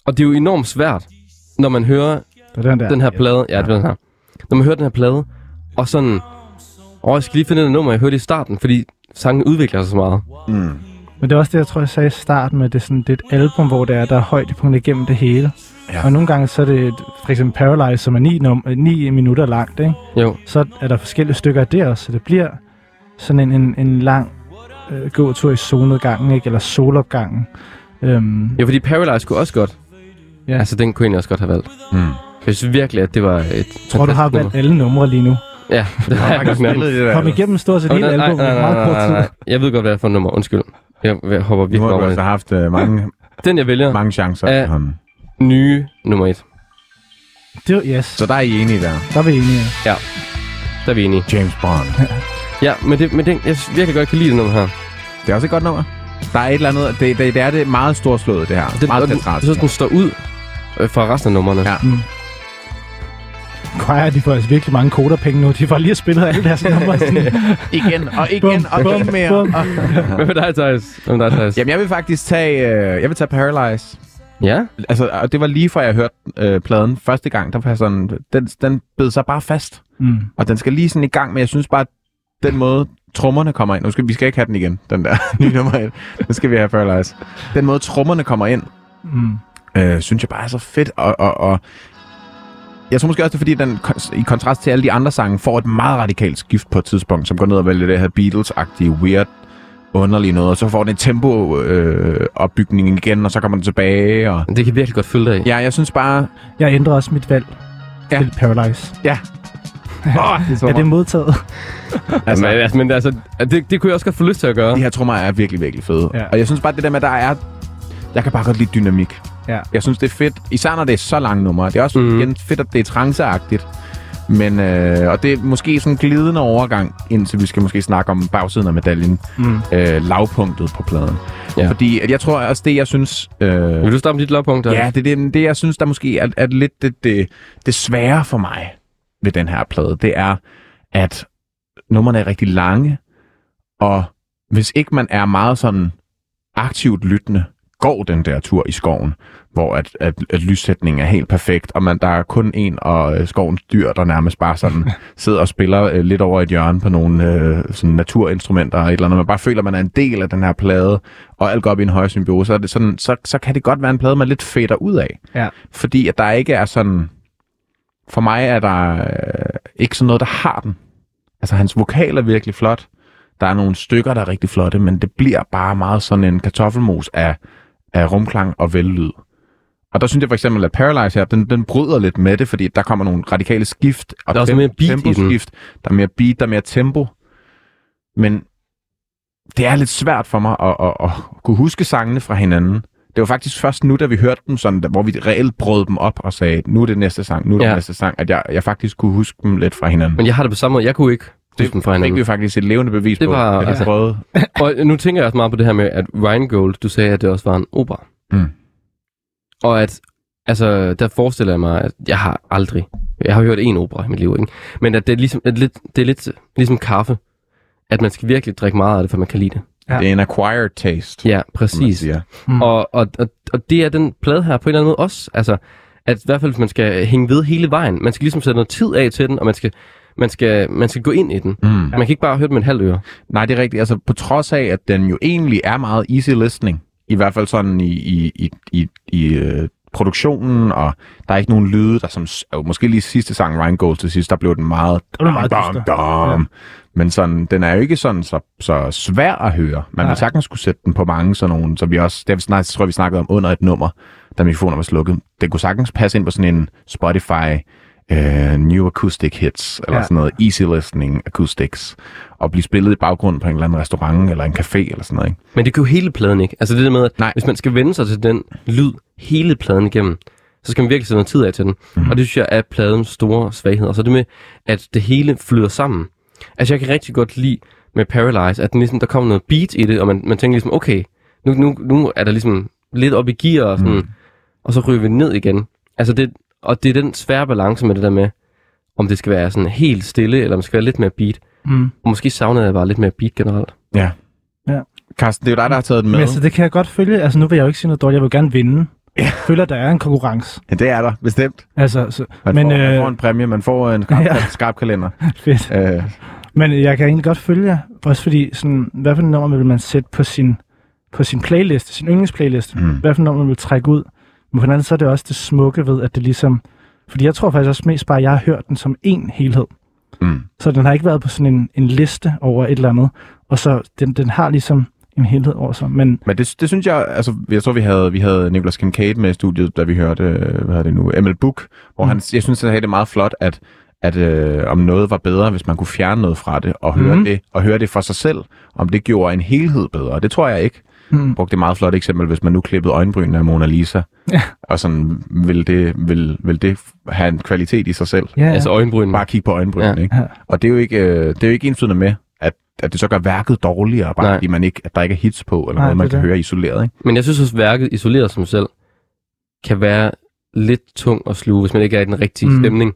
[SPEAKER 1] og det er jo enormt svært, når man hører
[SPEAKER 3] er den der.
[SPEAKER 1] den her plade. Ja, det er den her. Når man hører den her plade, og sådan... Åh, jeg skal lige finde det nummer, jeg hørte i starten, fordi sangen udvikler sig så meget.
[SPEAKER 2] Mm.
[SPEAKER 3] Men det er også det, jeg tror, jeg sagde i starten med, det er, sådan, det er et album, hvor det er, der er højdepunkter igennem det hele.
[SPEAKER 2] Ja.
[SPEAKER 3] Og nogle gange så er det et, for eksempel Paralyze, som er 9, num- øh, 9 minutter langt, ikke?
[SPEAKER 1] Jo,
[SPEAKER 3] så er der forskellige stykker af det også, så det bliver sådan en, en, en lang øh, gåtur i solnedgangen, ikke? eller solopgangen. Øhm,
[SPEAKER 1] jo fordi Paralyze kunne også godt.
[SPEAKER 3] Ja.
[SPEAKER 1] Ja. Altså, den kunne jeg også godt have valgt.
[SPEAKER 2] Mm.
[SPEAKER 1] Jeg synes virkelig, at det var et
[SPEAKER 3] jeg tror, du har valgt alle numre lige nu.
[SPEAKER 1] Ja, det har jeg nærmest.
[SPEAKER 3] Kom igennem stort set hele
[SPEAKER 1] nej,
[SPEAKER 3] album
[SPEAKER 1] nej,
[SPEAKER 3] i
[SPEAKER 1] nej,
[SPEAKER 3] meget kort tid.
[SPEAKER 1] Jeg ved godt, hvad er for nummer. Undskyld. Jeg, jeg hopper
[SPEAKER 2] Nu
[SPEAKER 1] virkelig
[SPEAKER 2] har du
[SPEAKER 1] over
[SPEAKER 2] altså
[SPEAKER 1] det.
[SPEAKER 2] haft øh, mange,
[SPEAKER 1] Den, jeg vælger,
[SPEAKER 2] mange chancer.
[SPEAKER 1] Ja.
[SPEAKER 2] efterhånden.
[SPEAKER 1] nye nummer et.
[SPEAKER 3] Det, yes,
[SPEAKER 2] Så der er I enige der.
[SPEAKER 3] der er vi enige.
[SPEAKER 1] Der er vi enige.
[SPEAKER 2] James Bond.
[SPEAKER 1] Ja, men, det, men det, jeg virkelig godt kan lide det nummer her.
[SPEAKER 2] Det er også et godt nummer. Der er et eller andet... Det, det, det er det meget storslået, det her.
[SPEAKER 1] Den,
[SPEAKER 2] meget
[SPEAKER 1] den,
[SPEAKER 2] teatralt.
[SPEAKER 1] jeg synes, den står ud øh, fra resten af numrene.
[SPEAKER 2] Ja.
[SPEAKER 3] Choir, de får altså virkelig mange koderpenge nu. De får lige spillet alle deres numre. Sådan.
[SPEAKER 2] Igen, og igen,
[SPEAKER 3] Bum,
[SPEAKER 2] og
[SPEAKER 3] bum,
[SPEAKER 2] igen mere.
[SPEAKER 3] bum.
[SPEAKER 2] Og...
[SPEAKER 1] Hvad med dig, Thijs? Hvad med dig, Thijs?
[SPEAKER 2] Jamen, jeg vil faktisk tage... Øh, jeg vil tage Paralyze.
[SPEAKER 1] Ja?
[SPEAKER 2] Altså, og det var lige før jeg hørte øh, pladen første gang. Der var sådan... Den, den bed sig bare fast.
[SPEAKER 3] Mm.
[SPEAKER 2] Og den skal lige sådan i gang, men jeg synes bare, den måde trommerne kommer ind... Nu skal, vi skal ikke have den igen, den der nye nummer et. Nu skal vi have Paralyze. Den måde trommerne kommer ind,
[SPEAKER 3] Mm.
[SPEAKER 2] øh, synes jeg bare er så fedt. Og, og, og jeg tror måske også, det er fordi, den i kontrast til alle de andre sange, får et meget radikalt skift på et tidspunkt, som går ned og vælger det her Beatles-agtige, weird, underlige noget, og så får den en tempo-opbygning øh, opbygning igen, og så kommer den tilbage. Og...
[SPEAKER 1] Det kan virkelig godt følge dig i.
[SPEAKER 2] Ja, jeg synes bare...
[SPEAKER 3] Jeg ændrer også mit valg
[SPEAKER 2] Ja.
[SPEAKER 3] til Paralyze.
[SPEAKER 2] Ja. Oh, det
[SPEAKER 3] Er det modtaget?
[SPEAKER 1] Altså,
[SPEAKER 2] altså,
[SPEAKER 1] men, altså, men altså, det, det kunne jeg også godt få lyst til at gøre.
[SPEAKER 2] de her trommer er virkelig, virkelig fede.
[SPEAKER 3] Ja.
[SPEAKER 2] Og jeg synes bare, det der med, at der er... Jeg kan bare godt lide dynamik.
[SPEAKER 3] Ja.
[SPEAKER 2] Jeg synes, det er fedt. Især når det er så lange numre. Det er også mm. igen fedt, at det er tranceagtigt. Men, øh, og det er måske sådan en glidende overgang, indtil vi skal måske snakke om bagsiden af medaljen.
[SPEAKER 3] Mm.
[SPEAKER 2] Øh, lavpunktet på pladen.
[SPEAKER 1] Ja.
[SPEAKER 2] Fordi at jeg tror også, det jeg synes... Øh,
[SPEAKER 1] Vil du starte med dit lavpunkt?
[SPEAKER 2] ja, det er det, det, jeg synes, der måske er, er lidt det, det, det svære for mig ved den her plade. Det er, at numrene er rigtig lange, og hvis ikke man er meget sådan aktivt lyttende, går den der tur i skoven, hvor at, at, at lyssætningen er helt perfekt, og man, der er kun en og øh, skovens dyr, der nærmest bare sådan sidder og spiller øh, lidt over et hjørne på nogle øh, sådan naturinstrumenter og et eller andet. Man bare føler, at man er en del af den her plade, og alt går op i en høj symbiose, så, det sådan, så, så kan det godt være en plade, man lidt fader ud af.
[SPEAKER 3] Ja.
[SPEAKER 2] Fordi at der ikke er sådan... For mig er der øh, ikke sådan noget, der har den. Altså, hans vokal er virkelig flot. Der er nogle stykker, der er rigtig flotte, men det bliver bare meget sådan en kartoffelmos af, af rumklang og vellyd. Og der synes jeg for eksempel, at Paralyze her, den, den bryder lidt med det, fordi der kommer nogle radikale skift. Og
[SPEAKER 1] Der er også mere beat
[SPEAKER 2] temposkift. Der er mere beat, der er mere tempo. Men det er lidt svært for mig at, at, at kunne huske sangene fra hinanden. Det var faktisk først nu, da vi hørte dem, sådan, hvor vi reelt brød dem op og sagde, nu er det næste sang, nu er det
[SPEAKER 1] Ja.
[SPEAKER 2] næste sang, at jeg, jeg faktisk kunne huske dem lidt fra hinanden.
[SPEAKER 1] Men jeg har det på samme måde. Jeg kunne ikke fra
[SPEAKER 2] fik vi faktisk et levende bevis
[SPEAKER 1] Det
[SPEAKER 2] på,
[SPEAKER 1] var-
[SPEAKER 2] at vi
[SPEAKER 1] altså-
[SPEAKER 2] prøvede.
[SPEAKER 1] Og nu tænker jeg også meget på det her med, at Rheingold, du sagde, at det også var en opera.
[SPEAKER 2] Mm.
[SPEAKER 1] Og at, altså, der forestiller jeg mig, at jeg har aldrig, jeg har hørt en opera i mit liv, ikke? Men at det er ligesom, at lidt, det er lidt ligesom kaffe. At man skal virkelig drikke meget af det, for man kan lide det.
[SPEAKER 3] Ja.
[SPEAKER 2] Det er en acquired taste,
[SPEAKER 1] Ja, præcis.
[SPEAKER 3] Mm.
[SPEAKER 1] Og, og, og, og det er den plade her på en eller anden måde også. Altså, at i hvert fald, hvis man skal hænge ved hele vejen. Man skal ligesom sætte noget tid af til den, og man skal, man skal, man skal gå ind i den.
[SPEAKER 2] Mm.
[SPEAKER 1] Man kan ikke bare høre den med en halv øre.
[SPEAKER 2] Nej, det er rigtigt. Altså, på trods af, at den jo egentlig er meget easy listening, i hvert fald sådan i, i, i, i, i øh, produktionen, og der er ikke nogen lyde, der som... Jo, måske lige sidste sang, Ryan Gold til sidst, der blev den meget...
[SPEAKER 3] var meget
[SPEAKER 2] dum,
[SPEAKER 3] dyster.
[SPEAKER 2] dum. Men sådan, den er jo ikke sådan så, så svær at høre. Man vil sagtens kunne sætte den på mange sådan nogle, så vi også... Det vi snart, tror jeg, vi snakkede om under et nummer, da mikrofonen var slukket. Den kunne sagtens passe ind på sådan en Spotify uh, New Acoustic Hits, eller
[SPEAKER 3] Ja.
[SPEAKER 2] sådan noget Easy Listening Acoustics, og blive spillet i baggrunden på en eller anden restaurant, eller en café, eller sådan noget, ikke?
[SPEAKER 1] Men det kan jo hele pladen ikke. Altså det der med, at
[SPEAKER 2] Nej.
[SPEAKER 1] hvis man skal vende sig til den lyd hele pladen igennem, så skal man virkelig sætte noget tid af til den. Mm. Og det synes jeg er pladens store svaghed. Og så det med, at det hele flyder sammen. Altså jeg kan rigtig godt lide med Paralyze, at den ligesom, der kommer noget beat i det, og man, man tænker ligesom, okay, nu, nu, nu er der ligesom lidt op i gear, og, sådan, mm. og så ryger vi ned igen. Altså det, og det er den svære balance med det der med, om det skal være sådan helt stille, eller om det skal være lidt mere beat.
[SPEAKER 3] Mm.
[SPEAKER 1] Og måske savnede jeg bare lidt mere beat generelt.
[SPEAKER 2] Ja.
[SPEAKER 3] Ja.
[SPEAKER 2] Carsten, det er jo dig, der har taget den med.
[SPEAKER 3] Men altså, det kan jeg godt følge. Altså, nu vil jeg jo ikke sige noget dårligt. Jeg vil gerne vinde. Jeg føler, der er en konkurrence.
[SPEAKER 2] Ja, det er der, bestemt.
[SPEAKER 3] Altså, så,
[SPEAKER 2] Man,
[SPEAKER 3] men,
[SPEAKER 2] får, man
[SPEAKER 3] øh,
[SPEAKER 2] får en præmie, man får en skarp,
[SPEAKER 3] Ja.
[SPEAKER 2] skarp kalender.
[SPEAKER 3] fedt.
[SPEAKER 2] Øh,
[SPEAKER 3] Men jeg kan egentlig godt følge jer. Også fordi, sådan, hvad for nummer vil man sætte på sin, på sin playliste, sin yndlingsplayliste?
[SPEAKER 2] Mm.
[SPEAKER 3] Hvad for nummer vil trække ud? Men på den anden side så er det også det smukke ved, at det ligesom... Fordi jeg tror faktisk også mest bare, at jeg har hørt den som en helhed.
[SPEAKER 2] mm.
[SPEAKER 3] Så den har ikke været på sådan en, en liste over et eller andet. Og så den, den har ligesom en helhed over sig. Men
[SPEAKER 2] Men det, det synes jeg, altså, jeg tror, vi havde, vi havde Nicolas Kincaid med i studiet, da vi hørte, øh, hvad det nu, Emil Book, hvor
[SPEAKER 3] Mm.
[SPEAKER 2] mm. han, jeg synes, at det er meget flot, at, at øh, om noget var bedre, hvis man kunne fjerne noget fra det, og høre,
[SPEAKER 3] Mhm.
[SPEAKER 2] det, og høre det for sig selv, om det gjorde en helhed bedre. Det tror jeg ikke.
[SPEAKER 3] Mm,
[SPEAKER 2] brugte et meget flot eksempel, hvis man nu klippede øjenbrynene af Mona Lisa.
[SPEAKER 3] Ja.
[SPEAKER 2] Og sådan, vil det, vil, vil det have en kvalitet i sig selv?
[SPEAKER 3] ja,
[SPEAKER 1] Altså øjenbryn.
[SPEAKER 2] Bare kigge på øjenbrynene,
[SPEAKER 1] Ja.
[SPEAKER 2] ikke?
[SPEAKER 3] Ja.
[SPEAKER 2] Og det er jo ikke, øh, det er jo ikke ensydende med, at, at det så gør værket dårligere, bare
[SPEAKER 1] Nej.
[SPEAKER 2] fordi man ikke, at der ikke er hits på, eller
[SPEAKER 3] Nej,
[SPEAKER 2] noget, man
[SPEAKER 3] det
[SPEAKER 2] kan
[SPEAKER 3] det.
[SPEAKER 2] høre isoleret, ikke?
[SPEAKER 1] Men jeg synes også, at værket isoleret som selv kan være lidt tung at sluge, hvis man ikke er i den rigtige
[SPEAKER 3] Mm.
[SPEAKER 1] stemning.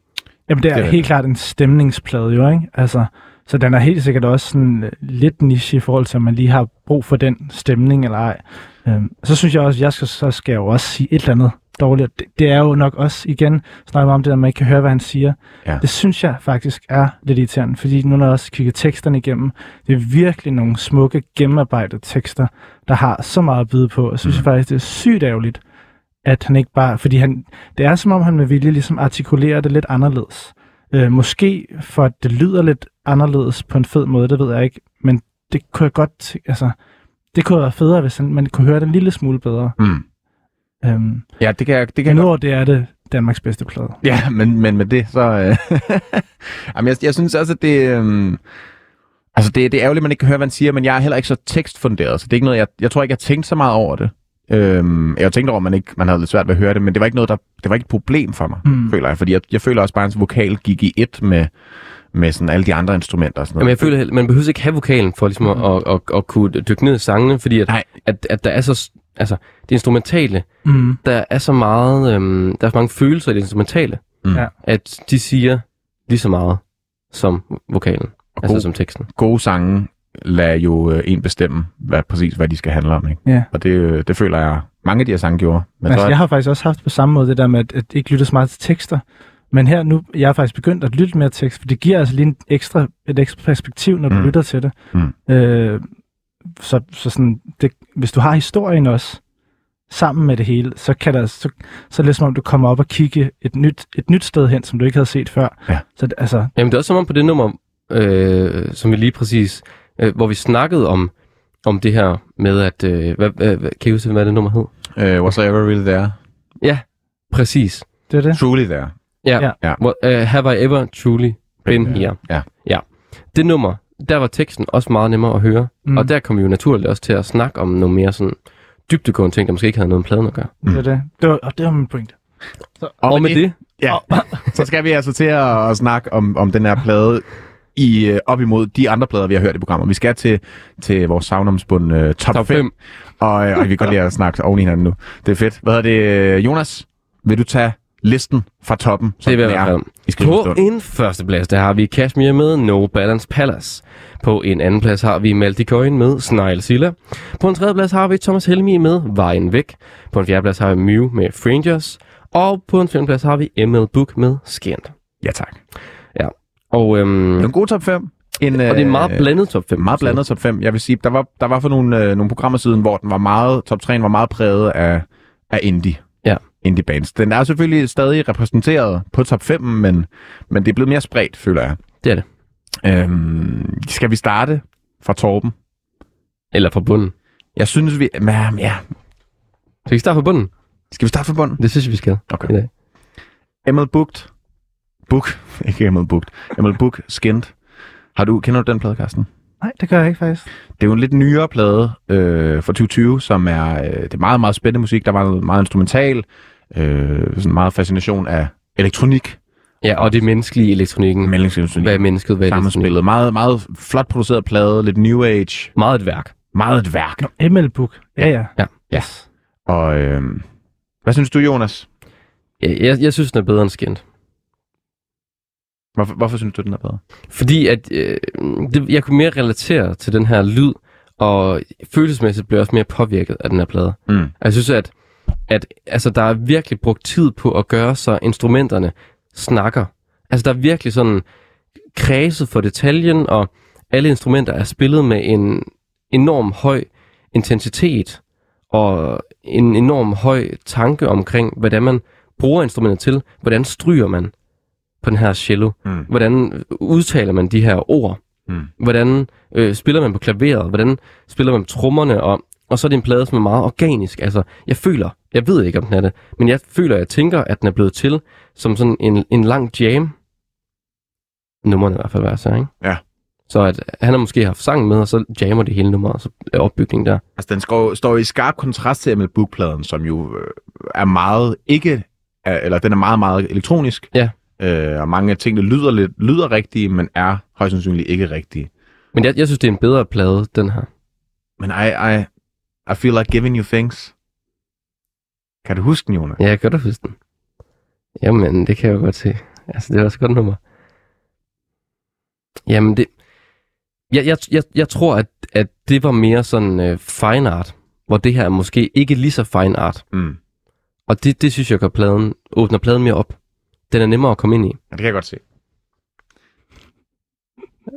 [SPEAKER 3] Jamen, det er,
[SPEAKER 2] Det er
[SPEAKER 3] helt klart en stemningsplade jo, ikke? Altså, så den er helt sikkert også sådan øh, lidt niche i forhold til, om man lige har brug for den stemning eller ej. Øhm, så synes jeg også, jeg skal, så skal jeg jo også sige et eller andet dårligt. Det, det er jo nok også, igen, snakker om det, at man ikke kan høre, hvad han siger.
[SPEAKER 2] Ja.
[SPEAKER 3] Det synes jeg faktisk er lidt irriterende, fordi nu når jeg også kigger teksterne igennem, det er virkelig nogle smukke, gennemarbejdede tekster, der har så meget at byde på. Jeg synes mm. faktisk, det er sygt ærgerligt, at han ikke bare... Fordi han, det er som om, han med vilje ligesom artikulerer det lidt anderledes. Øh, måske for at det lyder lidt anderledes på en fed måde, det ved jeg ikke. Men det kunne jeg godt... Altså, det kunne være federe, hvis man kunne høre det en lille smule bedre.
[SPEAKER 2] Mm.
[SPEAKER 3] Øhm,
[SPEAKER 2] Ja, det kan jeg, det kan
[SPEAKER 3] men
[SPEAKER 2] jeg
[SPEAKER 3] nu
[SPEAKER 2] godt.
[SPEAKER 3] det er det Danmarks bedste plade.
[SPEAKER 2] Ja, men, men med det, så... Øh, Jamen, jeg, jeg synes også, at det... Øh, altså, det, det er ærgerligt, at man ikke kan høre, hvad han siger, men jeg er heller ikke så tekstfunderet, så det er ikke noget, jeg, jeg tror ikke, jeg tænkte så meget over det. Øhm, jeg tænkte over, at man, ikke, man havde lidt svært ved at høre det, men det var ikke noget, der, det var ikke et problem for mig,
[SPEAKER 3] mm.
[SPEAKER 2] føler jeg. Fordi jeg, jeg føler også bare, at hans vokal gik i et med, med sådan alle de andre instrumenter. Og sådan
[SPEAKER 1] Jamen,
[SPEAKER 2] noget.
[SPEAKER 1] jeg føler, heller- man behøver ikke have vokalen for ligesom at, at, at, at kunne dykke ned i sangene, fordi at,
[SPEAKER 2] Nej.
[SPEAKER 1] at, at der er så... Altså, det instrumentale,
[SPEAKER 3] Mm.
[SPEAKER 1] der er så meget... Øhm, der er så mange følelser i det instrumentale,
[SPEAKER 2] Mm.
[SPEAKER 3] Ja.
[SPEAKER 1] at de siger lige så meget som vokalen, altså
[SPEAKER 2] god-
[SPEAKER 1] som teksten.
[SPEAKER 2] Gode sange lader jo øh, en bestemme, hvad, præcis hvad de skal handle om. Ikke?
[SPEAKER 3] Ja.
[SPEAKER 2] Og det, øh, det føler jeg, mange af de her sange gjorde. Men
[SPEAKER 3] Altså,
[SPEAKER 2] så,
[SPEAKER 3] jeg har faktisk også haft på samme måde det der med, at, at ikke lytte så meget til tekster. Men her nu, jeg har faktisk begyndt at lytte mere til tekst, for det giver altså lige en ekstra, et ekstra perspektiv, når du
[SPEAKER 2] Mm.
[SPEAKER 3] lytter til det.
[SPEAKER 2] Mm.
[SPEAKER 3] Øh, så, så sådan, det, hvis du har historien også, sammen med det hele, så kan der, så, så er det lidt som om, du kommer op og kigge et nyt, et nyt sted hen, som du ikke havde set før.
[SPEAKER 2] Ja.
[SPEAKER 3] Så det- altså,
[SPEAKER 1] Jamen, det er også som om på det nummer, øh, som vi lige præcis... Øh, hvor vi snakkede om, om det her med, at... Øh, hvad, hvad, hvad, kan I huske, hvad det nummer hed?
[SPEAKER 2] øh, was I ever really there?
[SPEAKER 1] Præcis.
[SPEAKER 3] det er det.
[SPEAKER 2] Truly there.
[SPEAKER 1] Ja.
[SPEAKER 3] Ja.
[SPEAKER 2] Ja.
[SPEAKER 1] Uh, have I ever truly been
[SPEAKER 3] Ja.
[SPEAKER 1] here?
[SPEAKER 2] Ja.
[SPEAKER 1] ja. Det nummer, der var teksten også meget nemmere at høre.
[SPEAKER 3] Mm.
[SPEAKER 1] Mm. Og der kom vi jo naturligt også til at snakke om nogle mere sådan dybdegående ting, der måske ikke havde noget med pladen at gøre.
[SPEAKER 3] Det er det. det var, og det var min pointe.
[SPEAKER 1] Og, og med det,
[SPEAKER 2] Ja, så skal vi altså til at, at snakke om, om den her plade i, øh, op imod de andre plader, vi har hørt i programmet. Vi skal til, til vores savnomsbund uh, top,
[SPEAKER 1] top
[SPEAKER 2] 5,
[SPEAKER 1] 5.
[SPEAKER 2] og, øh, og vi kan godt lide at snakke oven i hinanden nu. Det er fedt. Hvad er det, øh, Jonas? Vil du tage listen fra toppen, som
[SPEAKER 1] Det jeg
[SPEAKER 2] den
[SPEAKER 1] i På en førsteplads, der har vi Kashmir med No Balance Palace. På en anden plads har vi Malti Coin med Snile Silla. På en tredje plads har vi Thomas Helmi med Vejen Væk. På en fjerde plads har vi Mew med Frangers. Og på en femte plads har vi ML Book med Skint.
[SPEAKER 2] Ja, tak.
[SPEAKER 1] Og, øhm,
[SPEAKER 2] En god top 5. En,
[SPEAKER 1] og det er en meget
[SPEAKER 2] øh,
[SPEAKER 1] blandet top 5.
[SPEAKER 2] Meget blandet top 5. Jeg vil sige, der var, der var for nogle, øh, nogle programmer siden, hvor den var meget, top 3 var meget præget af, af indie.
[SPEAKER 1] Ja.
[SPEAKER 2] Indie bands. Den er selvfølgelig stadig repræsenteret på top 5, men, men det er blevet mere spredt, føler jeg.
[SPEAKER 1] Det er det.
[SPEAKER 2] Øhm, skal vi starte fra Torben?
[SPEAKER 1] Eller fra bunden.
[SPEAKER 2] Jeg synes, vi... Men, ja.
[SPEAKER 1] Skal vi starte fra bunden?
[SPEAKER 2] Skal vi starte fra bunden?
[SPEAKER 1] Det synes jeg, vi skal.
[SPEAKER 2] Okay.
[SPEAKER 1] I dag.
[SPEAKER 2] Emil Booked. Book. Ikke Emil Booked. Emil Book Skint. Har du, kender du den plade, Carsten?
[SPEAKER 3] Nej, det gør jeg ikke faktisk.
[SPEAKER 2] Det er jo en lidt nyere plade øh, fra 2020, som er, øh, det er meget, meget spændende musik. Der var noget meget instrumental. øh, sådan meget fascination af elektronik.
[SPEAKER 1] Ja, og det menneskelige i elektronikken.
[SPEAKER 2] Mellemselektronik.
[SPEAKER 1] Hvad er mennesket? Hvad er?
[SPEAKER 2] Sammenspillet. Meget, meget flot produceret plade, lidt new age.
[SPEAKER 1] Meget et værk.
[SPEAKER 2] Meget et værk.
[SPEAKER 3] ML Book. Ja, ja.
[SPEAKER 1] Ja.
[SPEAKER 2] Ja. Og øh, hvad synes du, Jonas?
[SPEAKER 1] Jeg, jeg, jeg synes, den er bedre end skint.
[SPEAKER 2] Hvorfor, hvorfor synes du, den er bedre?
[SPEAKER 1] Fordi at øh, det, jeg kunne mere relatere til den her lyd, og følelsesmæssigt blev jeg også mere påvirket af den her plade.
[SPEAKER 2] Mm.
[SPEAKER 1] Jeg synes, at, at altså, der er virkelig brugt tid på at gøre, så instrumenterne snakker. Altså, der er virkelig sådan kredset for detaljen, og alle instrumenter er spillet med en enorm høj intensitet, og en enorm høj tanke omkring, hvordan man bruger instrumentet til, hvordan stryger man på den her cello,
[SPEAKER 2] Mm.
[SPEAKER 1] hvordan udtaler man de her ord,
[SPEAKER 2] Mm.
[SPEAKER 1] hvordan øh, spiller man på klaveret, hvordan spiller man på trommerne, og, og så er det en plade, som er meget organisk. Altså, jeg føler, jeg ved ikke, om den er det, men jeg føler, jeg tænker, at den er blevet til som sådan en, en lang jam. Nummerne i hvert fald, hvad jeg siger, ikke?
[SPEAKER 2] Ja.
[SPEAKER 1] Så at han har måske haft sangen med, og så jammer det hele nummeret, og så er opbygningen der.
[SPEAKER 2] Altså, den står, står i skarp kontrast til ML Book-pladen, som jo øh, er meget ikke, er, eller den er meget, meget elektronisk.
[SPEAKER 1] Ja.
[SPEAKER 2] Øh, og mange af tingene lyder lidt, lyder rigtige, men er højst sandsynligt ikke rigtige.
[SPEAKER 1] Men jeg, jeg synes, det er en bedre plade, den her.
[SPEAKER 2] Men I, I, I feel like giving you things. Kan du huske den, Jonas?
[SPEAKER 1] Ja, jeg gør det huske den. Jamen, det kan jeg jo godt se. Altså, det er også et godt nummer. Jamen, det... Jeg, jeg, jeg, jeg tror, at, at det var mere sådan øh, fine art, hvor det her er måske ikke lige så fine art.
[SPEAKER 2] Mm.
[SPEAKER 1] Og det, det synes jeg gør pladen, åbner pladen mere op. Den er nemmere at komme ind i.
[SPEAKER 2] Ja, det kan jeg godt se.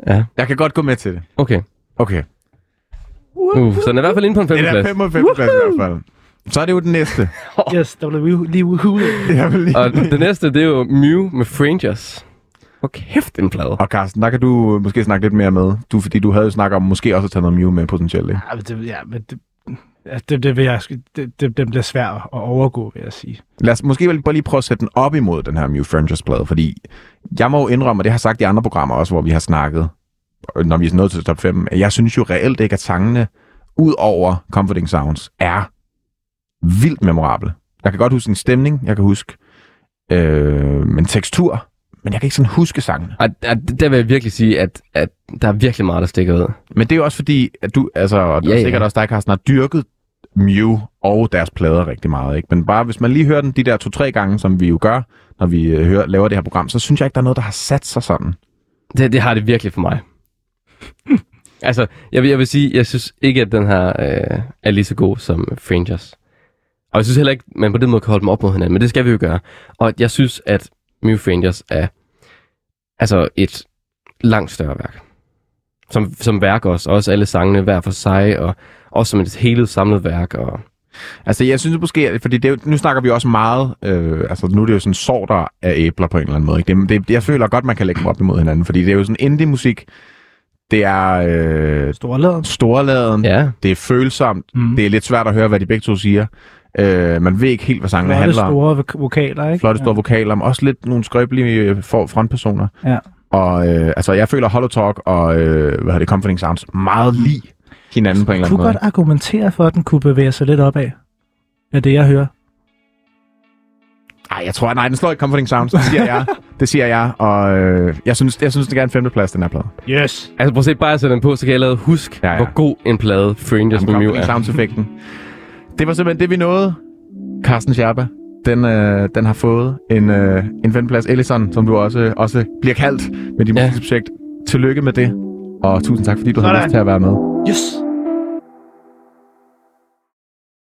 [SPEAKER 1] Ja,
[SPEAKER 2] Jeg kan godt gå med til det.
[SPEAKER 1] okay.
[SPEAKER 2] Okay.
[SPEAKER 1] Uh, så den er i hvert fald inde på en
[SPEAKER 2] Det er
[SPEAKER 1] femteplads.
[SPEAKER 2] 5 og 5 plads i hvert fald. Så er det jo den næste.
[SPEAKER 3] Yes, der blev vi lige ude.
[SPEAKER 2] Jeg vil lige...
[SPEAKER 1] Og det næste, det er jo Mew med Frangers. Hvor kæft en plade.
[SPEAKER 2] Og Carsten, der kan du måske snakke lidt mere med. Du, fordi du havde jo snakket om måske også at tage noget Mew med potentielt, ikke?
[SPEAKER 3] Ja, men det, ja, men det, ja, det, det, vil jeg, det, det, det bliver svært at overgå, vil jeg sige.
[SPEAKER 2] Lad os måske bare lige prøve at sætte den op imod den her Mew Frangers plade, fordi jeg må jo indrømme, og det har jeg sagt i andre programmer også, hvor vi har snakket, når vi er nået til top 5, at jeg synes jo reelt ikke, at sangene, ud over Comforting Sounds, er vildt memorable. Jeg kan godt huske en stemning, jeg kan huske øh, en tekstur, men jeg kan ikke sådan huske sangene.
[SPEAKER 1] Og der, der vil jeg virkelig sige, at, at der er virkelig meget, der stikker ud.
[SPEAKER 2] Men det er jo også fordi, at du, altså, og det
[SPEAKER 1] Ja,
[SPEAKER 2] er
[SPEAKER 1] ja.
[SPEAKER 2] sikkert også dig, Carsten, har dyrket Mew og deres plader rigtig meget. Ikke? Men bare hvis man lige hører den de der to-tre gange, som vi jo gør, når vi øh, hører, laver det her program, så synes jeg ikke, der er noget, der har sat sig sådan.
[SPEAKER 1] Det, det har det virkelig for mig. altså, jeg vil, jeg vil sige, jeg synes ikke, at den her øh, er lige så god som Frangers. Og jeg synes heller ikke, man på den måde kan holde dem op mod hinanden, men det skal vi jo gøre. Og jeg synes, at Mew Frangers er altså et langt større værk. Som, som værk også. Også alle sangene hver for sig, og også som et hele samlet værk. Og,
[SPEAKER 2] Altså, jeg synes måske, fordi det, nu snakker vi også meget, øh, altså nu er det jo sådan sorter af æbler på en eller anden måde. Ikke? Det, det, jeg føler godt, man kan lægge dem op imod hinanden, fordi det er jo sådan indie-musik, det er øh,
[SPEAKER 3] Storladen.
[SPEAKER 2] storladen,
[SPEAKER 1] ja,
[SPEAKER 2] det er følsomt,
[SPEAKER 3] Mm.
[SPEAKER 2] det er lidt svært at høre, hvad de begge to siger. Øh, man ved ikke helt, hvad sangene
[SPEAKER 3] Flotte
[SPEAKER 2] handler om.
[SPEAKER 3] store vok- vokaler, ikke?
[SPEAKER 2] flotte store vokaler, men også lidt nogle skrøbelige øh, for- frontpersoner.
[SPEAKER 3] Ja.
[SPEAKER 2] Og øh, altså, jeg føler Hollow Talk og øh, hvad hedder det, Comforting Sounds meget lige hinanden på en eller
[SPEAKER 3] kunne
[SPEAKER 2] anden
[SPEAKER 3] godt
[SPEAKER 2] måde.
[SPEAKER 3] argumentere for, at den kunne bevæge sig lidt opad. Af det, jeg hører.
[SPEAKER 2] Nej, jeg tror, nej, den slår ikke Comforting Sounds, det siger jeg. det siger jeg, og øh, jeg synes, jeg synes, det er en femteplads, den her plade.
[SPEAKER 3] Yes.
[SPEAKER 1] altså prøv at se, bare at sætte den på, så kan jeg allerede huske,
[SPEAKER 2] Ja,
[SPEAKER 1] ja, hvor god en plade Frangers med Mew
[SPEAKER 2] Comforting
[SPEAKER 1] er.
[SPEAKER 2] Sounds-effekten. Det var simpelthen det, vi nåede. Carsten Scherba, den, øh, den har fået en, øh, en femteplads. Ellison, som du også, også bliver kaldt med dit
[SPEAKER 1] Ja.
[SPEAKER 2] musikprojekt. Tillykke med det, og tusind tak, fordi du havde
[SPEAKER 3] Sådan.
[SPEAKER 2] lyst til at være med.
[SPEAKER 3] Yes.